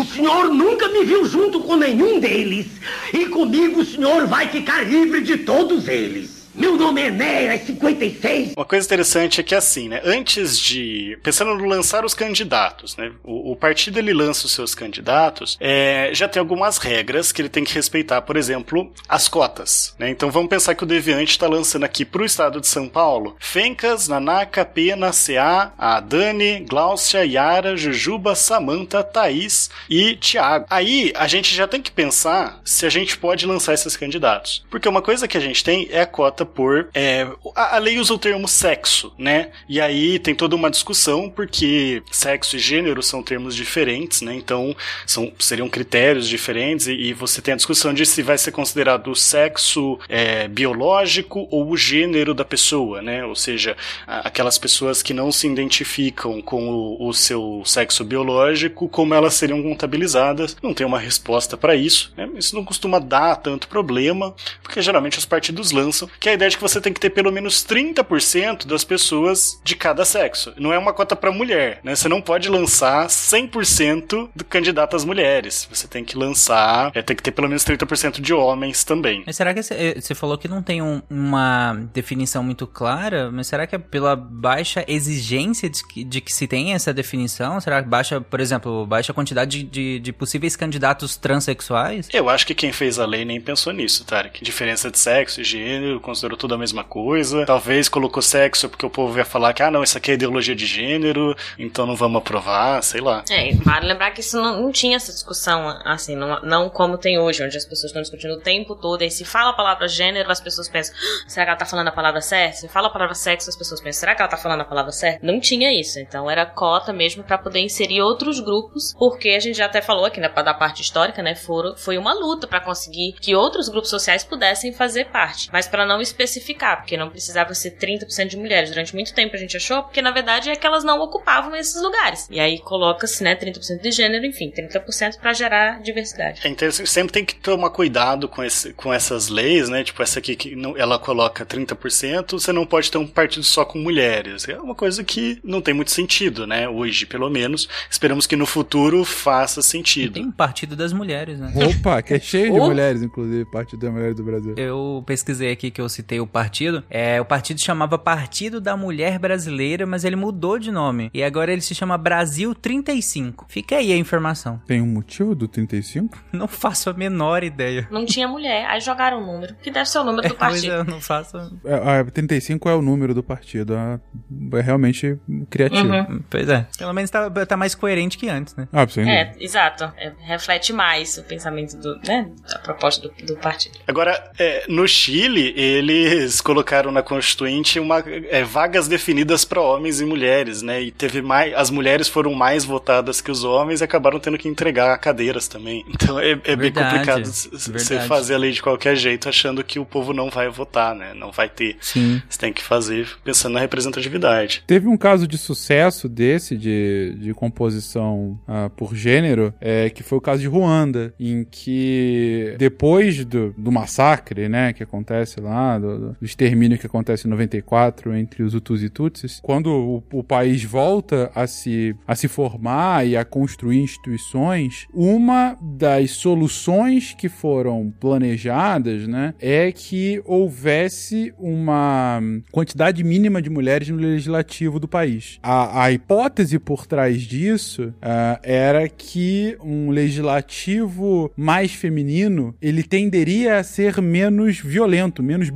o senhor nunca me viu junto com nenhum deles. E comigo o senhor vai ficar livre de todos eles. Meu nome é Enéas 56. Uma coisa interessante é que assim, né? Antes de. Pensando no lançar os candidatos, né? O, o partido ele lança os seus candidatos, é, já tem algumas regras que ele tem que respeitar, por exemplo, as cotas. Né? Então vamos pensar que o Deviante está lançando aqui para o estado de São Paulo Fencas, Nanaka, Pena, CA, a Dani, Gláucia, Yara, Jujuba, Samanta, Thaís e Thiago. Aí a gente já tem que pensar se a gente pode lançar esses candidatos. Porque uma coisa que a gente tem é a cota por. É, a, a, lei usa o termo sexo, né? E aí tem toda uma discussão, porque sexo e gênero são termos diferentes, né? Então são, seriam critérios diferentes, e, e você tem a discussão de se vai ser considerado o sexo é, biológico ou o gênero da pessoa, né? Ou seja, aquelas pessoas que não se identificam com o, o seu sexo biológico, como elas seriam contabilizadas. Não tem uma resposta para isso, né? Isso não costuma dar tanto problema, porque geralmente os partidos lançam, que a ideia de que você tem que ter pelo menos 30% das pessoas de cada sexo. Não é uma cota para mulher, né? Você não pode lançar 100% de candidatas mulheres. Você tem que lançar, é, tem que ter pelo menos 30% de homens também. Mas será que você eh, falou que não tem um, uma definição muito clara? Mas será que é pela baixa exigência de que, de que se tenha essa definição? Será que baixa, por exemplo, baixa quantidade de, de, de possíveis candidatos transexuais? Eu acho que quem fez a lei nem pensou nisso, Tarek. Diferença de sexo gênero, considerou tudo a mesma coisa. Talvez colocou sexo porque o povo ia falar que, ah, não, isso aqui é ideologia de gênero, então não vamos aprovar, sei lá. É, vale lembrar que isso não, não tinha essa discussão, assim, não, não como tem hoje, onde as pessoas estão discutindo o tempo todo, e se fala a palavra gênero, as pessoas pensam, ah, será que ela tá falando a palavra certa? Se fala a palavra sexo, as pessoas pensam, será que ela tá falando a palavra certa? Não tinha isso, então era cota mesmo para poder inserir outros grupos, porque a gente já até falou aqui, né, da parte histórica, né, foram, foi uma luta para conseguir que outros grupos sociais pudessem fazer parte, mas para não especificar, porque não precisava ser 30% de mulheres. Durante muito tempo a gente achou, porque na verdade é que elas não ocupavam esses lugares. E aí coloca-se, né, 30% de gênero, enfim, 30% para gerar diversidade. É, então sempre tem que tomar cuidado com, esse, com essas leis, né? Tipo, essa aqui que não, ela coloca 30%, você não pode ter um partido só com mulheres. É uma coisa que não tem muito sentido, né? Hoje, pelo menos. Esperamos que no futuro faça sentido. Tem um partido das mulheres, né? Opa, que é cheio de mulheres, inclusive, Partido das Mulheres do Brasil. Eu pesquisei aqui que eu citei o partido. É, o partido chamava Partido da Mulher Brasileira, mas ele mudou de nome. E agora ele se chama Brasil 35. Fica aí a informação. Tem um motivo do 35? Não faço a menor ideia. Não tinha mulher, aí jogaram o número, que deve ser o número do partido. É, eu não faço. É, a 35 é o número do partido. É realmente criativo. Uhum. Pois é. Pelo menos tá, tá, mais coerente que antes, né? Ah, sim. É, exato. É, reflete mais o pensamento do, né, da proposta do, do partido. Agora, é, no Chile, eles colocaram na Constituinte uma, é, vagas definidas para homens e mulheres, né? E teve mais. As mulheres foram mais votadas que os homens e acabaram tendo que entregar cadeiras também. Então é, é bem complicado você fazer a lei de qualquer jeito achando que o povo não vai votar, né? Não vai ter. Sim. Você tem que fazer pensando na representatividade. Teve um caso de sucesso desse, de, de composição uh, por gênero, é, que foi o caso de Ruanda, em que depois do, do massacre, né, que acontece lá, do, do extermínio que acontece em 94 entre os Hutus e Tutsis, quando o, o país volta a se, a se formar e a construir instituições, uma das soluções que foram planejadas, né, é que houvesse uma quantidade mínima de mulheres no legislativo do país. A, a hipótese por trás disso uh, era que um legislativo mais feminino ele tenderia a ser menos violento, menos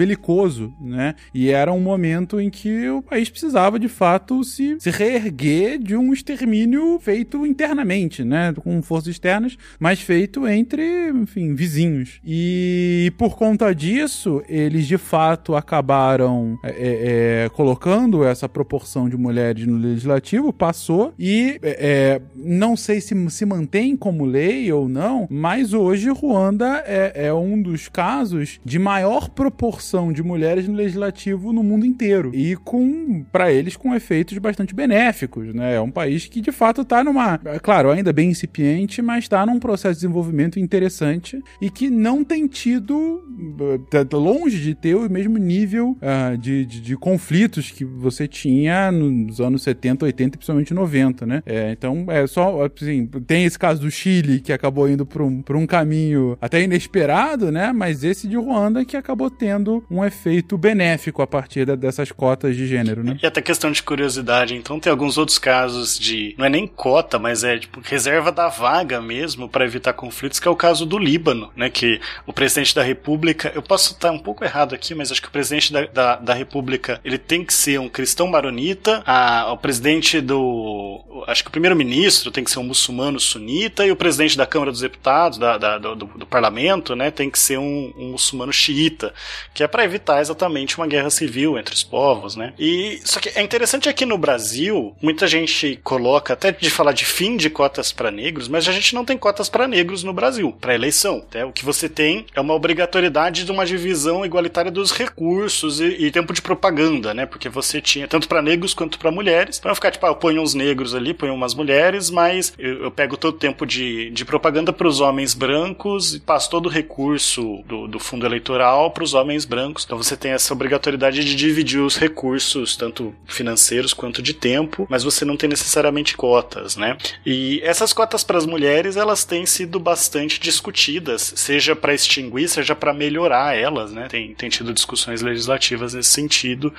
né? E era um momento em que o país precisava de fato se, se reerguer de um extermínio feito internamente, né? Com forças externas, mas feito entre, enfim, vizinhos. E por conta disso, eles de fato acabaram é, é, é colocando essa proporção de mulheres no legislativo, passou e é, não sei se se mantém como lei ou não, mas hoje Ruanda é, é um dos casos de maior proporção de mulheres no legislativo no mundo inteiro e com para eles com efeitos bastante benéficos, né? É um país que de fato está numa, é claro, ainda bem incipiente, mas está num processo de desenvolvimento interessante e que não tem tido tá longe de ter o mesmo nível uh, de, de, de, conflitos que você tinha nos anos 70, 80 e principalmente 90, né? É, então é só assim, tem esse caso do Chile que acabou indo para um, um caminho até inesperado, né? Mas esse de Ruanda que acabou tendo um efeito benéfico a partir dessas cotas de gênero, né? E até questão de curiosidade, então tem alguns outros casos de não é nem cota, mas é tipo reserva da vaga mesmo para evitar conflitos, que é o caso do Líbano, né? Que o presidente da República, eu posso estar um pouco errado aqui, mas acho que o presidente da, da, da República ele tem que ser um cristão maronita, a, o presidente do, acho que o primeiro-ministro tem que ser um muçulmano sunita e o presidente da Câmara dos Deputados, da, da do, do, parlamento, né, tem que ser um, um muçulmano xiita, que é para evitar exatamente uma guerra civil entre os povos, né? E só que é interessante aqui no Brasil, muita gente coloca até de falar de fim de cotas para negros, mas a gente não tem cotas para negros no Brasil, para eleição. Né? O que você tem é uma obrigatoriedade de uma divisão igualitária dos recursos e, e tempo de propaganda, né? Porque você tinha tanto para negros quanto para mulheres. Para não ficar tipo, ah, eu ponho uns negros ali, ponho umas mulheres, mas eu, eu pego todo o tempo de, de propaganda para os homens brancos e passo todo o recurso do, do fundo eleitoral para os homens brancos. Então você tem essa obrigatoriedade de dividir os recursos, tanto financeiros quanto de tempo, mas você não tem necessariamente cotas, né? E essas cotas para as mulheres, elas têm sido bastante discutidas, seja para extinguir, seja para melhorar elas, né? Tem, tem tido discussões legislativas nesse sentido.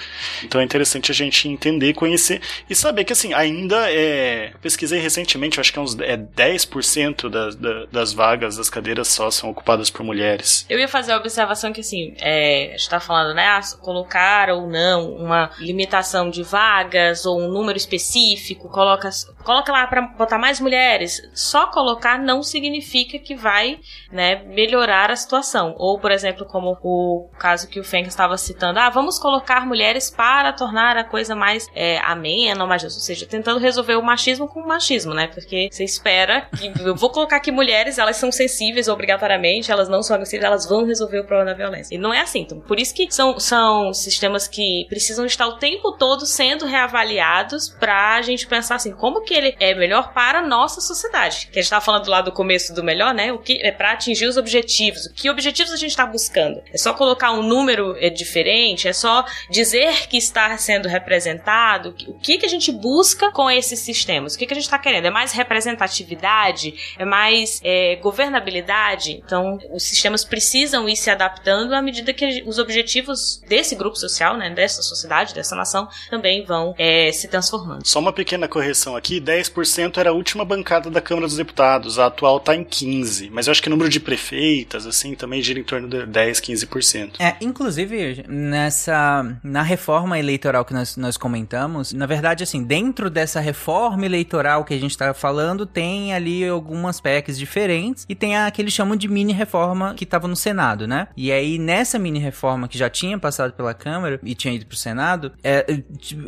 Então é interessante a gente entender, conhecer e saber que assim, ainda é. pesquisei recentemente, acho que é uns é 10% das, das vagas das cadeiras só são ocupadas por mulheres. Eu ia fazer a observação que assim, é, a gente tá falando, né? Ah, colocar ou não uma limitação de vagas ou um número específico, coloca, coloca lá para botar mais mulheres. Só colocar não significa que vai né, melhorar a situação. Ou, por exemplo, como o caso que o Fenk estava citando, ah, vamos colocar mulheres para tornar a coisa mais é, amena, mais, ou seja, tentando resolver o machismo com o machismo, né? Porque você espera que eu vou colocar aqui mulheres, elas são sensíveis obrigatoriamente, elas não são agressivas, elas vão resolver o problema da violência. E não é assim. Então, por isso que são, são sistemas que precisam estar o tempo todo sendo reavaliados para a gente pensar assim, como que ele é melhor para a nossa sociedade. Que a gente estava falando lá do começo do melhor, né? O que é para atingir os objetivos. Que objetivos a gente está buscando? É só colocar um número é, diferente? É só dizer que está sendo representado? O que, que a gente busca com esses sistemas? O que, que a gente está querendo? É mais representatividade? É mais é, governabilidade? Então, os sistemas precisam ir se adaptando à medida que os objetivos desse grupo social, né, dessa sociedade, dessa nação, também vão é, se transformando. Só uma pequena correção aqui: 10% era a última bancada da Câmara dos Deputados, a atual está em 15%. Mas eu acho que o número de prefeitas, assim, também gira em torno de 10, 15%. É, inclusive, nessa. Na reforma eleitoral que nós, nós comentamos, na verdade, assim, dentro dessa reforma eleitoral que a gente está falando, tem ali algumas PECs diferentes e tem a que eles chamam de mini reforma que estava no Senado, né? E aí, nessa mini reforma que já tinha passado pela Câmara e tinha ido pro Senado, é,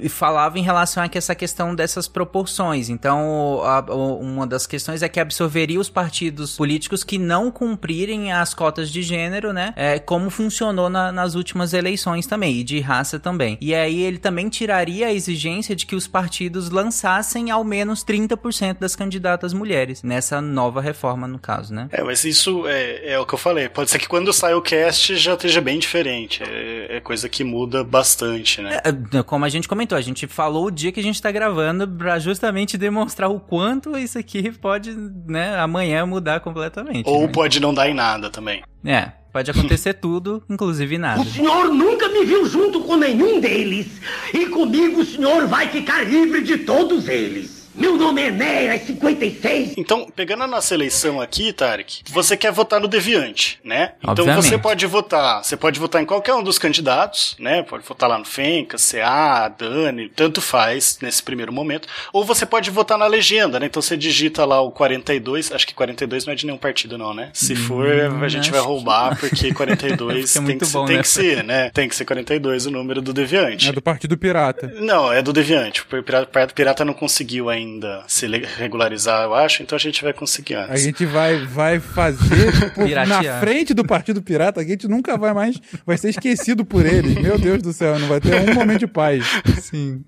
falava em relação a essa questão dessas proporções. Então, a- o- uma das questões é que absorveria os partidos políticos que não cumprirem as cotas de gênero, né? É, como funcionou na- nas últimas eleições também, e de raça também. E aí ele também tiraria a exigência de que os partidos lançassem ao menos 30% das candidatas mulheres, nessa nova reforma, no caso, né? É, mas isso é, é o que eu falei. Pode ser que quando sai o cast já esteja bem diferente. É, é coisa que muda bastante, né? É, Como a gente comentou, a gente falou o dia que a gente tá gravando pra justamente demonstrar o quanto isso aqui pode, né, amanhã mudar completamente. Ou né? pode não dar em nada também. É, pode acontecer tudo, inclusive nada. O senhor nunca me viu junto com nenhum deles. E comigo o senhor vai ficar livre de todos eles. Meu nome é Enéas 56. Então, pegando a nossa eleição aqui, Tarek, você quer votar no Deviante, né? Então Obviamente. você pode votar, você pode votar em qualquer um dos candidatos, né? Pode votar lá no Fencas, CA, Dani, tanto faz nesse primeiro momento. Ou você pode votar na legenda, né? Então você digita lá o 42, acho que 42 não é de nenhum partido não, né? Se for, a gente vai Hum, roubar, porque 42 Fica tem, que, bom, ser, tem né? que ser, né? Tem que ser 42 o número do Deviante. É do Partido Pirata. Não, é do Deviante. O Pirata, Pirata não conseguiu ainda se le- regularizar, eu acho, então a gente vai conseguir A antes. gente vai, vai fazer por- Piratear. na frente do Partido Pirata, a gente nunca vai mais, vai ser esquecido por eles. Meu Deus do céu, não vai ter um momento de paz. Sim.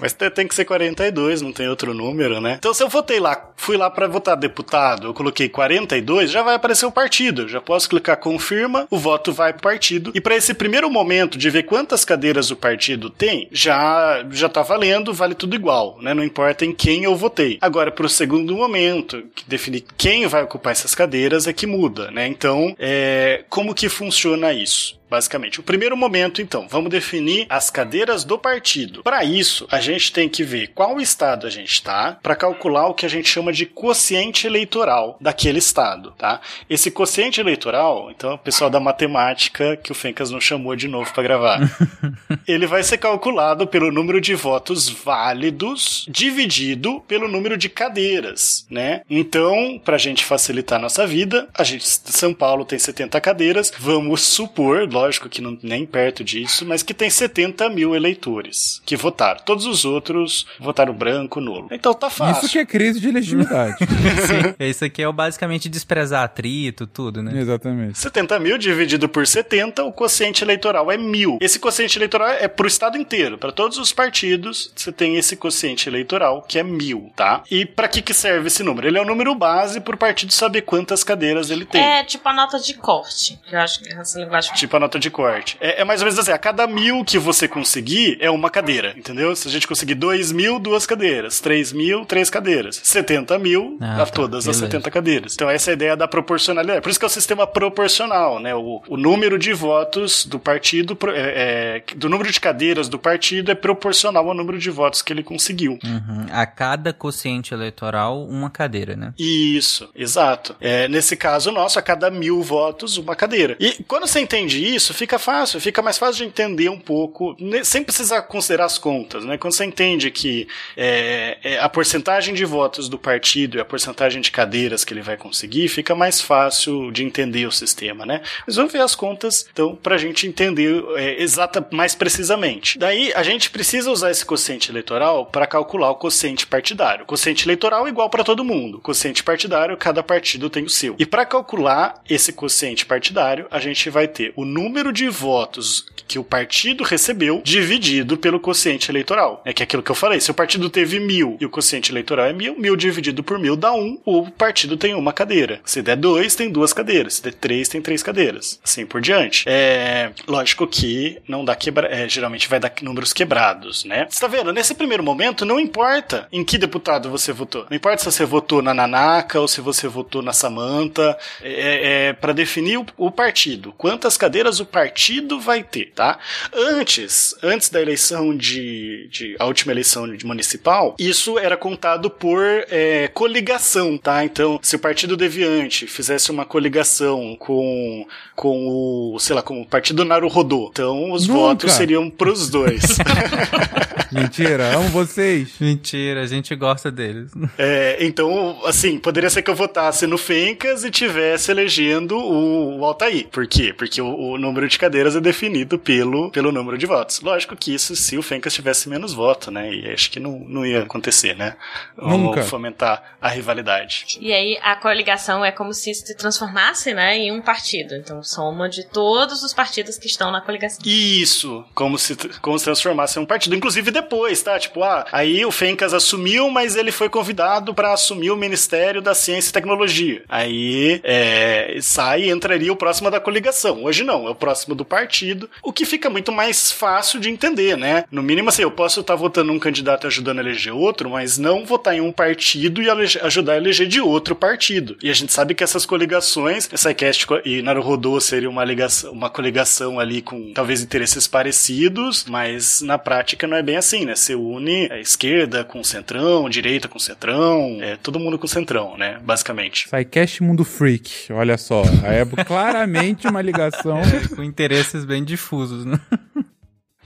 Mas te- tem que ser 42, não tem outro número, né? Então se eu votei lá, fui lá pra votar deputado, eu coloquei 42, já vai aparecer o partido. Eu já posso clicar confirma, o voto vai pro partido. E pra esse primeiro momento de ver quantas cadeiras o partido tem, já já tá valendo, vale tudo igual, né? Não importa em quem eu votei. Agora pro segundo momento, que definir quem vai ocupar essas cadeiras é que muda, né? Então, é, como que funciona isso? Basicamente, o primeiro momento, então, vamos definir as cadeiras do partido. Para isso, a gente tem que ver qual estado a gente está para calcular o que a gente chama de quociente eleitoral daquele estado, tá? Esse quociente eleitoral, então, o pessoal da matemática que o Fencas não chamou de novo para gravar, ele vai ser calculado pelo número de votos válidos dividido pelo número de cadeiras, né? Então, para a gente facilitar a nossa vida, a gente São Paulo tem 70 cadeiras, vamos supor, lógico que não nem perto disso, mas que tem 70 mil eleitores que votaram. Todos os outros votaram branco, nulo. Então tá fácil. Isso que é crise de legitimidade. Isso aqui é o basicamente desprezar atrito, tudo, né? Exatamente. 70 mil dividido por 70, o quociente eleitoral é mil. Esse quociente eleitoral é pro estado inteiro. Para todos os partidos, você tem esse quociente eleitoral que é mil, tá? E para que, que serve esse número? Ele é o número base pro partido saber quantas cadeiras ele tem. É tipo a nota de corte. que Eu acho que essa linguagem. Tipo a nota de corte. É, é mais ou menos assim: a cada mil que você conseguir é uma cadeira, entendeu? Se a gente conseguir dois mil, duas cadeiras. Três mil, três cadeiras. 70 mil, Ah, a tá. todas as Beleza. 70 cadeiras. Então, essa é a ideia da proporcionalidade. Por isso que é o sistema proporcional, né? O, o número de votos do partido, é, é, do número de cadeiras do partido é proporcional ao número de votos que ele conseguiu. Uhum. A cada quociente eleitoral, uma cadeira, né? Isso, exato. É, nesse caso nosso, a cada mil votos, uma cadeira. E quando você entende isso, fica fácil, fica mais fácil de entender um pouco, né, sem precisar considerar as contas, né? Quando você entende que é, é, a porcentagem de votos do partido e a porcentagem de cadeiras que ele vai conseguir, fica mais fácil de entender o sistema, né? Mas vamos ver as contas, então, pra gente entender é, exata, mais precisamente. Daí, a gente precisa usar esse quociente eleitoral para calcular o quociente partidário. Quociente eleitoral é igual para todo mundo. Quociente partidário, cada partido tem o seu. E para calcular esse quociente partidário, a gente vai ter o número de votos que o partido recebeu dividido pelo quociente eleitoral. É que é aquilo que eu falei. Se o partido teve mil e o quociente eleitoral é mil, mil dividido por mil dá um, o partido tem uma cadeira. Se der dois, tem duas cadeiras. Se der três, tem três cadeiras. Assim por diante. É lógico que não dá quebra, é, geralmente vai dar números quebrados, né? Você tá vendo? Nesse primeiro momento, não importa em que deputado você votou. Não importa se você votou na Nanaka ou se você votou na Samanta. É, é para definir o, o partido. Quantas cadeiras o partido vai ter, tá? Antes, antes da eleição de, de a última eleição de municipal, isso era contado por é, coligação, tá? Então, se o Partido Deviante fizesse uma coligação com, com o, sei lá, com o Partido Naruhodô, então os Nunca. votos seriam pros dois. Mentira, amo vocês. Mentira, a gente gosta deles. É, então, assim, poderia ser que eu votasse no Fencas e tivesse elegendo o, o Altair. Por quê? Porque o, o número de cadeiras é definido pelo, pelo número de votos. Lógico que isso se o Fencas tivesse menos voto, né? E acho que não, não ia acontecer, né? Vamos Nunca. fomentar a rivalidade. E aí a coligação é como se se transformasse, né, em um partido. Então soma de todos os partidos que estão na coligação. Isso, como se, como se transformasse em um partido. Inclusive depois, tá? Tipo, ah, aí o Fencas assumiu, mas ele foi convidado para assumir o Ministério da Ciência e Tecnologia. Aí é, sai e entraria o próximo da coligação. Hoje não, é o próximo do partido, o que fica muito mais fácil de entender, né? No mínimo, assim, eu posso estar votando um candidato e ajudando a eleger outro, mas não votar em um partido e ajudar a eleger de outro partido. E a gente sabe que essas coligações, SciCast e Naruhodô seria uma ligação, uma coligação ali com talvez interesses parecidos, mas na prática não é bem assim, né? Você une a esquerda com o centrão, direita com o centrão, é todo mundo com o centrão, né? Basicamente. Psycast Mundo Freak, olha só. É claramente uma ligação. Com interesses bem difusos, né?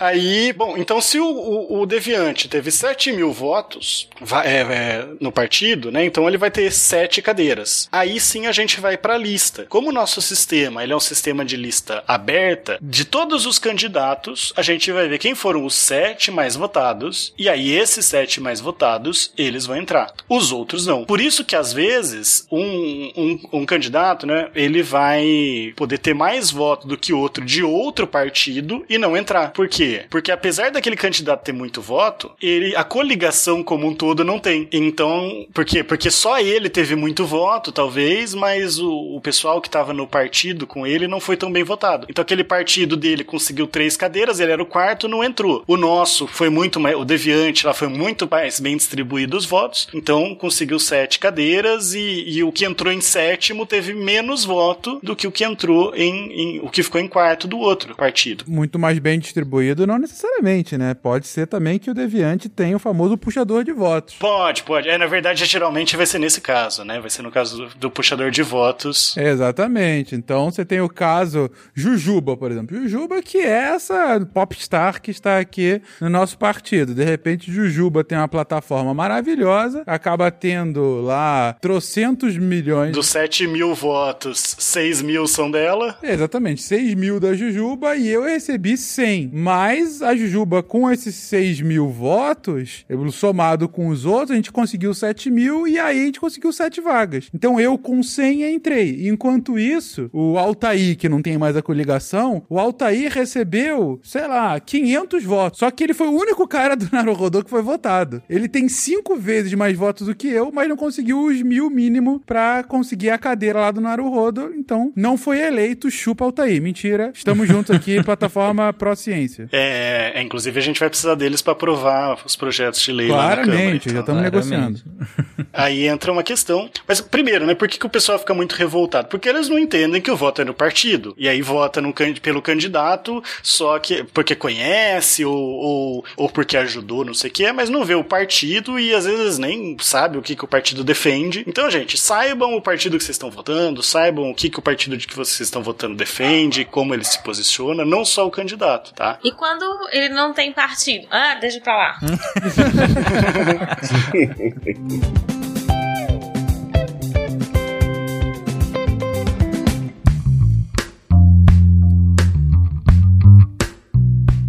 Aí, bom, então se o, o, o Deviante teve 7 mil votos va- é, é, no partido, né? Então ele vai ter 7 cadeiras. Aí sim a gente vai pra lista. Como o nosso sistema ele é um sistema de lista aberta, de todos os candidatos, a gente vai ver quem foram os 7 mais votados. E aí esses 7 mais votados, eles vão entrar. Os outros não. Por isso que às vezes um, um, um candidato, né? Ele vai poder ter mais voto do que outro de outro partido e não entrar. Por quê? Porque apesar daquele candidato ter muito voto, ele a coligação como um todo não tem. Então, por quê? Porque só ele teve muito voto, talvez, mas o, o pessoal que estava no partido com ele não foi tão bem votado. Então aquele partido dele conseguiu três cadeiras, ele era o quarto, não entrou. O nosso foi muito mais, o Deviante lá foi muito mais bem distribuído os votos, então conseguiu sete cadeiras e, e o que entrou em sétimo teve menos voto do que o que entrou em, em- o que ficou em quarto do outro partido. Muito mais bem distribuído, não necessariamente, né? Pode ser também que o Deviante tenha o famoso puxador de votos. Pode, pode. É, na verdade, geralmente vai ser nesse caso, né? Vai ser no caso do, do puxador de votos. Exatamente. Então você tem o caso Jujuba, por exemplo. Jujuba que é essa popstar que está aqui no nosso partido. De repente, Jujuba tem uma plataforma maravilhosa, acaba tendo lá trocentos milhões. Dos 7 mil votos, 6 mil são dela. Exatamente, 6 mil da Jujuba e eu recebi 100. Mas a Jujuba, com esses 6 mil votos, somado com os outros, a gente conseguiu 7 mil e aí a gente conseguiu 7 vagas. Então eu, com 100, entrei. Enquanto isso, o Altair, que não tem mais a coligação, o Altair recebeu, sei lá, 500 votos. Só que ele foi o único cara do Naruhodô que foi votado. Ele tem 5 vezes mais votos do que eu, mas não conseguiu os mil mínimo pra conseguir a cadeira lá do Naruhodo. Então, não foi eleito chupa Altair. Mentira. Estamos juntos aqui, plataforma Pro Ciência. É, é, inclusive a gente vai precisar deles para aprovar os projetos de lei lá na Câmara. Claramente, já então. estamos negociando. Aí entra uma questão. Mas primeiro, né? Por que, que o pessoal fica muito revoltado? Porque eles não entendem que o voto é no partido. E aí vota no, pelo candidato só que porque conhece ou, ou, ou porque ajudou, não sei o que, mas não vê o partido e às vezes nem sabe o que, que o partido defende. Então, gente, saibam o partido que vocês estão votando, saibam o que, que o partido de que vocês estão votando defende, como ele se posiciona, não só o candidato, tá? E quando ele não tem partido? Ah, deixa pra lá.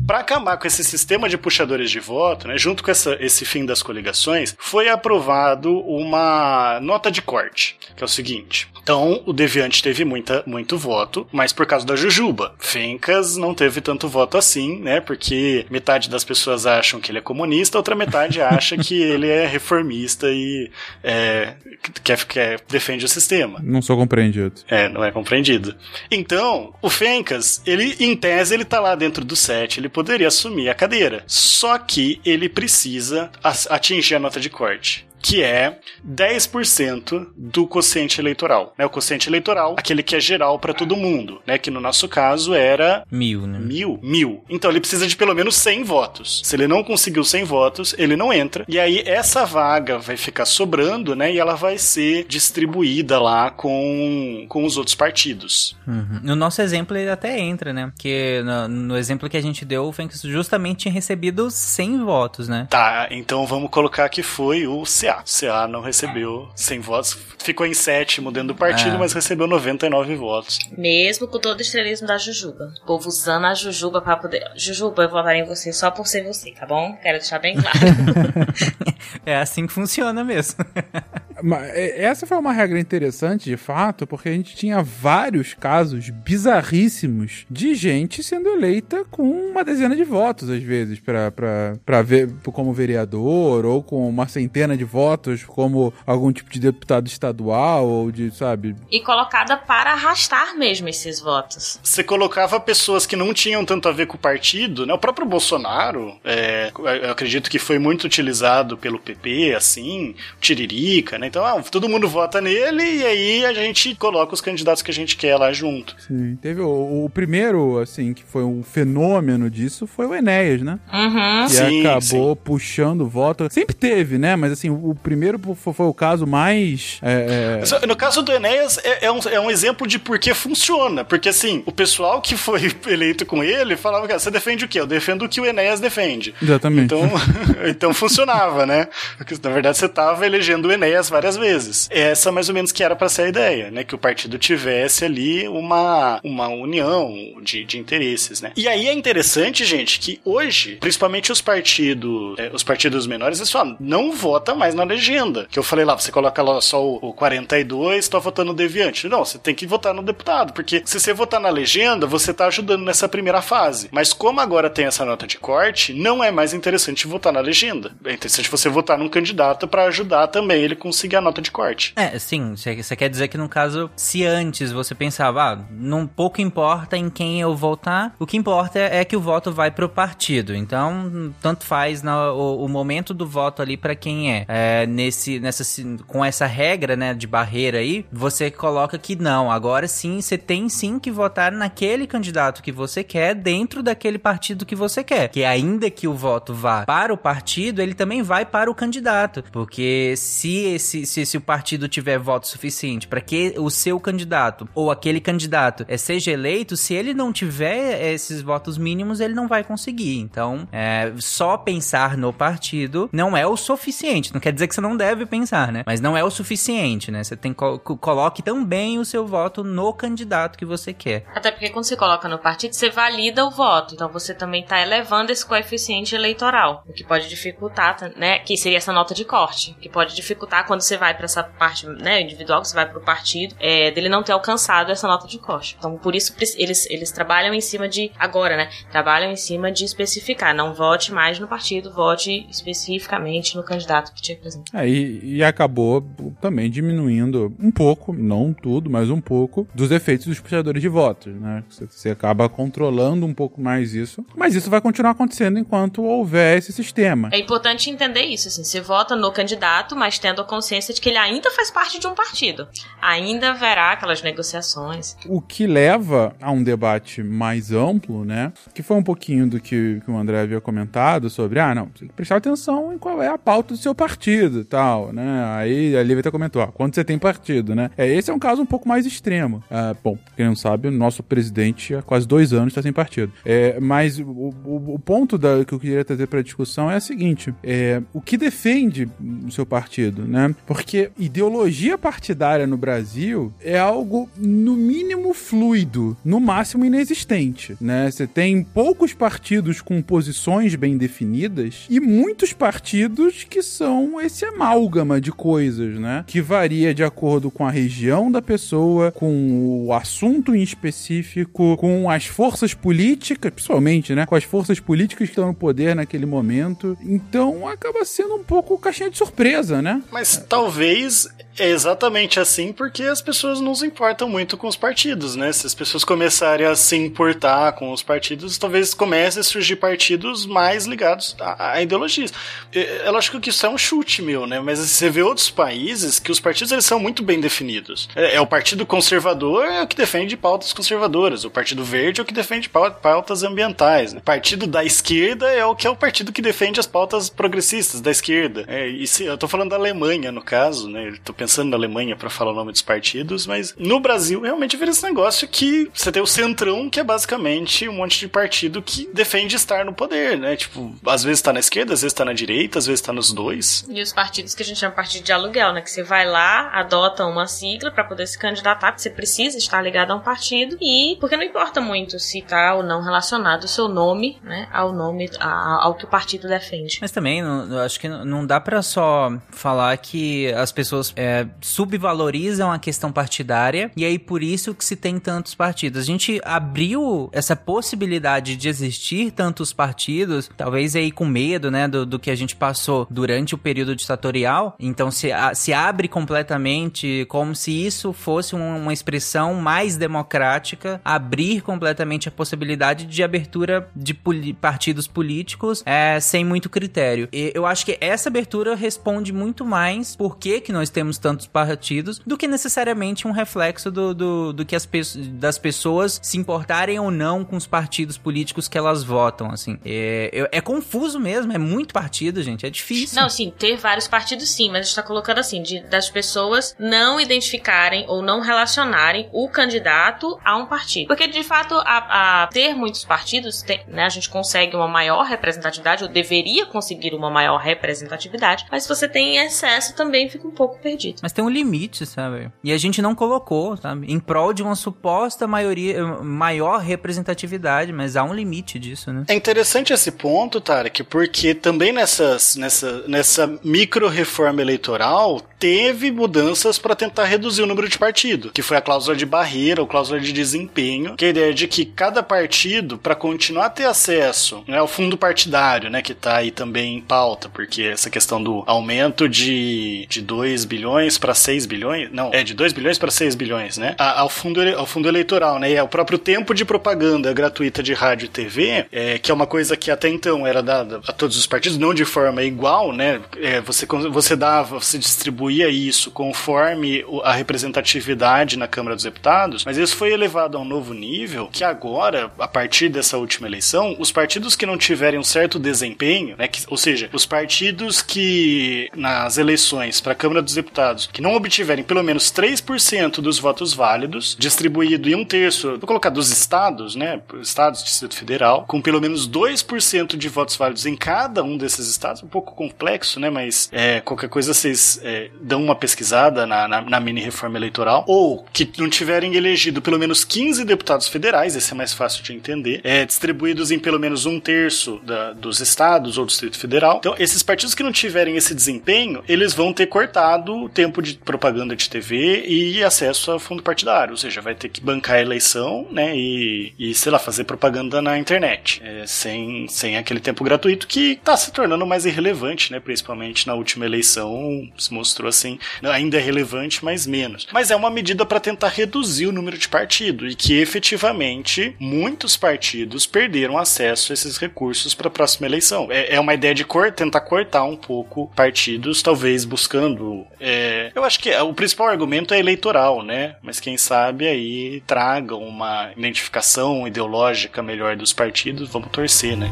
Para acabar com esse sistema de puxadores de voto, né, junto com essa- esse fim das coligações, foi aprovado uma nota de corte, que é o seguinte. Então, o Deviante teve muita, muito voto, mas por causa da Jujuba. Fencas não teve tanto voto assim, né? Porque metade das pessoas acham que ele é comunista, outra metade acha que ele é reformista e é, quer, quer, defende o sistema. Não sou compreendido. É, não é compreendido. Então, o Fencas, ele, em tese, ele tá lá dentro do set, ele poderia assumir a cadeira. Só que ele precisa atingir a nota de corte. Que é 10% do quociente eleitoral. Né? O quociente eleitoral, aquele que é geral para todo mundo, né? Que no nosso caso era Mil, né? Mil? Mil. Então ele precisa de pelo menos 100 votos. Se ele não conseguiu 100 votos, ele não entra. E aí essa vaga vai ficar sobrando, né? E ela vai ser distribuída lá com, com os outros partidos. Uhum. No nosso exemplo ele até entra, né? Porque no, no exemplo que a gente deu, o Fênix justamente tinha recebido 100 votos, né? Tá, então vamos colocar que foi o CA. CA. CA não recebeu 100 votos, ficou em sétimo dentro do partido, É. mas recebeu 99 votos. Mesmo com todo o estrelismo da Jujuba. O povo usando a Jujuba pra poder. Jujuba, eu votarei em você só por ser você, tá bom? Quero deixar bem claro. É assim que funciona mesmo. Mas, é, Essa foi uma regra interessante, de fato, porque a gente tinha vários casos bizarríssimos de gente sendo eleita com uma dezena de votos, às vezes, pra ver como vereador, ou com uma centena de votos como algum tipo de deputado estadual, ou de, sabe... e colocada para arrastar mesmo esses votos. Você colocava pessoas que não tinham tanto a ver com o partido, né? O próprio Bolsonaro, é, eu acredito que foi muito utilizado pelo PP, assim, o Tiririca, né? Então, ah, todo mundo vota nele e aí a gente coloca os candidatos que a gente quer lá junto. Sim, teve o, o primeiro, assim, que foi um fenômeno disso, foi o Enéas, né? Uhum. que Sim, acabou puxando voto. Sempre teve, né? Mas assim, o primeiro foi, o caso mais. é, é, No caso do Enéas, é, é um, é um exemplo de por que funciona. Porque, assim, o pessoal que foi eleito com ele falava, cara, você defende o quê? Eu defendo o que o Enéas defende. Exatamente. Então, então funcionava, né? Porque, na verdade, você estava elegendo o Enéas várias vezes. Essa, mais ou menos, que era para ser a ideia, né? Que o partido tivesse ali uma, uma união de, de interesses, né? E aí é interessante, gente, que hoje, principalmente os partidos, eh, os partidos menores, eles falam, não vota mais na legenda. Que eu falei lá, você coloca lá só o, o 42, tô votando deviante. Não, você tem que votar no deputado, porque se você votar na legenda, você tá ajudando nessa primeira fase. Mas como agora tem essa nota de corte, não é mais interessante votar na legenda. É interessante você votar num candidato para ajudar também ele conseguir a nota de corte. É, sim, você quer dizer que no caso, se antes você pensava, ah, não pouco importa em quem eu votar, o que importa é que o voto vai pro partido. Então, tanto faz na- o, o momento do voto ali pra quem é. É, nesse, nessa, com essa regra, né, de barreira aí, você coloca que não, agora sim, você tem sim que votar naquele candidato que você quer dentro daquele partido que você quer. Que ainda que o voto vá para o partido, ele também vai para o candidato. Porque se esse, se, se o partido tiver voto suficiente para que o seu candidato ou aquele candidato eh, seja eleito, se ele não tiver esses votos mínimos, ele não vai conseguir. Então, é, só pensar no partido não é o suficiente. Não quer dizer que você não deve pensar, né? Mas não é o suficiente, né? Você tem co- coloque também o seu voto no candidato que você quer. Até porque quando você coloca no partido, você valida o voto. Então você também está elevando esse coeficiente eleitoral. O que pode dificultar, né? Que seria essa nota de corte. Que pode dificultar quando você vai para essa parte né, individual, que você vai para o partido, é, dele não ter alcançado essa nota de corte. Então por isso eles, eles trabalham em cima de. Agora, né? Trabalham em cima de especificar. Não vote mais no partido, vote especificamente no candidato que te representa. É, e, e acabou também diminuindo um pouco, não tudo, mas um pouco, dos efeitos dos puxadores de votos, né? Você, você acaba controlando um pouco mais isso, mas isso vai continuar acontecendo enquanto houver esse sistema. É importante entender isso, assim, você vota no candidato, mas tendo a consciência de que ele ainda faz parte de um partido. Ainda haverá aquelas negociações. O que leva a um debate mais amplo, né? Que foi um pouquinho do que, que o André havia comentado sobre, ah, não, tem que prestar atenção em qual é a pauta do seu partido e tal, né? Aí a Lívia até comentou, ah, quando você tem partido, né? É, esse é um caso um pouco mais extremo. Ah, bom, quem não sabe, o nosso presidente há quase dois anos está sem partido. É, mas o, o- o ponto da, que eu queria trazer para a discussão é o seguinte: é, o que defende o seu partido, né? Porque ideologia partidária no Brasil é algo, no mínimo, fluido, no máximo inexistente, né? Você tem poucos partidos com posições bem definidas e muitos partidos que são esse amálgama de coisas, né? Que varia de acordo com a região da pessoa, com o assunto em específico, com as forças políticas, principalmente, né? Com as forças políticas que estão no poder naquele momento. Então acaba sendo um pouco caixinha de surpresa, né? Mas talvez é exatamente assim porque as pessoas não se importam muito com os partidos, né? Se as pessoas começarem a se importar com os partidos, talvez comece a surgir partidos mais ligados a, a ideologias. É, é lógico que isso é um chute meu, né? Mas você vê outros países que os partidos eles são muito bem definidos. É, é o Partido Conservador é o que defende pautas conservadoras, o Partido Verde é o que defende pau- pautas ambientais. né? O Partido da esquerda é o que é o partido que defende as pautas progressistas da esquerda. É, e se, eu tô falando da Alemanha, no caso, né? Eu tô pensando pensando na Alemanha para falar o nome dos partidos, mas no Brasil realmente vira esse negócio que você tem o centrão, que é basicamente um monte de partido que defende estar no poder, né? Tipo, às vezes tá na esquerda, às vezes tá na direita, às vezes tá nos dois. E os partidos que a gente chama de partido de aluguel, né? Que você vai lá, adota uma sigla para poder se candidatar, porque você precisa estar ligado a um partido e porque não importa muito se tá ou não relacionado o seu nome, né, ao nome a, ao que o partido defende. Mas também, não, eu acho que não dá para só falar que as pessoas é, subvalorizam a questão partidária e aí por isso que se tem tantos partidos. A gente abriu essa possibilidade de existir tantos partidos, talvez aí com medo, né, do, do que a gente passou durante o período ditatorial. Então se, a, se abre completamente como se isso fosse uma, uma expressão mais democrática, abrir completamente a possibilidade de abertura de partidos políticos é, sem muito critério. E eu acho que essa abertura responde muito mais por que, que nós temos tantos partidos do que necessariamente um reflexo do, do, do que as pe das pessoas se importarem ou não com os partidos políticos que elas votam, assim. É, é, é confuso mesmo, é muito partido, gente, é difícil. Não, sim, ter vários partidos sim, mas a gente tá colocando assim, de, das pessoas não identificarem ou não relacionarem o candidato a um partido. Porque, de fato, a, a ter muitos partidos, tem, né, a gente consegue uma maior representatividade, ou deveria conseguir uma maior representatividade, mas se você tem excesso também fica um pouco perdido. Mas tem um limite, sabe? E a gente não colocou, sabe? Em prol de uma suposta maioria, maior representatividade, mas há um limite disso, né? É interessante esse ponto, Tarek, porque também nessas, nessa, nessa micro-reforma eleitoral teve mudanças para tentar reduzir o número de partido, que foi a cláusula de barreira ou cláusula de desempenho, que é a ideia de que cada partido, para continuar a ter acesso né, ao fundo partidário, né, que está aí também em pauta, porque essa questão do aumento de, de 2 bilhões para 6 bilhões, não, é de 2 bilhões para 6 bilhões, né, ao fundo, ao fundo eleitoral, né, e ao próprio tempo de propaganda gratuita de rádio e TV, é, que é uma coisa que até então era dada a todos os partidos, não de forma igual, né, é, você, você dava, você distribuía isso conforme a representatividade na Câmara dos Deputados, mas isso foi elevado a um novo nível que agora, a partir dessa última eleição, os partidos que não tiverem um certo desempenho, né, que, ou seja, os partidos que nas eleições para a Câmara dos Deputados que não obtiverem pelo menos 3% dos votos válidos, distribuído em um terço, vou colocar dos estados, né, estados, Distrito Federal, com pelo menos 2% de votos válidos em cada um desses estados, um pouco complexo, né, mas é, qualquer coisa vocês é, dão uma pesquisada na, na, na mini reforma eleitoral, ou que não tiverem elegido pelo menos 15 deputados federais, esse é mais fácil de entender, é, distribuídos em pelo menos um terço da, dos estados ou do Distrito Federal. Então, esses partidos que não tiverem esse desempenho, eles vão ter cortado o tempo de propaganda de TV e acesso ao fundo partidário, ou seja, vai ter que bancar a eleição, né, e, e sei lá, fazer propaganda na internet, é, sem, sem aquele tempo gratuito que está se tornando mais irrelevante, né, principalmente na última eleição, se mostrou assim, ainda é relevante, mas menos. Mas é uma medida para tentar reduzir o número de partidos e que efetivamente muitos partidos perderam acesso a esses recursos para a próxima eleição. É, é, uma ideia de cor, tentar cortar um pouco partidos, talvez buscando. É, eu acho que o principal argumento é eleitoral, né? Mas quem sabe aí traga uma identificação ideológica melhor dos partidos, vamos torcer, né?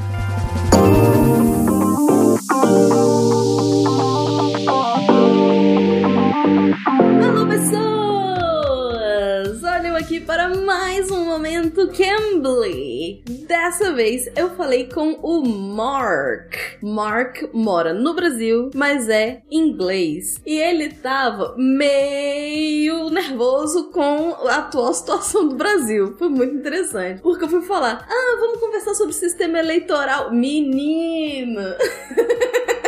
Dessa vez eu falei com o Mark. Mark mora no Brasil, mas é inglês. E ele tava meio nervoso com a atual situação do Brasil. Foi muito interessante. Porque eu fui falar: ah, vamos conversar sobre o sistema eleitoral. Menino!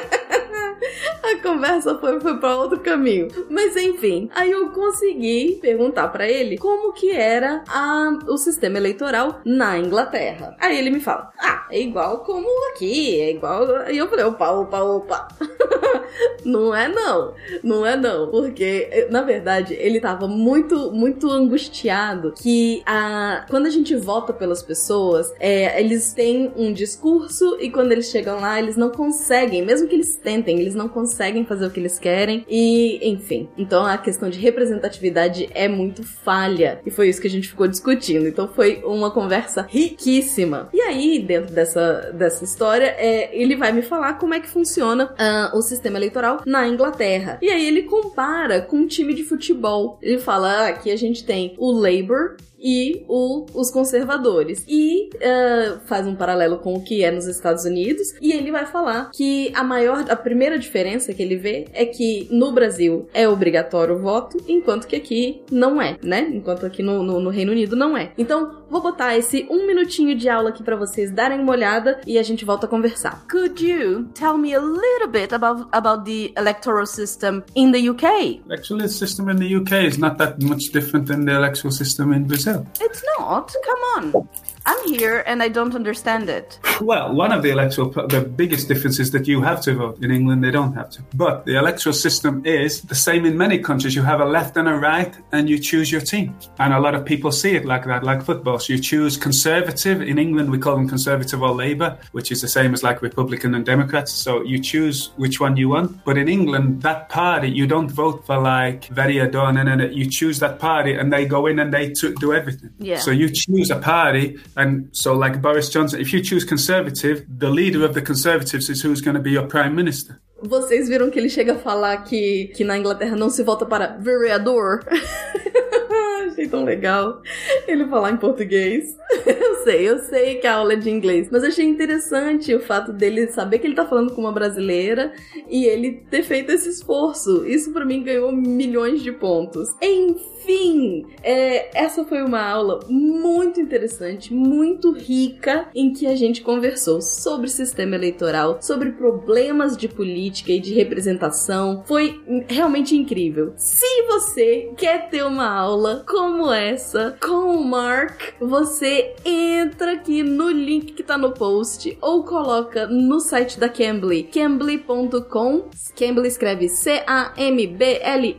conversa foi, foi para outro caminho. Mas enfim, aí eu consegui perguntar para ele como que era a, o sistema eleitoral na Inglaterra. Aí ele me fala: Ah, é igual como aqui, é igual. E eu falei: opa, opa, opa. não é não, não é não, porque na verdade ele tava muito, muito angustiado que a, quando a gente vota pelas pessoas, é, eles têm um discurso e quando eles chegam lá eles não conseguem, mesmo que eles tentem, eles não conseguem fazer o que eles querem e, enfim. Então a questão de representatividade é muito falha e foi isso que a gente ficou discutindo. Então foi uma conversa riquíssima. E aí, dentro dessa, dessa história é ele vai me falar como é que funciona ah, o sistema eleitoral na Inglaterra. E aí ele compara com um time de futebol. Ele fala: ah, aqui a gente tem o Labour, e o, os conservadores. E uh, faz um paralelo com o que é nos Estados Unidos. E ele vai falar que a maior, a primeira diferença que ele vê é que no Brasil é obrigatório o voto, enquanto que aqui não é, né? Enquanto aqui no, no, no Reino Unido não é. Então, vou botar esse um minutinho de aula aqui para vocês darem uma olhada e a gente volta a conversar. Could you tell me a little bit about, about the electoral system in the UK? Electoral system in the UK is not that much different than the electoral system in Brazil. It's not. Come on. I'm here and I don't understand it. Well, one of the electoral, the biggest difference is that you have to vote. In England, they don't have to. But the electoral system is the same in many countries. You have a left and a right, and you choose your team. And a lot of people see it like that, like football. So you choose conservative. In England, we call them conservative or Labour, which is the same as like Republican and Democrats. So you choose which one you want. But in England, that party, you don't vote for like very Adorn, and then you choose that party, and they go in and they do everything. Yeah. So you choose a party and so, like Boris Johnson, if you choose Conservative, the leader of the Conservatives is who's going to be your Prime Minister. Vocês viram que ele chega a falar que, que na Inglaterra não se vota para vereador? Achei tão legal ele falar em português. Eu sei, eu sei que a aula é de inglês, mas achei interessante o fato dele saber que ele tá falando com uma brasileira e ele ter feito esse esforço. Isso para mim ganhou milhões de pontos. Enfim, é, essa foi uma aula muito interessante, muito rica, em que a gente conversou sobre sistema eleitoral, sobre problemas de política e de representação. Foi realmente incrível. Se você quer ter uma aula como essa com o Mark, você entra aqui no link que tá no post ou coloca no site da Cambly, cambly.com. Cambly escreve C-A-M-B-L-Y.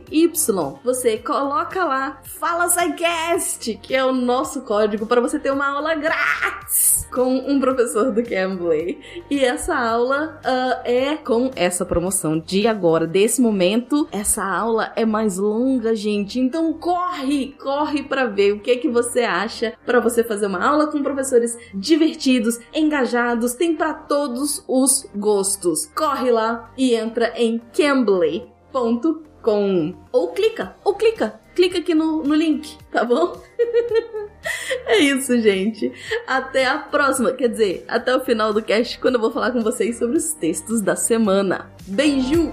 Você coloca lá, fala SciCast, que é o nosso código para você ter uma aula grátis com um professor do Cambly. E essa aula uh, é com essa promoção de agora, desse momento. Essa aula é mais longa, gente. Então corre, corre para ver o que que você acha para você fazer uma aula com professores divertidos, engajados, tem para todos os gostos. Corre lá e entra em cambly.com ou clica, ou clica, clica aqui no, no link, tá bom? é isso, gente. Até a próxima, quer dizer, até o final do cast, quando eu vou falar com vocês sobre os textos da semana. Beijo!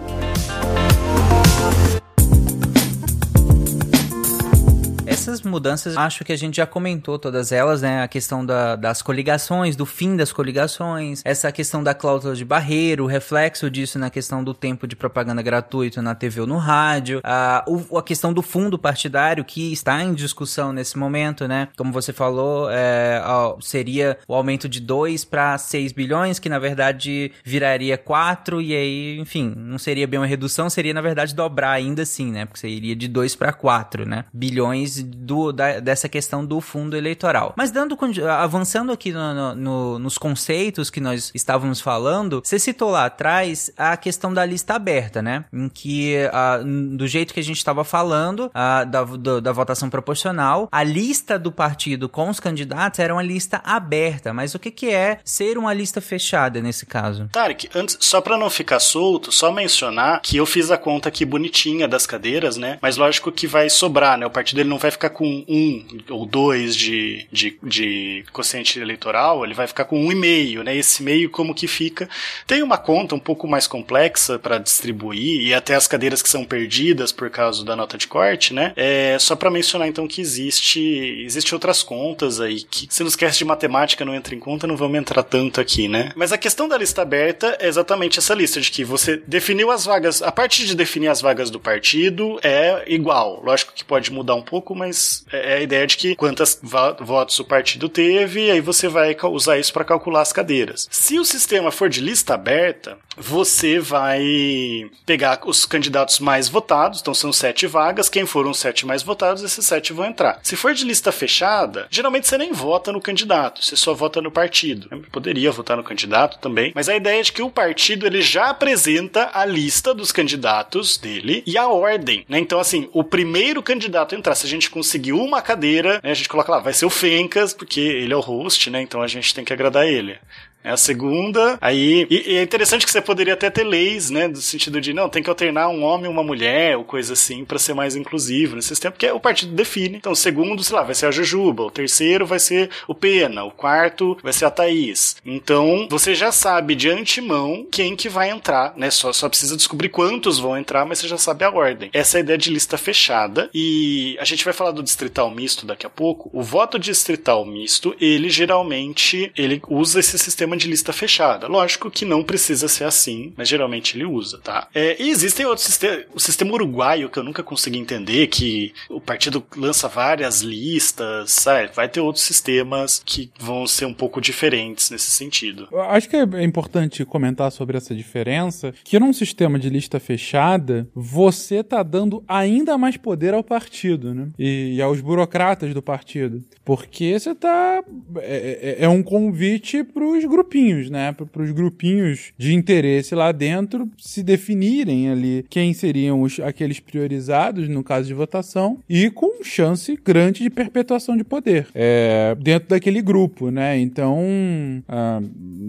Essas mudanças, acho que a gente já comentou todas elas, né? A questão da, das coligações, do fim das coligações, essa questão da cláusula de barreira, o reflexo disso na questão do tempo de propaganda gratuito na TV ou no rádio, a, a questão do fundo partidário que está em discussão nesse momento, né? Como você falou, é, seria o aumento de 2 para 6 bilhões, que na verdade viraria 4, e aí, enfim, não seria bem uma redução, seria na verdade dobrar ainda assim, né? Porque iria de 2 para 4, né? Bilhões do, da, dessa questão do fundo eleitoral. Mas dando avançando aqui no, no, no, nos conceitos que nós estávamos falando, você citou lá atrás a questão da lista aberta, né? Em que, do jeito que a gente estava falando, da, da, da votação proporcional, a lista do partido com os candidatos era uma lista aberta. Mas o que, que é ser uma lista fechada nesse caso? Tarek, antes, só para não ficar solto, só mencionar que eu fiz a conta aqui bonitinha das cadeiras, né? Mas lógico que vai sobrar, né? O partido ele não vai ficar com um ou dois de, de, de quociente eleitoral, ele vai ficar com um e meio, né? Esse meio como que fica. Tem uma conta um pouco mais complexa para distribuir e até as cadeiras que são perdidas por causa da nota de corte, né? É só para mencionar então que existe existe outras contas aí que se não esquece de matemática não entra em conta, não vamos entrar tanto aqui, né? Mas a questão da lista aberta é exatamente essa lista de que você definiu as vagas, a parte de definir as vagas do partido é igual. Lógico que pode mudar um pouco, mas é a ideia de que quantas votos o partido teve, aí você vai usar isso para calcular as cadeiras. Se o sistema for de lista aberta, você vai pegar os candidatos mais votados, então são sete vagas, quem foram os sete mais votados, esses sete vão entrar. Se for de lista fechada, geralmente você nem vota no candidato, você só vota no partido. Poderia votar no candidato também, mas a ideia é de que o partido ele já apresenta a lista dos candidatos dele e a ordem, né? Então, assim, o primeiro candidato a entrar, se a gente conseguir uma cadeira, né, a gente coloca lá, vai ser o Fencas, porque ele é o host, né? Então a gente tem que agradar ele. É a segunda, aí. E, e é interessante que você poderia até ter leis, né? Do sentido de, não, tem que alternar um homem e uma mulher, ou coisa assim, para ser mais inclusivo nesse sistema, porque o partido define. Então, o segundo, sei lá, vai ser a Jujuba, o terceiro vai ser o Pena, o quarto vai ser a Thaís. Então, você já sabe de antemão quem que vai entrar, né? Só, só precisa descobrir quantos vão entrar, mas você já sabe a ordem. Essa é a ideia de lista fechada, e a gente vai falar do distrital misto daqui a pouco. O voto distrital misto, ele geralmente ele usa esse sistema de lista fechada. Lógico que não precisa ser assim, mas geralmente ele usa, tá? É, e existem outros sistemas. O sistema uruguaio, que eu nunca consegui entender, que o partido lança várias listas, sabe? Vai ter outros sistemas que vão ser um pouco diferentes nesse sentido. Eu Acho que é importante comentar sobre essa diferença, que num sistema de lista fechada, você tá dando ainda mais poder ao partido, né? E, e aos burocratas do partido. Porque você tá... É, é- é um convite pros grupinhos, né? Pro- Pros grupinhos de interesse lá dentro se definirem ali quem seriam os, aqueles priorizados, no caso de votação, e com chance grande de perpetuação de poder é, dentro daquele grupo, né? Então, ah,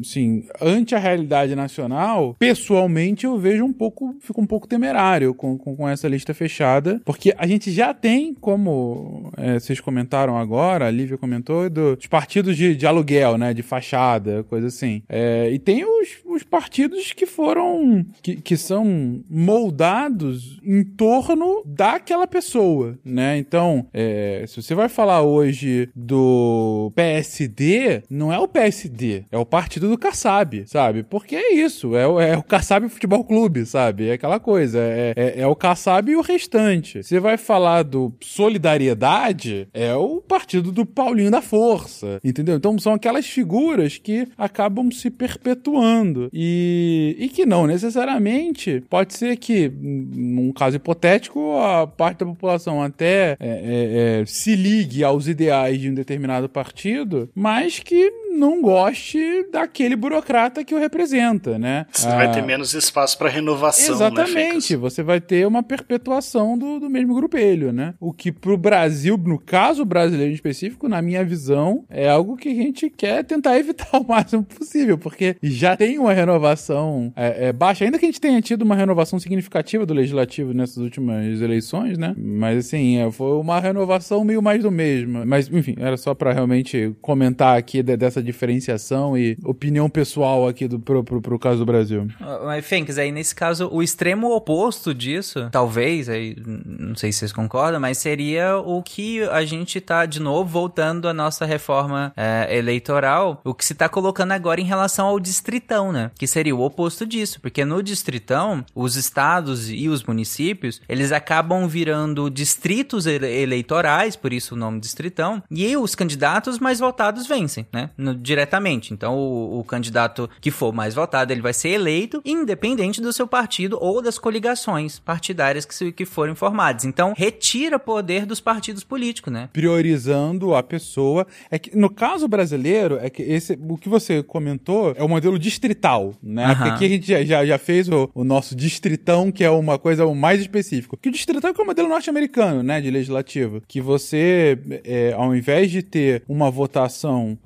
assim, ante a realidade nacional, pessoalmente eu vejo um pouco, fico um pouco temerário com, com, com essa lista fechada, porque a gente já tem, como é, vocês comentaram agora, a Lívia comentou, do- dos partidos de, de aluguel, né? De fachada, coisa assim. É, e tem os, os partidos que foram, que, que são moldados em torno daquela pessoa, né? Então, é, se você vai falar hoje do PSD, não é o PSD, é o partido do Kassab, sabe? Porque é isso, é, o- é o Kassab Futebol Clube, sabe? É aquela coisa, é, é, é o Kassab e o restante. Você vai falar do Solidariedade, é o partido do Paulinho da Força, entendeu? Então são aquelas figuras que acabam se perpetuando. E, e que não necessariamente pode ser que, num caso hipotético, a parte da população até é, é, é, se ligue aos ideais de um determinado partido, mas que não goste daquele burocrata que o representa, né? Você vai Ah, ter menos espaço para renovação, né? Exatamente, você vai ter uma perpetuação do, do mesmo grupelho, né? O que pro Brasil, no caso brasileiro em específico, na minha visão, é algo que a gente quer tentar evitar o máximo possível, porque já tem uma renovação é, é, baixa, ainda que a gente tenha tido uma renovação significativa do legislativo nessas últimas eleições, né? Mas assim, é, foi uma renovação meio mais do mesmo. Mas enfim, era só pra realmente comentar aqui de- dessa diferenciação e opinião pessoal aqui do, pro, pro, pro caso do Brasil. Ah, Mas, Fênix, aí nesse caso, o extremo oposto disso, talvez, aí, não sei se vocês concordam, mas seria o que a gente tá, de novo, voltando à nossa reforma é, eleitoral, o que se tá colocando agora em relação ao distritão, né? Que seria o oposto disso, porque no distritão, os estados e os municípios, eles acabam virando distritos ele- eleitorais, por isso o nome distritão, e os candidatos mais votados vencem, né? No- diretamente. Então, o, o candidato que for mais votado, ele vai ser eleito, independente do seu partido ou das coligações partidárias que, se- que forem formadas. Então, retira poder dos partidos políticos, né? priorizando a pessoa. É que no caso brasileiro, é que esse, o que você comentou é o modelo distrital, né? Porque aqui a gente já, já, fez o, o nosso distritão, que é uma coisa mais específica. Que o distritão é é o modelo norte-americano, né? De legislativo. Que você, é, ao invés de ter uma votação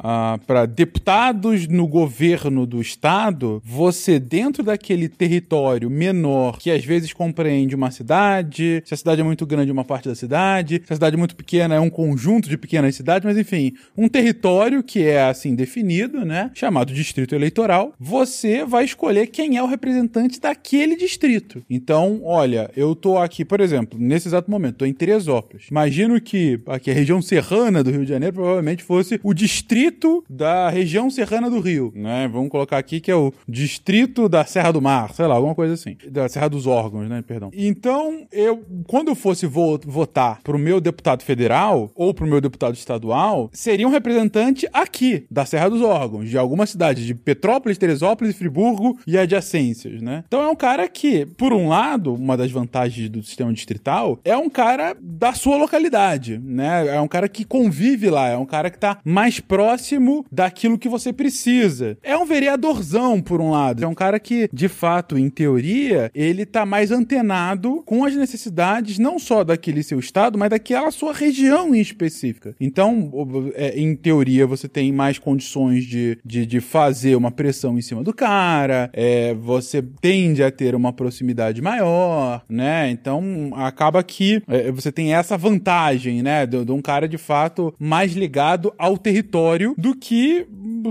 para deputados no governo do estado, você, dentro daquele território menor, que às vezes compreende uma cidade, se a cidade é muito grande, uma parte da cidade, se a cidade é muito pequena, é um conjunto de pequenas cidades, mas enfim, um território que é assim definido, né? Chamado distrito eleitoral, você vai escolher quem é o representante daquele distrito. Então, olha, eu tô aqui, por exemplo, nesse exato momento, tô em Teresópolis. Imagino que aqui a região serrana do Rio de Janeiro provavelmente fosse o distrito da região serrana do Rio, né? Vamos colocar aqui que é o distrito da Serra do Mar, sei lá, alguma coisa assim. Da Serra dos Órgãos, né? Perdão. Então, eu, quando eu fosse vo- votar pro meu deputado federal ou pro meu deputado estadual, seria um representante aqui, da Serra dos Órgãos, de alguma cidade, de Petrópolis, Teresópolis, Friburgo e adjacências, né? Então é um cara que, por um lado, uma das vantagens do sistema distrital é um cara da sua localidade, né? É um cara que convive lá, é um cara que tá mais próximo daquilo que você precisa. É um vereadorzão, por um lado. É um cara que, de fato, em teoria, ele tá mais antenado com as necessidades não só daquele seu estado, mas daquela sua região em específica. Então, é, em teoria, você tem mais condições de, de, de fazer uma pressão em cima do cara, é, você tende a ter uma proximidade maior, né? Então, acaba que é, você tem essa vantagem, né? De, de um cara, de fato, mais ligado ao território do que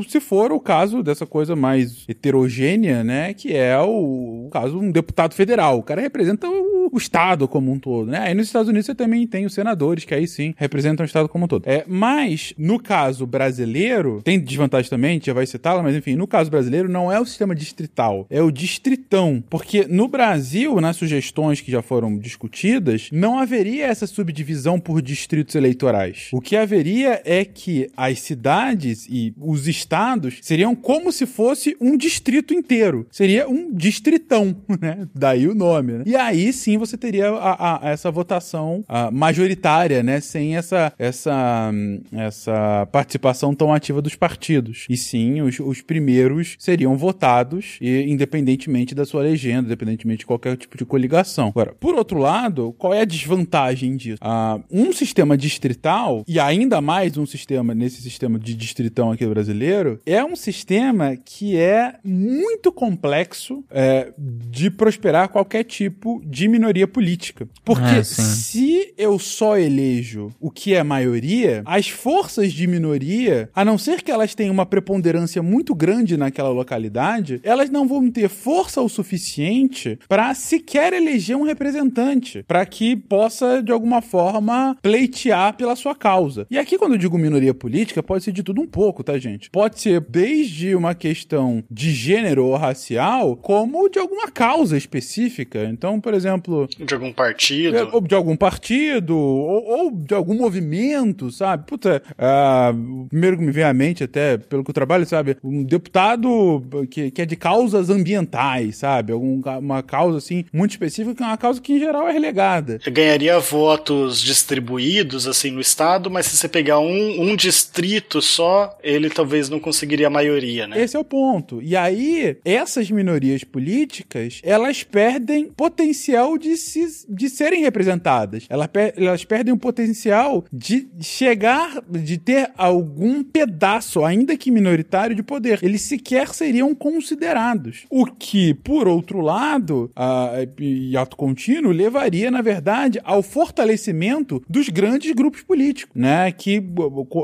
se for o caso dessa coisa mais heterogênea, né? Que é o, o caso um deputado federal. O cara representa o, o, Estado como um todo, né? Aí nos Estados Unidos você também tem os senadores, que aí sim representam o Estado como um todo. É, mas, no caso brasileiro, tem desvantagem também, a gente já vai citá-la, mas enfim, no caso brasileiro não é o sistema distrital, é o distritão. Porque no Brasil, nas sugestões que já foram discutidas, não haveria essa subdivisão por distritos eleitorais. O que haveria é que as cidades e os estados seriam como se fosse um distrito inteiro. Seria um distritão, né? Daí o nome, né? E aí sim você teria a, a, essa votação a, majoritária, né? Sem essa, essa, essa participação tão ativa dos partidos. E sim, os, os primeiros seriam votados, e, independentemente da sua legenda, independentemente de qualquer tipo de coligação. Agora, por outro lado, qual é a desvantagem disso? Ah, um sistema distrital, e ainda mais um sistema, nesse sistema de distritão aqui brasileiro, é um sistema que é muito complexo é, de prosperar qualquer tipo de minoria política. Porque É, se eu só elejo o que é maioria, as forças de minoria, a não ser que elas tenham uma preponderância muito grande naquela localidade, elas não vão ter força o suficiente para sequer eleger um representante, para que possa de alguma forma pleitear pela sua causa. E aqui quando eu digo minoria política, pode ser de tudo um pouco, tá, gente? Pode ser desde uma questão de gênero ou racial, como de alguma causa específica. Então, por exemplo, De algum partido. é, ou de algum partido, ou, ou de algum movimento, sabe? Puta, ah, o primeiro que me vem à mente, até pelo que eu trabalho, sabe? Um deputado que, que é de causas ambientais, sabe? Algum, uma causa, assim, muito específica, que é uma causa que, em geral, é relegada. Ganharia votos distribuídos assim no estado, mas se você pegar um, um distrito só, ele talvez não conseguiria a maioria, né? Esse é o ponto. E aí, essas minorias políticas, elas perdem potencial de, se, de serem representadas. Elas, elas perdem o potencial de chegar, de ter algum pedaço, ainda que minoritário, de poder. Eles sequer seriam considerados. O que, por outro lado, a, e ato contínuo, levaria, na verdade, ao fortalecimento dos grandes grupos políticos, né? Que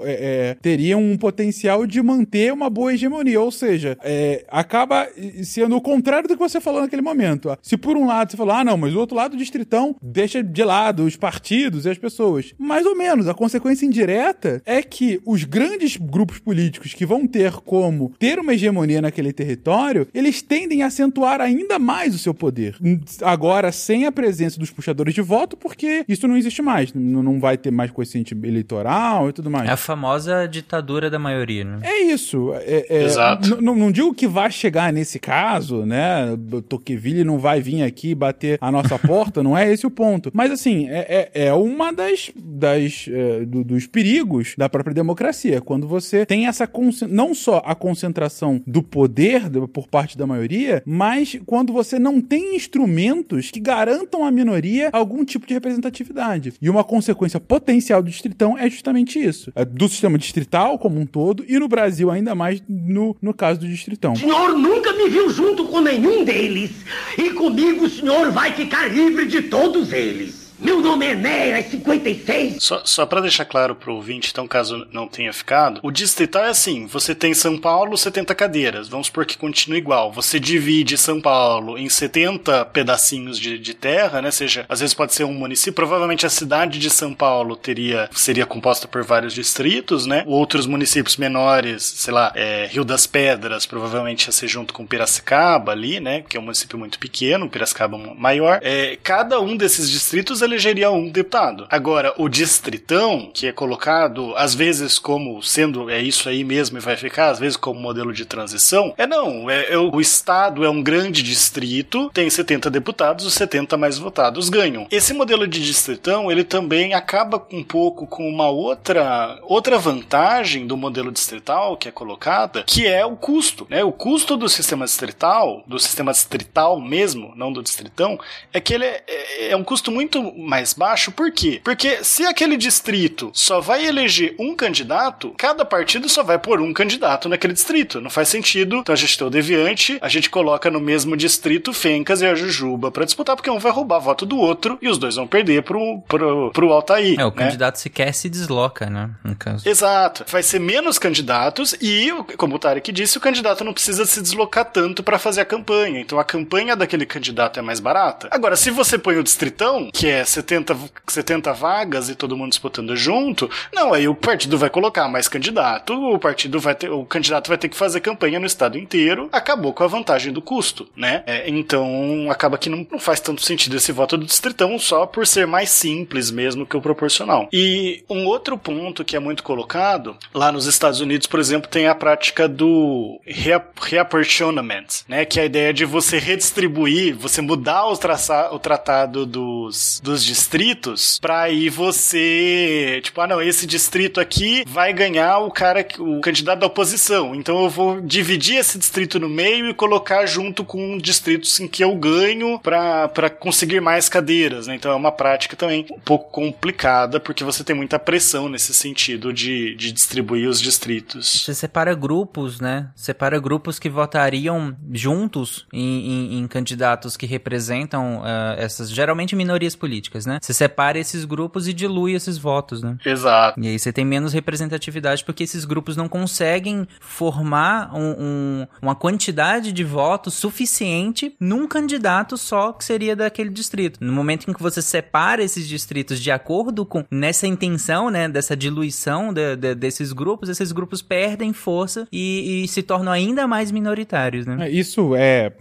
é, é, teriam um potencial de manter uma boa hegemonia. Ou seja, é, acaba sendo o contrário do que você falou naquele momento. Se por um lado você falou, ah, não, mas do outro lado o distritão deixa de lado os partidos e as pessoas. Mais ou menos. A consequência indireta é que os grandes grupos políticos que vão ter como ter uma hegemonia naquele território, eles tendem a acentuar ainda mais o seu poder. Agora, sem a presença dos puxadores de voto, porque isso não existe mais. Não vai ter mais coeficiente eleitoral e tudo mais. É a famosa ditadura da maioria, né? É isso. É, é, Exato. Não digo que vai chegar nesse caso, né? O Tocqueville não vai vir aqui bater a nossa porta, não é esse o ponto. Mas assim, é, é, é uma das, das é, do- dos perigos da própria democracia. Quando você tem essa não só a concentração do poder por parte da maioria, mas quando você não tem instrumentos que garantam à minoria algum tipo de representatividade. E uma consequência potencial do distritão é justamente isso. É do sistema distrital como um todo, e no Brasil ainda mais no, no caso do distritão. O senhor nunca me viu junto com nenhum deles. E comigo o senhor vai ficar livre de todos eles. Meu nome é Enéas 56. Só, só para deixar claro pro ouvinte, então, caso não tenha ficado, o distrital é assim: você tem São Paulo, 70 cadeiras, vamos supor que continue igual. Você divide São Paulo em 70 pedacinhos de, de terra, né? Seja, às vezes pode ser um município. Provavelmente a cidade de São Paulo teria seria composta por vários distritos, né? Outros municípios menores, sei lá, é, Rio das Pedras, provavelmente ia ser junto com Piracicaba ali, né? Que é um município muito pequeno, Piracicaba maior. É, cada um desses distritos elegeria um deputado. Agora, o distritão, que é colocado às vezes como sendo é isso aí mesmo e vai ficar, às vezes como modelo de transição, é não. É, é o estado é um grande distrito, tem 70 deputados, os 70 mais votados ganham. Esse modelo de distritão, ele também acaba um pouco com uma outra outra vantagem do modelo distrital que é colocada, que é o custo. Né? O custo do sistema distrital, do sistema distrital mesmo, não do distritão, é que ele é, é, é um custo muito mais baixo. Por quê? Porque se aquele distrito só vai eleger um candidato, cada partido só vai pôr um candidato naquele distrito. Não faz sentido. Então a gente tem o Deviante, a gente coloca no mesmo distrito Fencas e a Jujuba para disputar, porque um vai roubar voto do outro e os dois vão perder pro, pro, pro Altair. É, o né? candidato sequer se desloca, né? No caso. Exato. Vai ser menos candidatos e, como o Tarek disse, o candidato não precisa se deslocar tanto para fazer a campanha. Então a campanha daquele candidato é mais barata. Agora, se você põe o distritão, que é 70, 70 vagas e todo mundo disputando junto, não, aí o partido vai colocar mais candidato, o partido vai ter, o candidato vai ter que fazer campanha no estado inteiro, acabou com a vantagem do custo, né? É, então acaba que não, não faz tanto sentido esse voto do distritão só por ser mais simples mesmo que o proporcional. E um outro ponto que é muito colocado, lá nos Estados Unidos, por exemplo, tem a prática do reapportionment, né? Que é a ideia de você redistribuir, você mudar o, traça, o tratado dos, dos distritos para aí você, tipo, ah não, esse distrito aqui vai ganhar o cara, o candidato da oposição, então eu vou dividir esse distrito no meio e colocar junto com distritos em que eu ganho para conseguir mais cadeiras, né? Então é uma prática também um pouco complicada, porque você tem muita pressão nesse sentido de, de distribuir os distritos. Você separa grupos, né? Separa grupos que votariam juntos em, em, em candidatos que representam uh, essas, geralmente minorias políticas, né? Você separa esses grupos e dilui esses votos, né? Exato. E aí você tem menos representatividade porque esses grupos não conseguem formar um, um, uma quantidade de votos suficiente num candidato só que seria daquele distrito. No momento em que você separa esses distritos de acordo com nessa intenção, né, dessa diluição de, de, desses grupos, esses grupos perdem força e, e se tornam ainda mais minoritários, né? É, isso é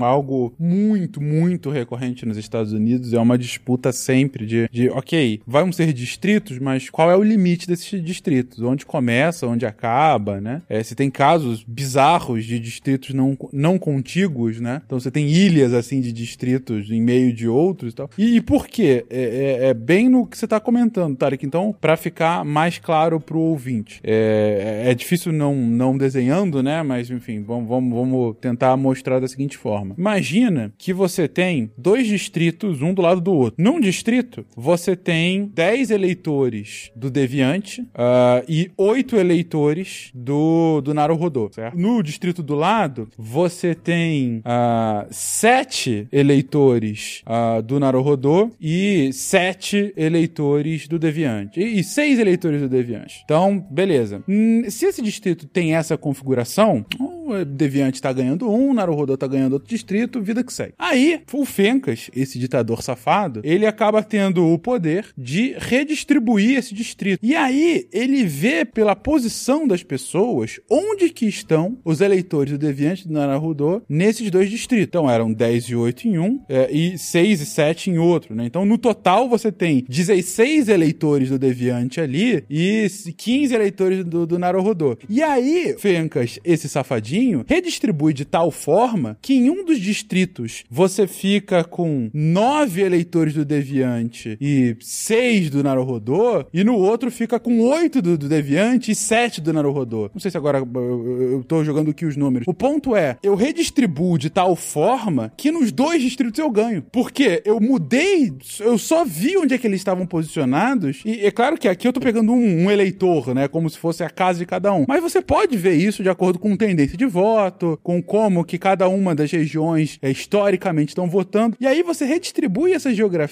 algo muito, muito recorrente nos Estados Unidos. É uma disputa sempre de, de ok, vão ser distritos, mas qual é o limite desses distritos? Onde começa, onde acaba, né? É, se tem casos bizarros de distritos não, não contíguos, né? Então você tem ilhas, assim, de distritos em meio de outros e tal. E, e por quê? É, é, é, bem no que você tá comentando, Tarek. Então, para ficar mais claro pro ouvinte. É, é difícil não, não desenhando, né? Mas, enfim, vamos, vamos, vamos tentar mostrar da seguinte forma. Imagina que você tem dois distritos, um do lado do outro. Num distrito, você tem 10 eleitores do Deviante uh, e 8 eleitores do, do Naruhodô, certo? No distrito do lado, você tem uh, 7 eleitores uh, do Naruhodô e 7 eleitores do Deviante. E, e 6 eleitores do Deviante. Então, beleza. Hum, se esse distrito tem essa configuração, o Deviante tá ganhando um, o Naruhodô tá ganhando outro distrito, vida que segue. Aí, o Fencas, esse ditador safado, ele acaba tendo o poder de redistribuir esse distrito. E aí, ele vê pela posição das pessoas onde que estão os eleitores do Deviante do Naruhodô nesses dois distritos. Então, eram 10 e 8 em um é, e 6 e 7 em outro, né? Então, no total, você tem 16 eleitores do Deviante ali e 15 eleitores do, do. E aí, Fencas, esse safadinho, redistribui de tal forma que em um dos distritos você fica com 9 eleitores do Deviante e 6 do Naruhodô, e no outro fica com 8 do, do Deviante e 7 do Naruhodô. Não sei se agora eu, eu tô jogando aqui os números. O ponto é, eu redistribuo de tal forma que nos dois distritos eu ganho. Porque eu mudei, eu só vi onde é que eles estavam posicionados, e é claro que aqui eu tô pegando um, um eleitor, né, como se fosse a casa de cada um. Mas você pode ver isso de acordo com tendência de voto, com como que cada uma das regiões é, historicamente estão votando, e aí você redistribui essa geografia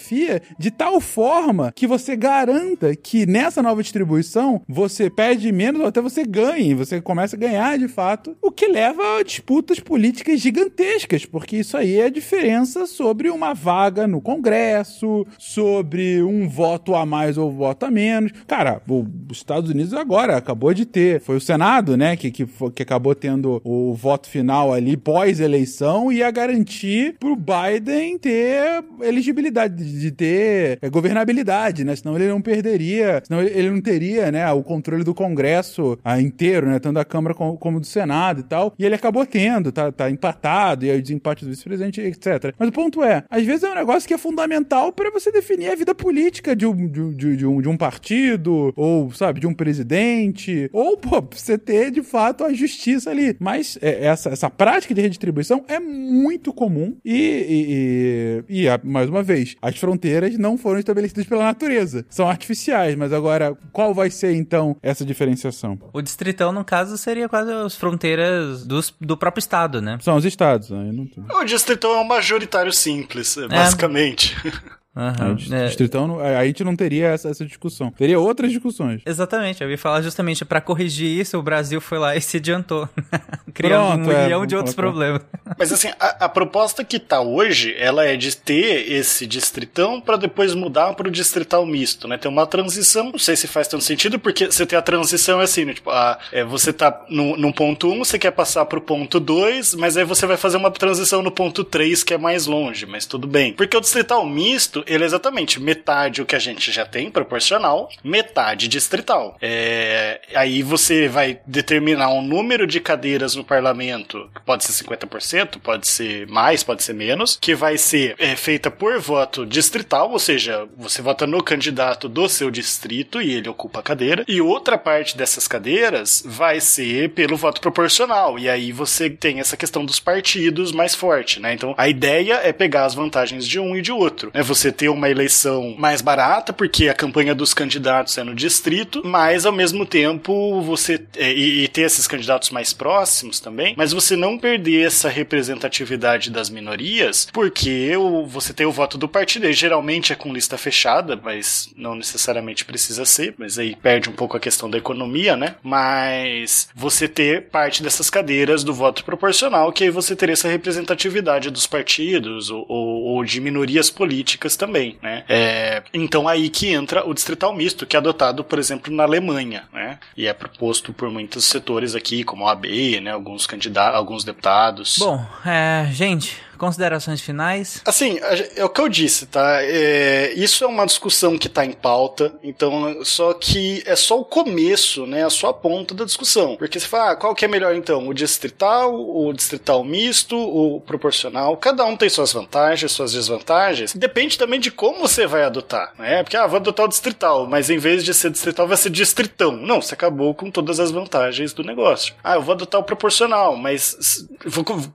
de tal forma que você garanta que nessa nova distribuição você perde menos ou até você ganhe, você começa a ganhar de fato, o que leva a disputas políticas gigantescas, porque isso aí é a diferença sobre uma vaga no Congresso, sobre um voto a mais ou voto a menos. Cara, os Estados Unidos agora acabou de ter, foi o Senado, né, que, que, que acabou tendo o, voto final ali pós-eleição ia garantir pro Biden ter elegibilidade, de ter é, governabilidade, né? Senão ele não perderia, senão ele não teria, né, o controle do Congresso ah, inteiro, né? Tanto da Câmara como, como, do Senado e tal. E ele acabou tendo, tá, tá empatado, e aí o desempate do vice-presidente, etc. Mas o ponto é, às vezes é um negócio que é fundamental para você definir a vida política de um, de, de, de, um, de um partido, ou, sabe, de um presidente, ou, pô, você ter, de fato, a justiça ali. Mas é, essa, essa prática de redistribuição é muito comum e, e, e, e, mais uma vez, as fronteiras não foram estabelecidas pela natureza. São artificiais, mas agora, qual vai ser, então, essa diferenciação? O distritão, no caso, seria quase as fronteiras dos, do próprio estado, né? São os estados. Né? O distritão é um majoritário simples, basicamente. É. Uhum, é. Distritão, a gente não teria essa, essa, discussão. Teria outras discussões. Exatamente, eu ia falar justamente para corrigir isso, o Brasil foi lá e se adiantou. Criando Pronto, um é, milhão de outros problemas. Mas assim, a, a, proposta que tá hoje, ela é de ter esse distritão para depois mudar para o distrital misto, né? Tem uma transição, não sei se faz tanto sentido, porque você tem a transição é assim, né? Tipo, a, é, você tá no, no ponto 1, um, você quer passar pro ponto 2, mas aí você vai fazer uma transição no ponto 3, que é mais longe, mas tudo bem. Porque o distrital misto ele é exatamente metade o que a gente já tem, proporcional, metade distrital. É, aí você vai determinar um número de cadeiras no parlamento, que pode ser 50%, pode ser mais, pode ser menos, que vai ser é, feita por voto distrital, ou seja, você vota no candidato do seu distrito e ele ocupa a cadeira, e outra parte dessas cadeiras vai ser pelo voto proporcional, e aí você tem essa questão dos partidos mais forte, né? Então a ideia é pegar as vantagens de um e de outro, né? Você ter uma eleição mais barata, porque a campanha dos candidatos é no distrito, mas ao mesmo tempo você. É, e, e, ter esses candidatos mais próximos também, mas você não perder essa representatividade das minorias, porque o, você tem o voto do partido, e geralmente é com lista fechada, mas não necessariamente precisa ser, mas aí perde um pouco a questão da economia, né? Mas você ter parte dessas cadeiras do voto proporcional, que aí você teria essa representatividade dos partidos ou, ou, ou de minorias políticas também né? É, então aí que entra o distrital misto, que é adotado, por exemplo, na Alemanha, né? E é proposto por muitos setores aqui, como a AB, né? Alguns candidatos, alguns deputados. Bom, é, gente, Considerações finais? Assim, é o que eu disse, tá? É, isso é uma discussão que está em pauta, então, só que é só o começo, né? A só a ponta da discussão. Porque você fala, ah, qual que é melhor então? O distrital, o distrital misto, o proporcional? Cada um tem suas vantagens, suas desvantagens. Depende também de como você vai adotar, né? Porque, ah, vou adotar o distrital, mas em vez de ser distrital, vai ser distritão. Não, você acabou com todas as vantagens do negócio. Ah, eu vou adotar o proporcional, mas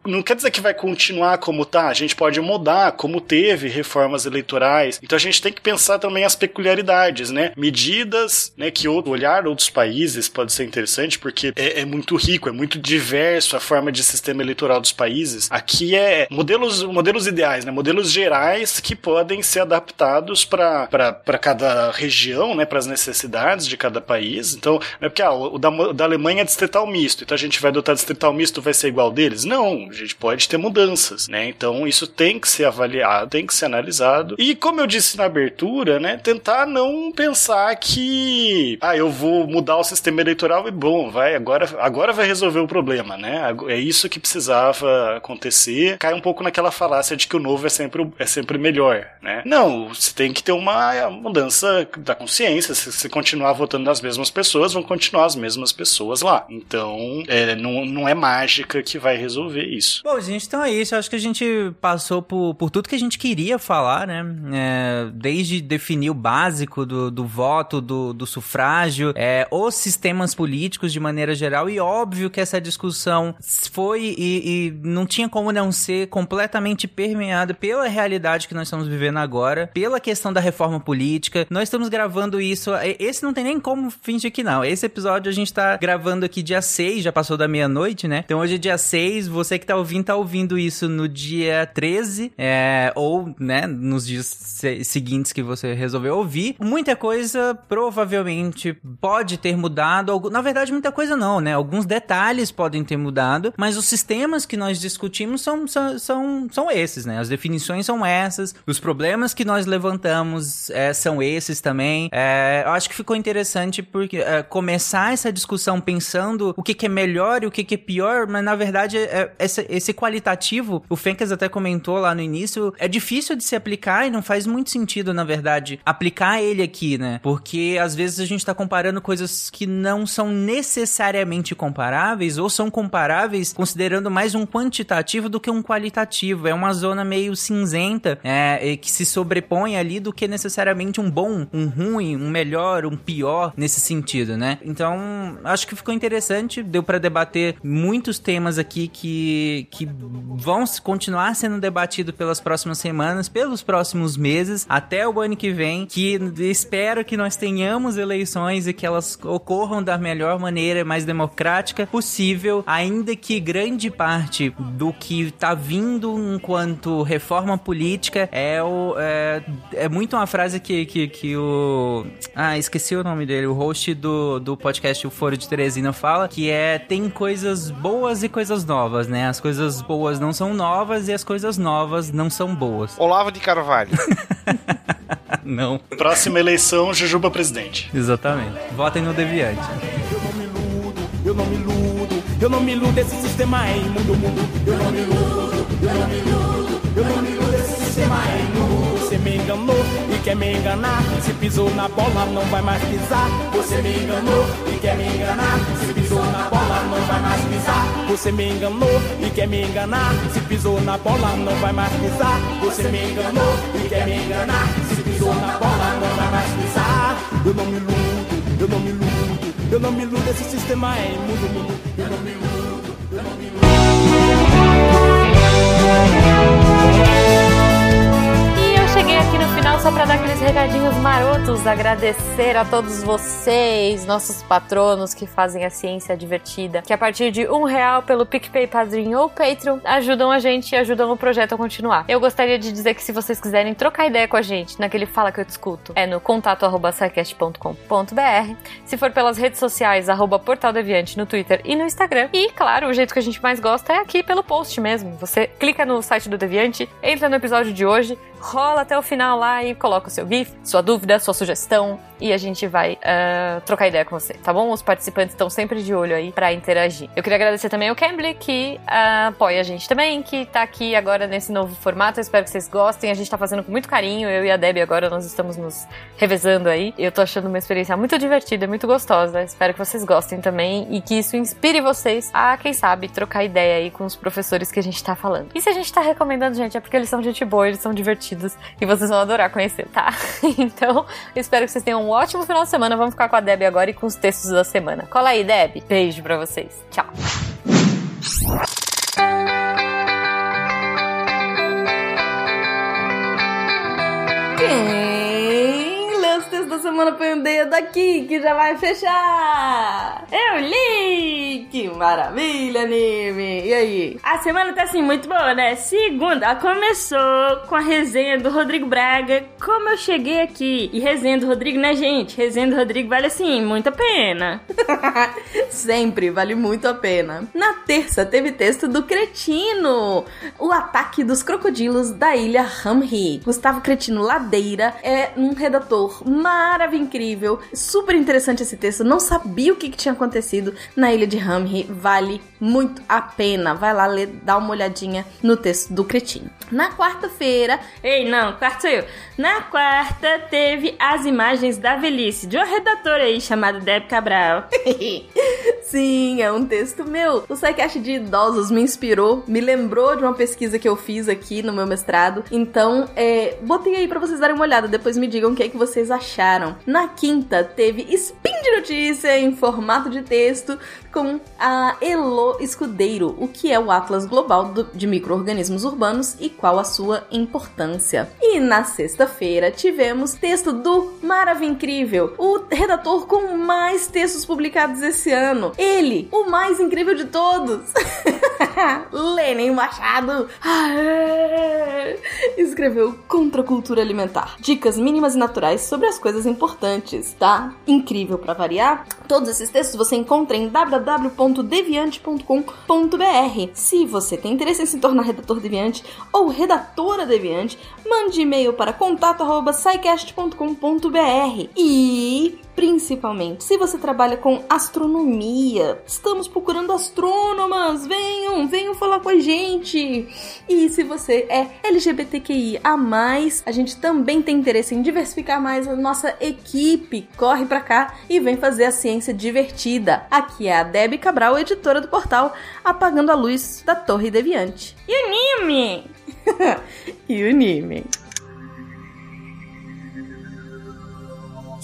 não quer dizer que vai continuar como como tá, a gente pode mudar, como teve reformas eleitorais. Então a gente tem que pensar também as peculiaridades, né? Medidas, né, que outro olhar outros países pode ser interessante, porque é, é, muito rico, é muito diverso a forma de sistema eleitoral dos países. Aqui é modelos, modelos ideais, né? Modelos gerais que podem ser adaptados para cada região, né? Para as necessidades de cada país. Então, não é porque ah, o, da, o da Alemanha é distrital misto, então a gente vai adotar distrital misto, vai ser igual deles? Não, a gente pode ter mudanças, né? Então isso tem que ser avaliado, tem que ser analisado. E como eu disse na abertura, né, tentar não pensar que ah, eu vou mudar o sistema eleitoral e bom, vai agora agora vai resolver o problema, né? É isso que precisava acontecer. Cai um pouco naquela falácia de que o novo é sempre é sempre melhor, né? Não, você tem que ter uma mudança da consciência. Se você continuar votando nas mesmas pessoas, vão continuar as mesmas pessoas lá. Então, é, não, não é mágica que vai resolver isso. Bom, gente, então é isso. Eu acho que a gente gente passou por, por tudo que a gente queria falar, né? É, desde definir o básico do, do voto, do, do sufrágio, é, os sistemas políticos de maneira geral, e óbvio que essa discussão foi e, e não tinha como não ser completamente permeada pela realidade que nós estamos vivendo agora, pela questão da reforma política. Nós estamos gravando isso. Esse não tem nem como fingir que não. Esse episódio a gente tá gravando aqui dia 6, já passou da meia-noite, né? Então hoje é dia 6, você que tá ouvindo, tá ouvindo isso no dia dia 13, é, ou, né, nos dias se- seguintes que você resolveu ouvir. Muita coisa provavelmente pode ter mudado. Na verdade, muita coisa não, né? Alguns detalhes podem ter mudado, mas os sistemas que nós discutimos são, são, são, são esses, né? As definições são essas, os problemas que nós levantamos é, são esses também. É, eu acho que ficou interessante porque é, começar essa discussão pensando o que, que é melhor e o que, que é pior, mas na verdade é, esse, esse qualitativo, o Fencas até comentou lá no início, é difícil de se aplicar e não faz muito sentido, na verdade, aplicar ele aqui, né? Porque às vezes a gente tá comparando coisas que não são necessariamente comparáveis ou são comparáveis considerando mais um quantitativo do que um qualitativo. É uma zona meio cinzenta é, e que se sobrepõe ali do que necessariamente um bom, um ruim, um melhor, um pior nesse sentido, né? Então, acho que ficou interessante, deu pra debater muitos temas aqui que, que vão se- continuar sendo debatidos pelas próximas semanas, pelos próximos meses, até o ano que vem, que espero que nós tenhamos eleições e que elas ocorram da melhor maneira, mais democrática possível, ainda que grande parte do que tá vindo enquanto reforma política é o é, é muito uma frase que, que, que o ah, esqueci o nome dele, o host do, do podcast O Foro de Teresina fala, que é tem coisas boas e coisas novas, né? As coisas boas não são novas e as coisas novas não são boas. Olavo de Carvalho. não. Próxima eleição, Jujuba presidente. Exatamente. Votem no Deviante. Eu não me iludo, eu não me iludo, esse sistema é imundo, mundo. Eu não me iludo, eu não me iludo, eu não me iludo, esse sistema é imundo. Você me enganou quer me enganar. Se pisou na bola, não vai mais pisar. Você me enganou e quer me enganar. Se pisou na bola, não vai mais pisar. Você me enganou e quer me enganar. Se pisou na bola, não vai mais pisar. Você me enganou e quer me enganar. Se pisou na bola, não vai mais pisar. Eu não me iludo, eu não me iludo. Eu não me iludo, esse sistema é imundo, mundo. Eu não me iludo, eu não me E só pra dar aqueles recadinhos marotos, agradecer a todos vocês, nossos patronos que fazem a ciência divertida, que a partir de um real pelo PicPay Padrinho ou Patreon ajudam a gente e ajudam o projeto a continuar. Eu gostaria de dizer que se vocês quiserem trocar ideia com a gente naquele Fala Que Eu Discuto, é no contato arroba sicast.com.br. Se for pelas redes sociais, arroba Portal Deviante no Twitter e no Instagram. E, claro, o jeito que a gente mais gosta é aqui pelo post mesmo. Você clica no site do Deviante, entra no episódio de hoje, rola até o final lá e coloca o seu GIF, sua dúvida, sua sugestão e a gente vai ah, trocar ideia com você, tá bom? Os participantes estão sempre de olho aí pra interagir. Eu queria agradecer também ao Cambly que ah, apoia a gente também, que tá aqui agora nesse novo formato. Eu espero que vocês gostem. A gente tá fazendo com muito carinho. Eu e a Debbie agora nós estamos nos revezando aí. Eu tô achando uma experiência muito divertida, muito gostosa. Espero que vocês gostem também e que isso inspire vocês a, quem sabe, trocar ideia aí com os professores que a gente tá falando. E se a gente tá recomendando, gente, é porque eles são gente boa, eles são divertidos e vocês vão adorar conhecer, tá? Então, espero que vocês tenham um ótimo final de semana. Vamos ficar com a Deb agora e com os textos da semana. Cola aí, Deb. Beijo pra vocês. Tchau. Quem da semana põe o dedo aqui que já vai fechar. Eu li! Que maravilha, anime! E aí? A semana tá assim muito boa, né? Segunda, ela começou com a resenha do Rodrigo Braga. Como eu cheguei aqui? E resenha do Rodrigo, né, gente? Resenha do Rodrigo vale assim, muito a pena. Sempre, vale muito a pena. Na terça, teve texto do Cretino, o ataque dos crocodilos da ilha Hamri. Gustavo Cretino Ladeira é um redator maravilhoso, incrível, super interessante esse texto. Não sabia o que, que tinha acontecido na ilha de Hamri. Vale muito a pena. Vai lá ler, dá uma olhadinha no texto do Cretino. Na quarta-feira, Ei, não, quarto sou eu. Na quarta, teve as imagens da velhice de uma redatora aí chamada Deb Cabral. Sim, é um texto meu. O SciCast de idosos me inspirou, me lembrou de uma pesquisa que eu fiz aqui no meu mestrado. Então, é, botei aí pra vocês darem uma olhada. Depois me digam o que, é que vocês acharam. Na quinta, teve spin de notícia em formato de texto com a Elo Escudeiro, o que é o Atlas Global de Micro-Organismos Urbanos e qual a sua importância. E na sexta-feira tivemos texto do Maravilha Incrível, o redator com mais textos publicados esse ano. Ele, o mais incrível de todos. Lênin Machado escreveu Contra a Cultura Alimentar. Dicas mínimas e naturais sobre as coisas importantes, tá? Incrível pra variar. Todos esses textos você encontra em www.deviante.com.br. Se você tem interesse em se tornar redator deviante ou redatora deviante, mande e-mail para contato@scicast.com.br. E Principalmente se você trabalha com astronomia, estamos procurando astrônomas, venham, venham falar com a gente. E se você é LGBTQI a mais, a gente também tem interesse em diversificar mais a nossa equipe. Corre pra cá e vem fazer a ciência divertida. Aqui é a Debbie Cabral, editora do portal Apagando a Luz da Torre Deviante. E o Nime? e o